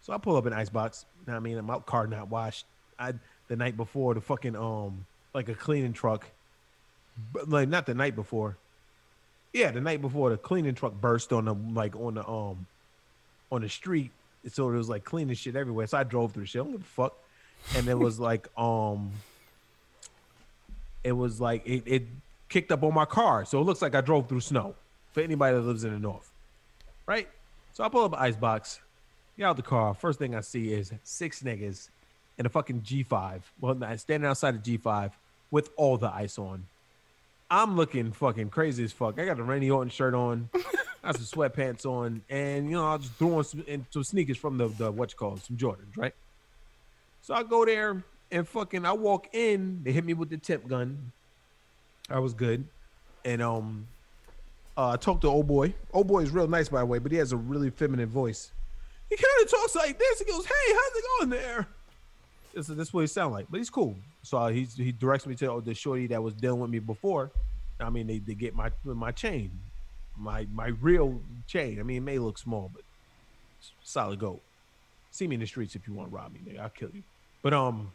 So I pull up an Icebox. know I mean, I'm out car not washed. I the night before the fucking um like a cleaning truck, but like not the night before. Yeah, the night before the cleaning truck burst on the like on the um on the street. So it was like cleaning shit everywhere. So I drove through shit. I don't give a fuck. and it was like um, it was like it, it kicked up on my car, so it looks like I drove through snow. For anybody that lives in the north, right? So I pull up an Icebox, get out the car. First thing I see is six niggas in a fucking G5. Well, standing outside the G5 with all the ice on. I'm looking fucking crazy as fuck. I got a Randy Orton shirt on, I got some sweatpants on, and you know I just threw on some, some sneakers from the the what you call it, some Jordans, right? So I go there and fucking I walk in. They hit me with the tip gun. I was good, and um, uh, I talked to old boy. Old boy is real nice by the way, but he has a really feminine voice. He kind of talks like this. He goes, "Hey, how's it going there?" This is this is what he sound like, but he's cool. So uh, he's he directs me to oh, the shorty that was dealing with me before. I mean, they, they get my my chain, my my real chain. I mean, it may look small, but solid gold. See me in the streets if you want to rob me, nigga. I'll kill you. But um,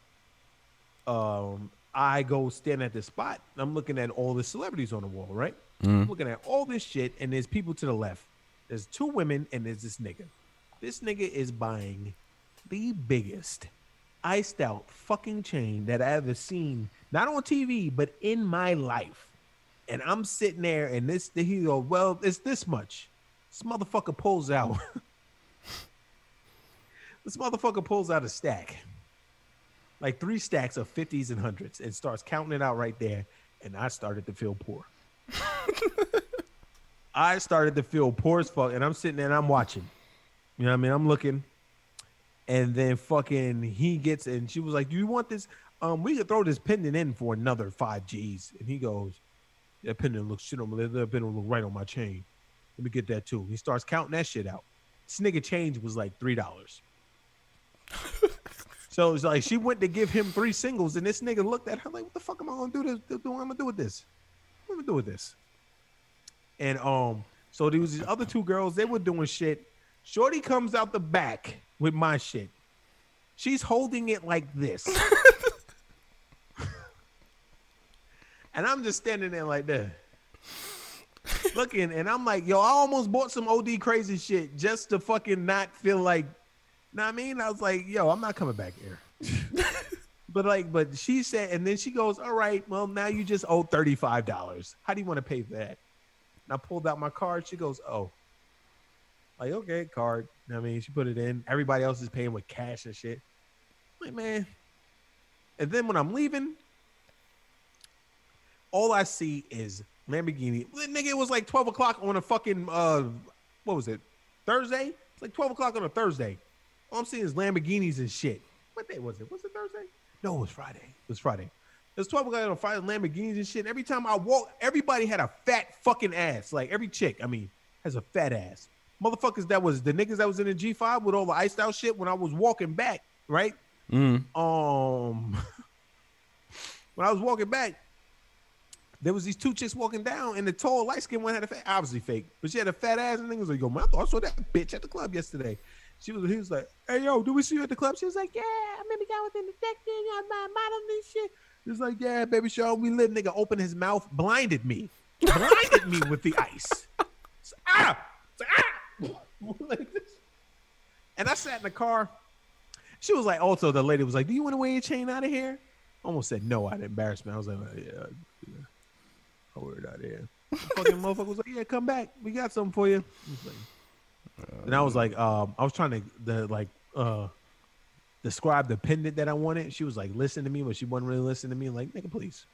um, I go stand at the spot. I'm looking at all the celebrities on the wall, right? I'm looking at all this shit, and there's people to the left. There's two women, and there's this nigga. This nigga is buying the biggest iced out fucking chain that I ever seen, not on TV, but in my life. And I'm sitting there, and this he go, well, it's this much. This motherfucker pulls out. this motherfucker pulls out a stack, like three stacks of fifties and hundreds, and starts counting it out right there. And I started to feel poor. I started to feel poor as fuck, and I'm sitting there and I'm watching. You know what I mean? I'm looking, and then fucking he gets and she was like, "Do you want this? Um, we could throw this pendant in for another five G's." And he goes, "That pendant looks shit on my. That pendant look right on my chain. Let me get that too." He starts counting that shit out. This nigga change was like three dollars. so it's like she went to give him three singles, and this nigga looked at her like, "What the fuck am I gonna do? This? What am I gonna do with this? What am I gonna do with this?" And um, so there was these other two girls. They were doing shit. Shorty comes out the back with my shit. She's holding it like this. and I'm just standing there like that. Looking, and I'm like, yo, I almost bought some OD crazy shit just to fucking not feel like, know what I mean? I was like, yo, I'm not coming back here. but like, but she said, and then she goes, all right, well, now you just owe $35. How do you want to pay for that? And I pulled out my card. She goes, oh, like, okay, card. You know I mean, she put it in. Everybody else is paying with cash and shit. I'm like, man. And then when I'm leaving, all I see is Lamborghini. Nigga, it was like 12 o'clock on a fucking uh what was it? Thursday? It's like 12 o'clock on a Thursday. All I'm seeing is Lamborghinis and shit. What day was it? Was it Thursday? No, it was Friday. It was Friday. It was 12 o'clock on Friday, Lamborghinis and shit. Every time I walk, everybody had a fat fucking ass. Like every chick, I mean, has a fat ass. Motherfuckers that was the niggas that was in the G5 with all the iced out shit when I was walking back, right? Mm. um when I was walking back, there was these two chicks walking down, and the tall light skinned one had a fat, obviously fake, but she had a fat ass, and niggas was like, "Yo, man, I thought I saw that bitch at the club yesterday." She was, he was like, "Hey, yo, do we see you at the club?" She was like, "Yeah, I remember guy within the thing on my model and shit." He was like, "Yeah, baby, show we live." Nigga, opened his mouth, blinded me, blinded me with the ice. So, ah, So, ah, And I sat in the car. She was like, also the lady was like, "Do you want to wear your chain out of here?" Almost said no out of embarrassment. I was like, "Yeah, yeah. I'll wear it out of here." Fucking motherfucker was like, "Yeah, come back. We got something for you." I like- and I was like, um, I was trying to the like uh describe the pendant that I wanted. She was like, listen to me, but she wasn't really listening to me. Like, nigga, please.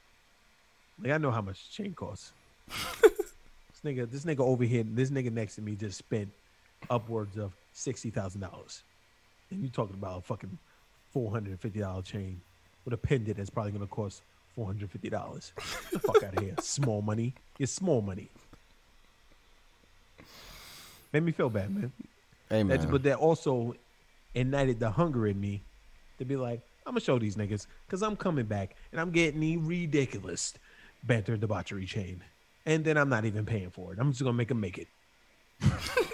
Like, I know how much chain costs. this nigga, this nigga over here, this nigga next to me just spent upwards of sixty thousand dollars. And you're talking about a fucking four hundred and fifty dollar chain with a pendant that's probably gonna cost four hundred fifty dollars. the fuck out of here. Small money. It's small money. Made me feel bad, man. Hey That's, but that also ignited the hunger in me to be like, I'm gonna show these niggas because I'm coming back and I'm getting the ridiculous banter debauchery chain, and then I'm not even paying for it. I'm just gonna make them make it.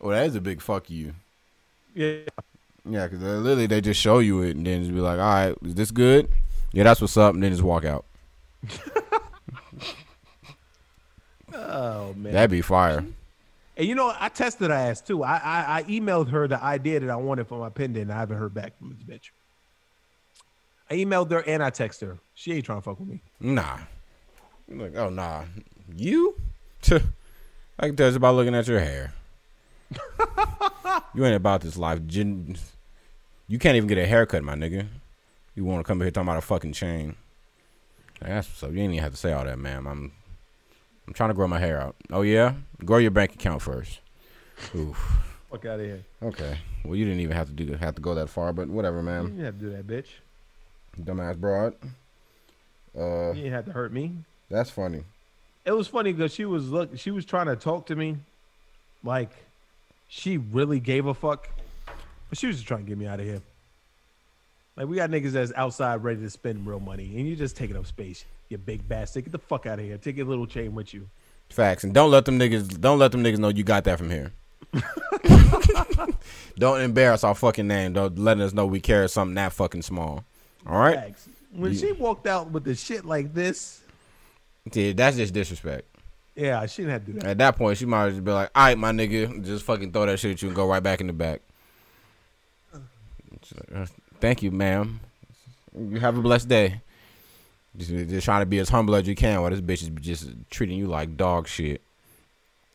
oh, that is a big fuck you. Yeah, Yeah, because uh, literally they just show you it and then just be like, all right, is this good? Yeah, that's what's up, and then just walk out. Oh man. That'd be fire. And you know, I tested her ass too. I, I I emailed her the idea that I wanted for my pendant. And I haven't heard back from this bitch. I emailed her and I texted her. She ain't trying to fuck with me. Nah. I'm like, oh nah. You? I can tell just by looking at your hair. You ain't about this life. You can't even get a haircut, my nigga. You want to come here talking about a fucking chain? Like, That's so you ain't even have to say all that, ma'am. I'm, I'm trying to grow my hair out. Oh yeah, grow your bank account first. Oof. Fuck out of here. Okay. Well, you didn't even have to do have to go that far, but whatever, You ma'am. didn't have to do that, bitch. Dumbass broad. Uh, You didn't have to hurt me. that's funny. It was funny because she was look. She was trying to talk to me, like she really gave a fuck, but she was just trying to get me out of here. Like we got niggas that's outside ready to spend real money, and you just taking up space. You big bastard. Get the fuck out of here. Take your little chain with you. Facts, and don't let them niggas don't let them niggas know you got that from here. don't embarrass our fucking name. Don't letting us know we carry something that fucking small. All right, Facts. When Yeah. she walked out with the shit like this, dude, that's just disrespect. Yeah, she didn't have to do that. At that point, she might just be like, "All right, my nigga, just fucking throw that shit at you and go right back in the back." Like, "Uh, Thank you, ma'am. You have a blessed day. Just, just trying to be as humble as you can while this bitch is just treating you like dog shit.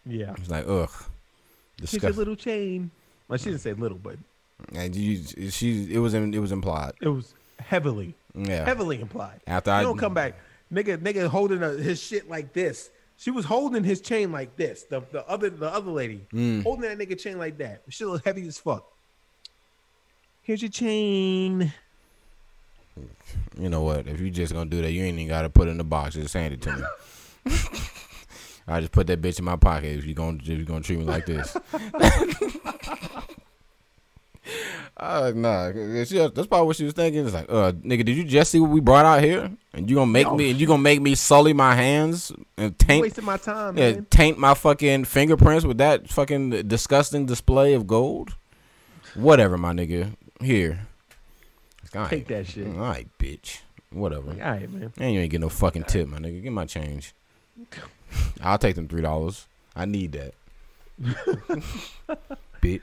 Yeah. It's like, ugh, Here's your disgusting. little chain. Well, she didn't say little, but And you, she, it was, in, it was implied. it was heavily, Yeah. heavily implied. After You I don't come back, nigga. Nigga holding a, his shit like this. She was holding his chain like this. The the other the other lady Mm. holding that nigga chain like that. She was heavy as fuck. Here's your chain. You know what? If you just gonna do that, you ain't even gotta put it in the box. Just hand it to me. I just put that bitch in my pocket. If you gonna if you gonna treat me like this. Uh, nah, she, that's probably what she was thinking. It's like, uh, nigga, did you just see what we brought out here? And you gonna make No. me, and you gonna make me sully my hands and taint, wasting my time, yeah, man. taint my fucking fingerprints with that fucking disgusting display of gold? Whatever, my nigga. Here, right. Take that shit. All right, bitch. Whatever. All right, man. And you ain't get no fucking tip, my nigga. Get my change. I'll take them three dollars. I need that. bitch.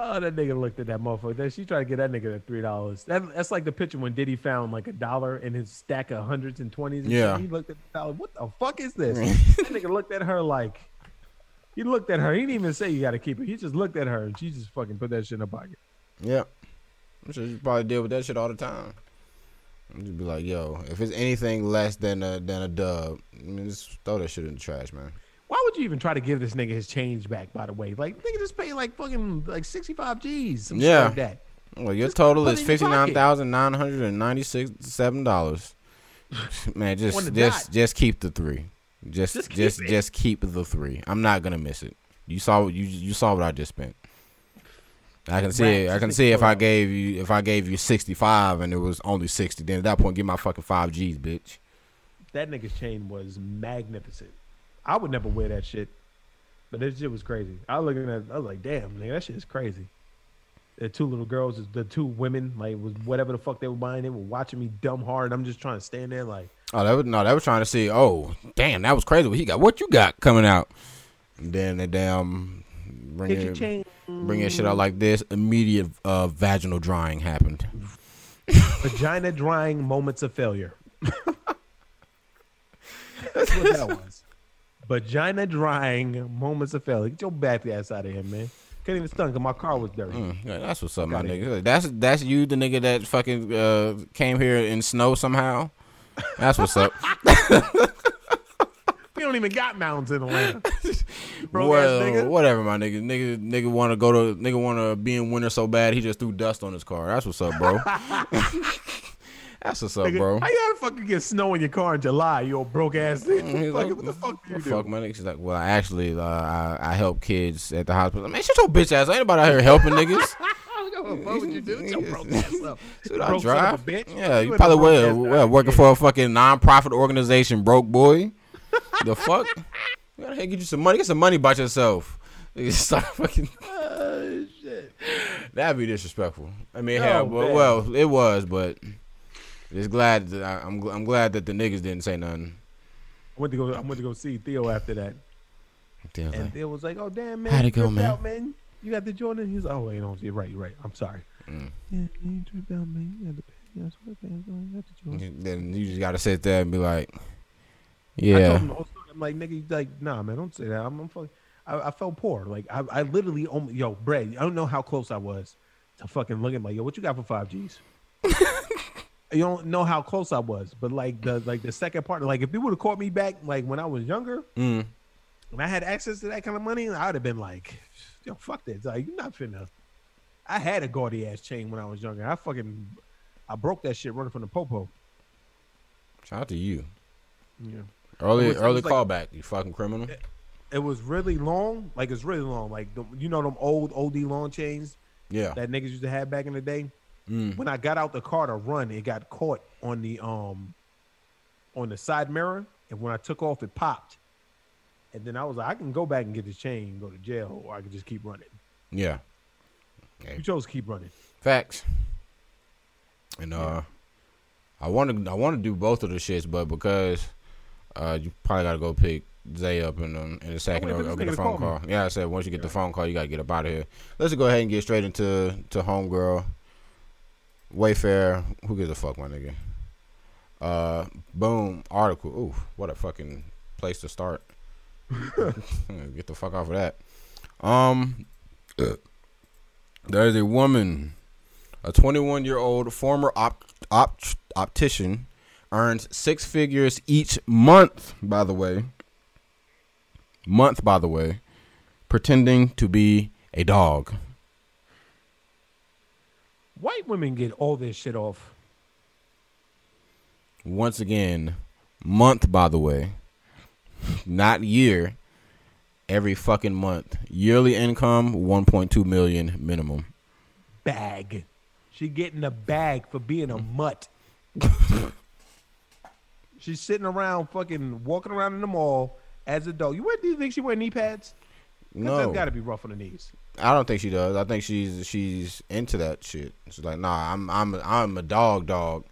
Oh, that nigga looked at that motherfucker. She tried to get that nigga that three dollars. That that's like the picture when Diddy found like a dollar in his stack of hundreds and twenties. and Yeah. shit. he looked at the dollar. What the fuck is this? that nigga looked at her like. He looked at her. He didn't even say you got to keep it. He just looked at her and she just fucking put that shit in her pocket. Yep. I'm sure you probably deal with that shit all the time. And Just be like, yo, if it's anything less than a than a dub, I mean, just throw that shit in the trash, man. Why would you even try to give this nigga his change back? By the way, like nigga just pay like fucking like sixty five G's. Some Yeah. like that. Well, your Just total is fifty nine thousand nine hundred and ninety six seven dollars. Man, just just just keep the three. Just Just just keep just keep, the three. I'm not gonna miss it. You saw what you you saw what I just spent. I can see. I can see if I gave you if I gave you sixty five and it was only sixty. Then at that point, give my fucking five G's, bitch. That nigga's chain was magnificent. I would never wear that shit, but that shit was crazy. I was looking at, I was like, damn, nigga, that shit is crazy. The two little girls, the two women, like was whatever the fuck they were buying. They were watching me dumb hard. I'm just trying to stand there like, Oh, that was no. That was trying to see. Oh, damn, that was crazy. What he got? What you got coming out? And then they damn bring get your chain, bring your shit out like this. Immediate uh, vaginal drying happened. vagina drying moments of failure. That's what that was. Vagina drying moments of failure. Get your back ass out of here, man. Couldn't even stun because my car was dirty. Mm, yeah, that's what's up, my nigga. That's that's you, the nigga that fucking uh, came here in snow somehow. That's what's up. We don't even got mountains in Atlanta. Broke well, ass nigga. whatever, my nigga. Nigga, nigga want to go to nigga want to be in winter so bad he just threw dust on his car. That's what's up, bro. that's what's up, Nigga, bro. How you ever fucking get snow in your car in July? You old broke ass He's nigga. like, what the fuck do you do? Fuck my nigga. She's like, well, actually, uh, I, I help kids at the hospital. Man, shut your bitch ass. Ain't nobody out here helping niggas. What would you do? Your broke ass up. Should I drive? of a bitch. Yeah, you ain't probably a broke will. ass Well, guy. working for a fucking non-profit organization, broke boy. the fuck? You gotta get you some money. Get some money by yourself. You start fucking. Oh, shit. That'd be disrespectful. I mean, Oh, hell, well, it was, but just glad. That I, I'm gl- I'm glad that the niggas didn't say nothing. I went to go. I went to go see Theo after that. And like, it was like, "Oh damn, man, How'd it go, man? Out, man? You got the Jordan?" He's like, "Oh wait, no, you're right, you're right. I'm sorry." Mm. Yeah, you tripped out, man. You got the pants on, you got the Jordan. then you just gotta sit there and be like, I yeah. told him the whole story. I'm like, nigga, like, nah, man, don't say that. I'm, I'm fucking. I, I felt poor. Like, I, I literally, almost, yo, Brad, I don't know how close I was to fucking looking like, yo, what you got for five G's? you don't know how close I was, but like the like the second part, like if you would have caught me back, like when I was younger, Mm. and I had access to that kind of money, I would have been like, yo, fuck that. Like, you're not finna. I had a gaudy ass chain when I was younger. I fucking, I broke that shit running from the popo. Shout out to you. Yeah. Early, was- early was like- callback. You fucking criminal. It was really long, like it's really long, like the, you know them old OD long chains Yeah. that niggas used to have back in the day. Mm. When I got out the car to run, it got caught on the um on the side mirror, and when I took off, it popped. And then I was like, I can go back and get this chain, and go to jail, or I can just keep running. Yeah. You chose to keep running. Facts. And uh, I want to I want to do both of the shits, but because uh, you probably gotta go pick Zay up in um, in a second for or, or get a phone call me. Yeah, I said once you get the phone call, you gotta get up out of here. Let's go ahead and get straight into to homegirl. Wayfair, who gives a fuck, my nigga? Uh, boom, article. Ooh, what a fucking place to start. get the fuck off of that. Um, there is a woman, a 21 year old former op, op, optician, earns six figures each month. By the way, month. By the way, pretending to be a dog. White women get all this shit off. Once again, month. By the way, not year. Every fucking month. Yearly income 1.2 million minimum. Bag. She getting a bag for being a mutt. She's sitting around fucking walking around in the mall as a dog. You wear, do you think she wear knee pads? No, That's got to be rough on the knees. I don't think she does. I think she's she's into that shit. She's like, nah, I'm I'm I'm a dog dog.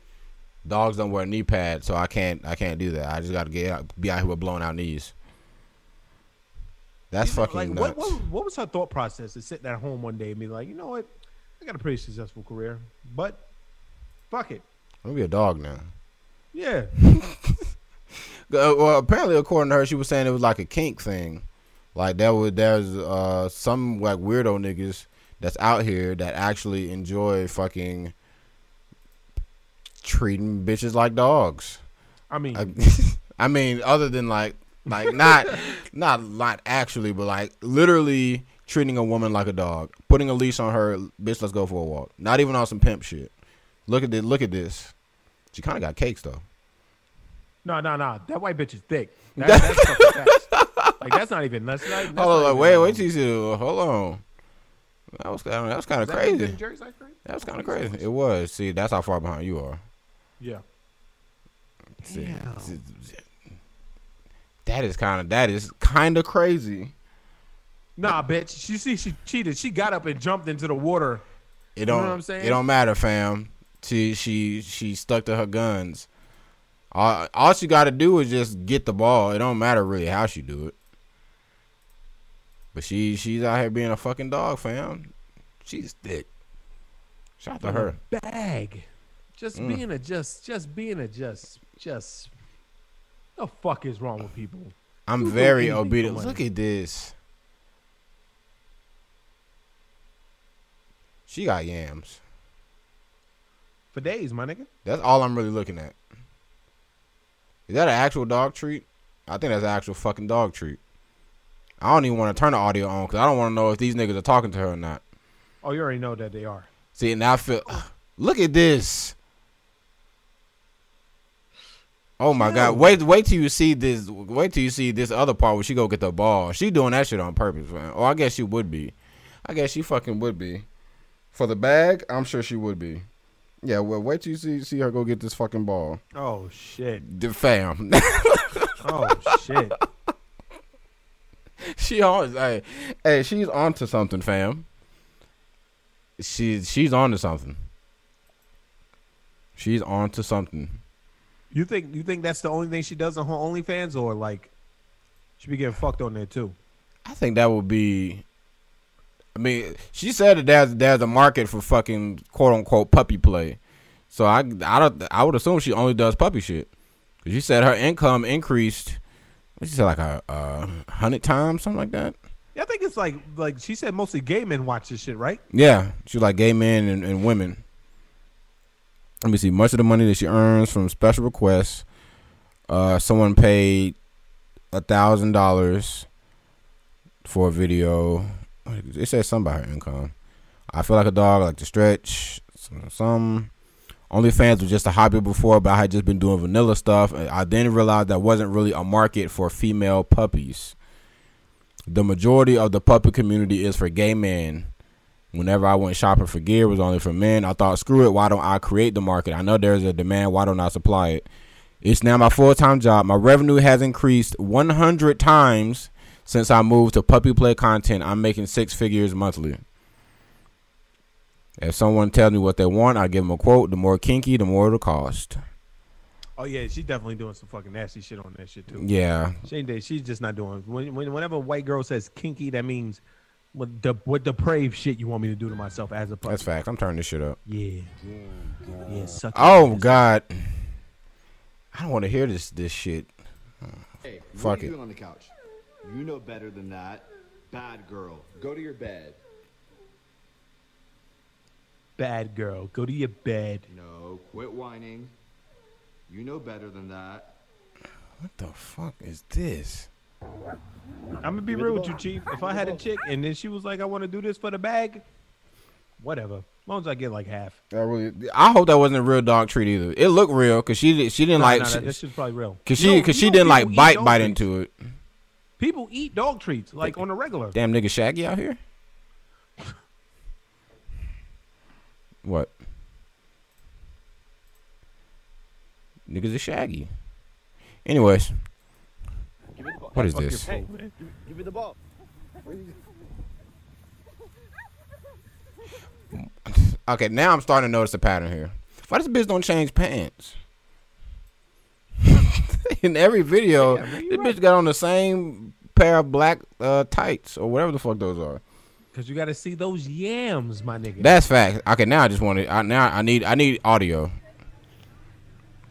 Dogs don't wear knee pads, so I can't I can't do that. I just got to get out, be out here with blown out knees. That's You know, fucking like, nuts. what, what, what was her thought process to sitting at home one day and be like, you know what? I got a pretty successful career, but fuck it. I'm gonna be a dog now. Yeah. Well, apparently, according to her, she was saying it was like a kink thing. Like there was there's uh some like weirdo niggas that's out here that actually enjoy fucking treating bitches like dogs. I mean, I, I mean, other than like like not not not actually, but like literally treating a woman like a dog, putting a leash on her, bitch. Let's go for a walk. Not even on some pimp shit. Look at this. Look at this. She kind of got cakes though. no, no, no. That white bitch is thick. That, that's. Like that's not even. That's not. That's Hold on, not like, even, wait, wait till you see. Hold on. That was kind of that was kind of is that crazy. Jerry's ice cream? That was kind of crazy. It was. See, that's how far behind you are. Yeah. See, see, that is kind of that is kind of crazy. Nah, bitch. She see she cheated. She got up and jumped into the water. It don't. what I'm saying? It don't matter, fam. She she she stuck to her guns. All all she got to do is just get the ball. It don't matter really how she do it. But she she's out here being a fucking dog, fam. She's thick. Shout out to her. Bag. Just Mm. being a just just being a just just. The fuck is wrong with people? I'm Who very obedient. Look at this. She got yams. For days, my nigga. That's all I'm really looking at. Is that an actual dog treat? I think that's an actual fucking dog treat. I don't even want to turn the audio on because I don't want to know if these niggas are talking to her or not. Oh, you already know that they are. See, now I feel. Look at this. Oh my god! Wait, wait till you see this. Wait till you see this other part where she go get the ball. She doing that shit on purpose, man. Oh, I guess she would be. I guess she fucking would be. For the bag, I'm sure she would be. Yeah, well, wait till you see see her go get this fucking ball. Oh shit. The fam. Oh shit. she always hey, hey, she's on to something, fam. She she's on to something. She's on to something. You think you think that's the only thing she does on her OnlyFans, or like she be getting fucked on there too? I think that would be. I mean, she said that there's there's a market for fucking quote unquote puppy play. So I I don't I would assume she only does puppy shit. Cause she said her income increased. What she said like a, a hundred times something like that. Yeah, I think it's like like she said mostly gay men watch this shit, right? Yeah, she like gay men and, and women. Let me see. Much of the money that she earns from special requests, uh, someone paid a thousand dollars for a video. It says something about her income. I feel like a dog, I like to stretch. Some, some OnlyFans was just a hobby before, but I had just been doing vanilla stuff. I then realized that wasn't really a market for female puppies. The majority of the puppy community is for gay men. Whenever I went shopping for gear, it was only for men. I thought, screw it, why don't I create the market? I know there's a demand, why don't I supply it? It's now my full time job. My revenue has increased 100 times since I moved to puppy play content. I'm making six figures monthly. If someone tells me what they want, I give them a quote. The more kinky, the more it'll cost. Oh yeah, she's definitely doing some fucking nasty shit on that shit too. Yeah, She ain't, she's just not doing. When, when, whenever a white girl says kinky, that means what the what depraved shit you want me to do to myself as a puppy. that's facts. I'm turning this shit up. Yeah, yeah. Suck it. Oh God, I don't want to hear this this shit. Hey, what Fuck are you it. doing on the couch? You know better than that. Bad girl. Go to your bed. Bad girl, go to your bed. No, quit whining. You know better than that. What the fuck is this? I'm gonna be real with you, Chief. If I had a chick and then she was like, "I want to do this for the bag," whatever. As long as I get like half. I really, I hope that wasn't a real dog treat either. It looked real because she did- she didn't Nah, like nah, she, that, that shit's probably real. cause she cause she didn't like bite bite treats. into it. People eat dog treats like on a regular. Damn nigga Shaggy out here. What? Niggas is Shaggy. Anyways, what is this? man. Give me the ball. Okay, now I'm starting to notice a pattern here. Why does this bitch don't change pants? In every video, Yeah, this right. bitch got on the same pair of black uh, tights or whatever the fuck those are. Cause you got to see those yams, my nigga. That's fact. Okay, now I just want to. I, now I need. I need audio.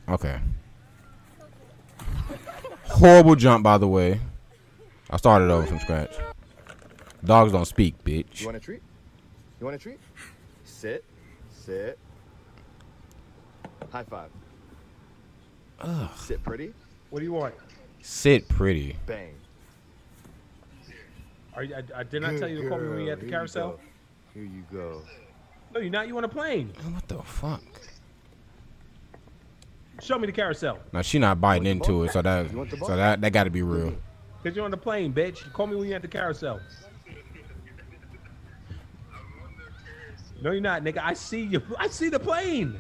Okay. Horrible jump, by the way. I started over from scratch. Dogs don't speak, bitch. You want a treat? You want a treat? Sit. Sit. High five. Sit pretty. what do you want? Sit pretty. Bang. Are you, I, I did not tell you to call me when you at the Here carousel. go. Here you go. No, you're not. You on a plane? What the fuck? Show me the carousel. Now she not biting into it, so that want the so ball? that that got to be real. Cause you're on the plane, bitch. Call me when you're at the carousel. No, you're not, nigga. I see you. I see the plane.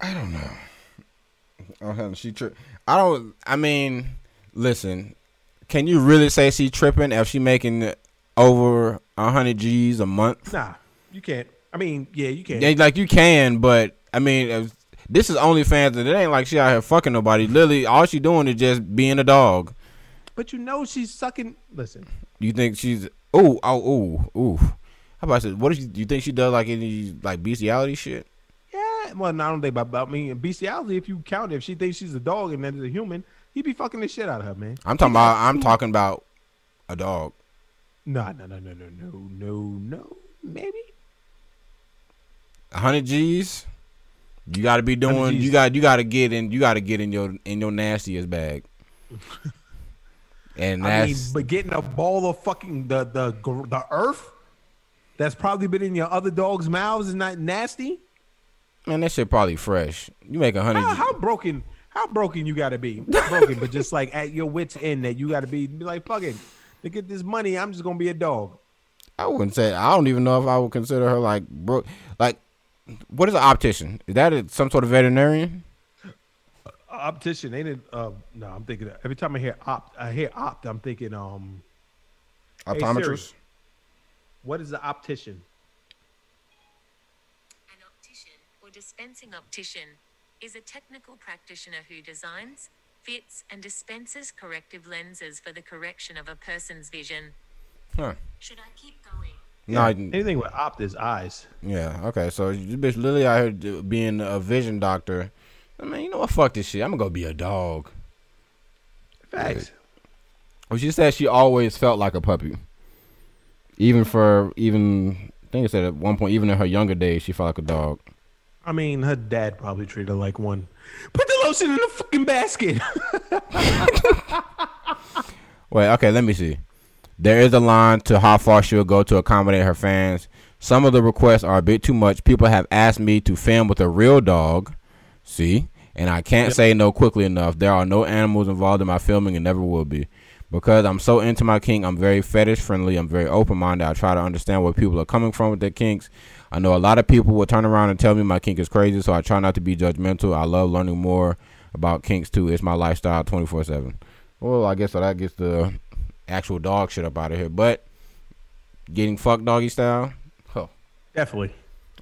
I don't know. Oh she tri- I don't. I mean, listen. Can you really say she tripping if she making over a hundred G's a month? Nah, you can't. I mean, yeah, you can. Yeah, like you can, but I mean, if- this is OnlyFans, and it ain't like she out here fucking nobody. Literally, all she doing is just being a dog. But you know she's sucking. Listen, You think she's ooh oh oh oh? How about this? What do you, you think she does like any like bestiality shit? Yeah. Well, no, I don't think about, about me bestiality. If you count, it, if she thinks she's a dog and then that is a human, he'd be fucking the shit out of her, man. I'm talking about. I'm talking about a dog. No, no, no, no, no, no, no, no. Maybe. Hundred G's. You got to be doing. You got. You got to get in. You got to get in your in your nastiest bag. And I mean, that's but getting a ball of fucking the the the earth that's probably been in your other dogs' mouths is not nasty. Man, that shit probably fresh. You make a hundred. How, how broken? How broken you gotta be? Not broken, but just like at your wits' end that you gotta be, be like, fuck it. To get this money, I'm just gonna be a dog. I wouldn't say. I don't even know if I would consider her like bro. Like, what is an optician? Is that a, some sort of veterinarian? optician ain't it? Uh, no, I'm thinking every time I hear opt, I hear opt. I'm thinking, um, Hey, Siri. What is the optician? An optician or dispensing optician. is a technical practitioner who designs, fits, and dispenses corrective lenses for the correction of a person's vision. Huh. Should I keep going? No, I- Anything with opt is eyes. Yeah. Okay. So this bitch literally out here do- being a vision doctor. I mean, you know what? Fuck this shit. I'm gonna go be a dog. Facts. Well, she said she always felt like a puppy. Even for even, I think it said at one point, even in her younger days, she felt like a dog. I mean, her dad probably treated her like one. Put the lotion in the fucking basket. Wait, okay, let me see. There is a line to how far she'll go to accommodate her fans. Some of the requests are a bit too much. People have asked me to film with a real dog. See? And I can't say no quickly enough. There are no animals involved in my filming and never will be. Because I'm so into my kink, I'm very fetish friendly. I'm very open minded. I try to understand where people are coming from with their kinks. I know a lot of people will turn around and tell me my kink is crazy, so I try not to be judgmental. I love learning more about kinks too. It's my lifestyle 24 7. Well, I guess so that gets the actual dog shit up out of here. But getting fucked doggy style, oh, Definitely.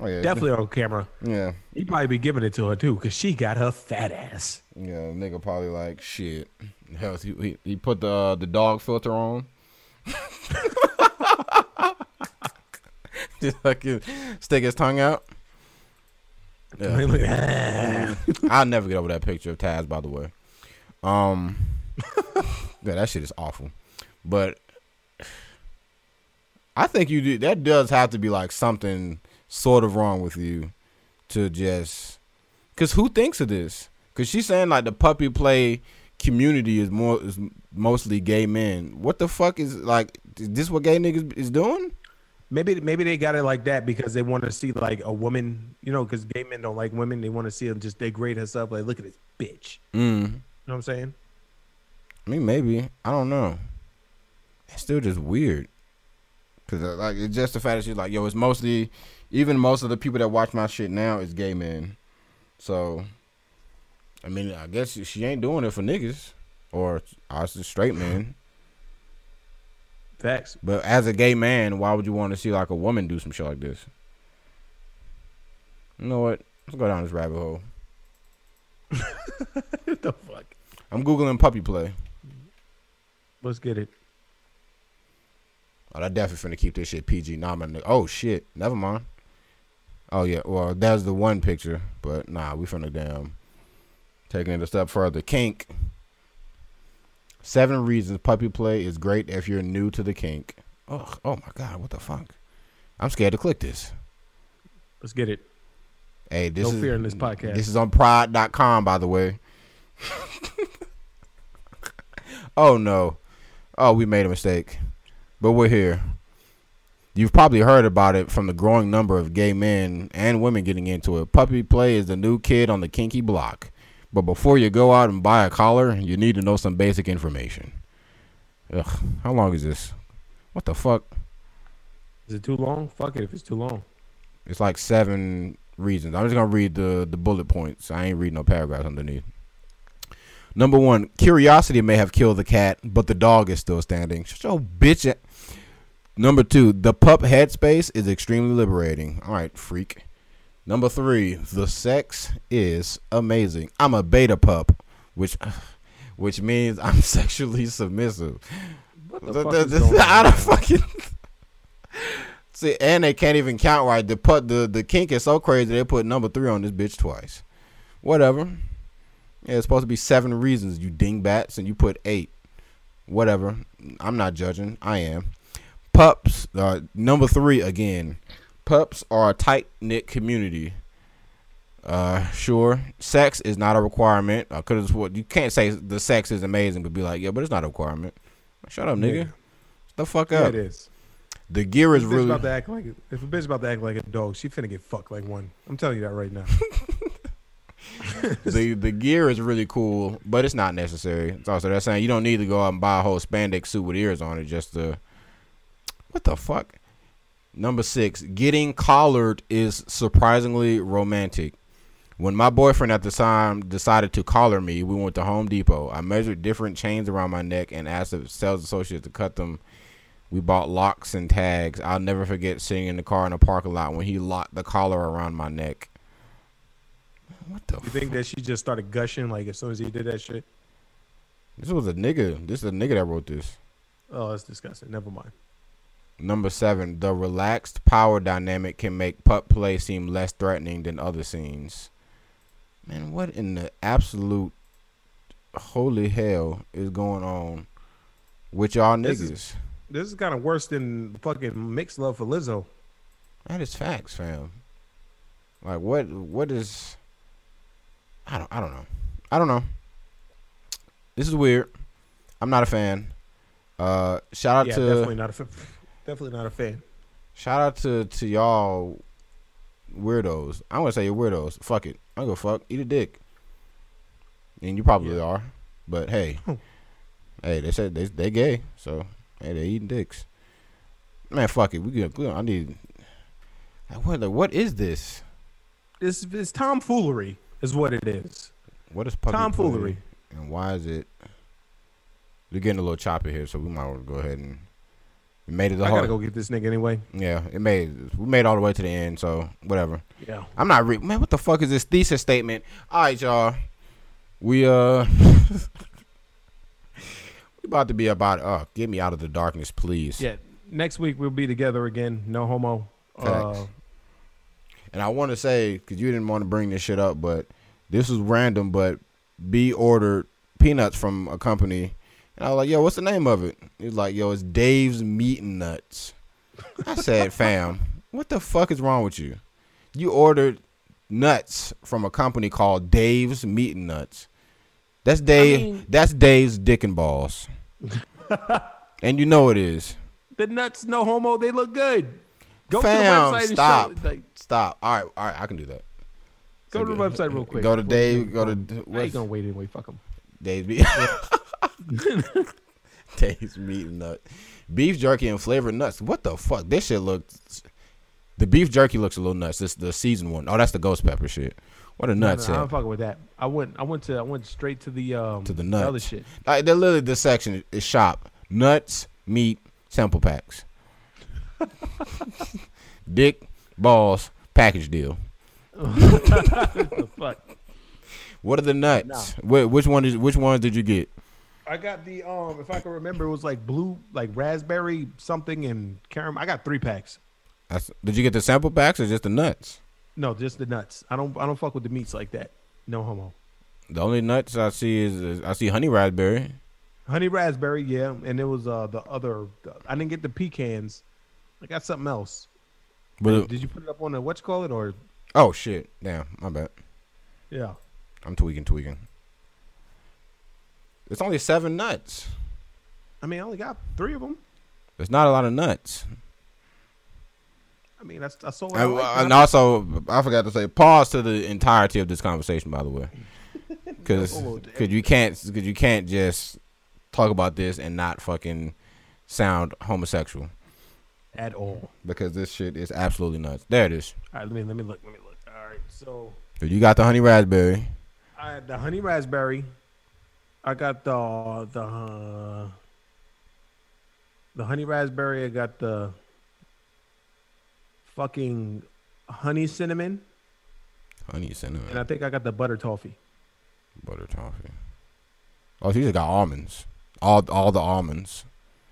oh yeah, Definitely on camera. yeah, He probably be giving it to her too, because she got her fat ass. yeah. Nigga probably like shit. Hell, he, he, he put the uh, the dog filter on. Just fucking stick his tongue out. Yeah. I'll never get over that picture of Taz, by the way. Um, yeah, that shit is awful. But I think you do. That does have to be like something sort of wrong with you to just. Cause who thinks of this? Cause she's saying like the puppy play community is more is mostly gay men. What the fuck is like? Is this what gay niggas is doing? Maybe maybe they got it like that because they want to see like a woman, you know, because gay men don't like women. They want to see them just degrade herself. Like, look at this bitch. Mm. You know what I'm saying? I mean, maybe. I don't know. It's still just weird. Cause uh, like it's just the fact that she's like, yo, it's mostly, even most of the people that watch my shit now is gay men. So, I mean, I guess she- she ain't doing it for niggas or us straight men. Facts. But as a gay man, why would you want to see like a woman do some shit like this? You know what? Let's go down this rabbit hole. what the fuck? I'm googling puppy play. Let's get it. Oh, that definitely finna keep this shit PG. Nah, my nigga. Oh shit. Never mind. Oh yeah. Well, that's the one picture, but nah, we finna damn taking it a step further. Kink. Seven reasons puppy play is great if you're new to the kink. Oh, oh my god, what the fuck? I'm scared to click this. Let's get it. Hey, this No is fear in this podcast. This is on pride.com, by the way. oh no. Oh, we made a mistake. But we're here. You've probably heard about it from the growing number of gay men and women getting into it. Puppy play is the new kid on the kinky block. But before you go out and buy a collar, you need to know some basic information. Ugh, how long is this? What the fuck? Is it too long? Fuck it if it's too long. It's like seven reasons. I'm just gonna read the the bullet points. I ain't reading no paragraphs underneath. Number one, curiosity may have killed the cat, but the dog is still standing. Shut your bitch. Number two, the pup headspace is extremely liberating. All right, freak. Number three, the sex is amazing. I'm a beta pup, which which means I'm sexually submissive. What the The- fuck the- is going I don't fucking see, and they can't even count right. The put the the kink is so crazy they put number three on this bitch twice. Whatever. Yeah, it's supposed to be seven reasons you dingbats, and you put eight. Whatever. I'm not judging. I am. Pups. Uh, number three again. Pups are a tight knit community. Uh, sure. Sex is not a requirement. Cause it's what you can't say the sex is amazing, but be like, yeah, but it's not a requirement. Shut up, nigga. Yeah. The fuck Yeah, up. it is. The gear is If a bitch really. about to act like if a bitch about to act like a dog, she finna get fucked like one. I'm telling you that right now. the the gear is really cool, but it's not necessary. It's also they're saying you don't need to go out and buy a whole spandex suit with ears on it just to. What the fuck? Number six, getting collared is surprisingly romantic. When my boyfriend at the time decided to collar me, we went to Home Depot. I measured different chains around my neck and asked the sales associate to cut them. We bought locks and tags. I'll never forget sitting in the car in the parking lot when he locked the collar around my neck. What the? You think that she just started gushing like as soon as he did that shit? This was a nigga. This is a nigga that wrote this. Oh, that's disgusting. Never mind. Number seven, the relaxed power dynamic can make pup play seem less threatening than other scenes. Man, what in the absolute holy hell is going on with y'all This niggas? is- This is kind of worse than fucking mixed love for Lizzo. That is facts, fam. Like what? What is? I don't. I don't know. I don't know. This is weird. I'm not a fan. Uh, shout out to. yeah, to definitely not a fa- definitely not a fan. Shout out to to y'all weirdos. I'm gonna say you're weirdos. Fuck it. I don't give a fuck. Eat a dick. And you probably are. But hey. hey, they said they they gay, so hey, they eating dicks. Man, fuck it. We get we, I need what the- what is this? It's it's tomfoolery, is what it is. What is Tomfoolery. And why is it we're getting a little choppy here, so we might want to go ahead and we made it the I gotta go get this nigga anyway. Yeah, it made we made it all the way to the end, so whatever. Yeah. I'm not re- man. What the fuck is this thesis statement? All right, y'all. We uh, we about to be about. uh, get me out of the darkness, please. Yeah. Next week we'll be together again. No homo. Uh. And I want to say because you didn't want to bring this shit up, but this is random. But B ordered peanuts from a company, and I was like, "Yo, what's the name of it?" He's like, "Yo, it's Dave's Meat and Nuts." I said, "Fam, what the fuck is wrong with you? You ordered nuts from a company called Dave's Meat and Nuts. That's Dave. mean- that's Dave's Dick and Balls, and you know it is." the nuts, no homo. They look good. Go Fam, to the website stop. and show. Like, Stop. All right, all right, I can do that. go to the website real quick. Go to Dave. Go to I ain't what's gonna wait anyway. Fuck him. Dave's meat. Dave's meat and nut, beef jerky and flavored nuts. What the fuck? This shit looks. The beef jerky looks a little nuts. This the season one. Oh, that's the ghost pepper shit. What a No, nuts no, I'm at? fucking with that. I went. I went to. I went straight to the um To the other nuts. shit. Like, they're literally this section is shop nuts, meat, sample packs, dick, balls, package deal. What the fuck. What are the nuts? Wh- which one is which ones did you get? I got the um. If I can remember, it was like blue, like raspberry something and caramel. I got three packs. That's, did you get the sample packs or just the nuts? No, just the nuts. I don't. I don't fuck with the meats like that. No homo. The only nuts I see is, is I see honey raspberry. Honey raspberry, yeah, and it was uh the other. The, I didn't get the pecans. I got something else. But Did you put it up on the what you call it or? oh shit, damn, my bad. Yeah. I'm tweaking, tweaking. It's only seven nuts. I mean, I only got three of them. There's not a lot of nuts. I mean, that's that's all. I And, like. and also, I forgot to say, pause to the entirety of this conversation, by the way, because Oh, because you can't because you can't just talk about this and not fucking sound homosexual at all. because this shit is absolutely nuts. There it is. All right, let me let me look. Let me look. All right, so So you got the honey raspberry. I had the honey raspberry. I got the the uh, the honey raspberry. I got the fucking honey cinnamon, Honey cinnamon. and I think I got the butter toffee. Butter toffee. Oh, you just got almonds. All all the almonds.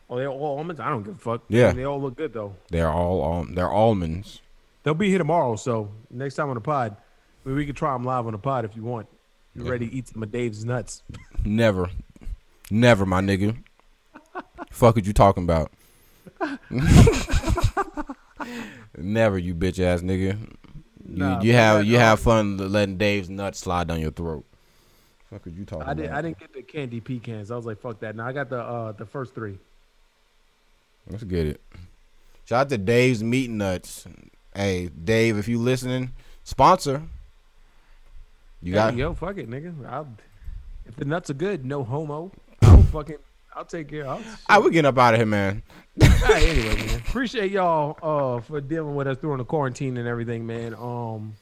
Oh, they're all almonds. I don't give a fuck. Yeah. they all look good though. They're all um, they're almonds. They'll be here tomorrow. So next time on the pod, maybe we can try them live on the pod if you want. You ready to eat some of Dave's nuts? Never, never, my nigga. Fuck, what you talking about? never, you bitch ass nigga. You Nah, you have you have fun letting Dave's nuts slide down your throat. Fuck, what you talking I did. about? I didn't get the candy pecans. I was like, fuck that. Now I got the uh the first three. Let's get it. Shout out to Dave's Meat Nuts. Hey, Dave, if you listening, sponsor. You got you go. Fuck it, nigga. I'll, if the nuts are good, no homo. I'll fucking. I'll take care. Of I'll, right, we getting up out of here, man. Right, anyway, man. Appreciate y'all uh for dealing with us during the quarantine and everything, man. Um,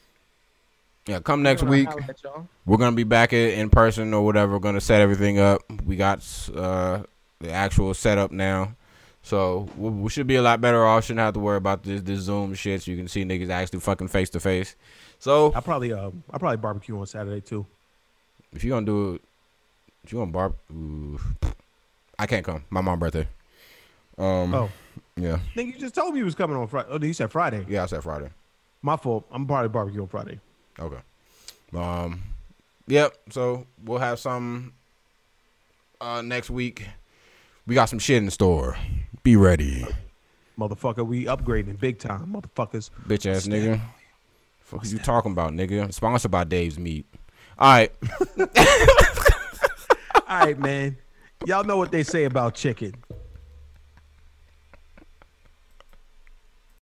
Yeah, come next week. holler at y'all. We're gonna be back in person or whatever. We're gonna set everything up. We got uh, the actual setup now, So we, we should be a lot better off. Shouldn't have to worry about this this Zoom shit. So you can see niggas actually fucking face to face. So I probably uh I probably barbecue on Saturday too. if you gonna do it, if you gonna barb, ooh, I can't come. My mom birthday. Um. Oh, Yeah. I think you just told me you was coming on Friday. Oh, you said Friday. Yeah. I said Friday. My fault. I'm probably barbecue on Friday. Okay. Um. Yep. So we'll have some uh next week. We got some shit in the store. Be ready, Motherfucker, we upgrading big time, motherfuckers. bitch ass nigga. Fuck you talking about, nigga? Sponsored by Dave's Meat. All right. All right, man. Y'all know what they say about chicken.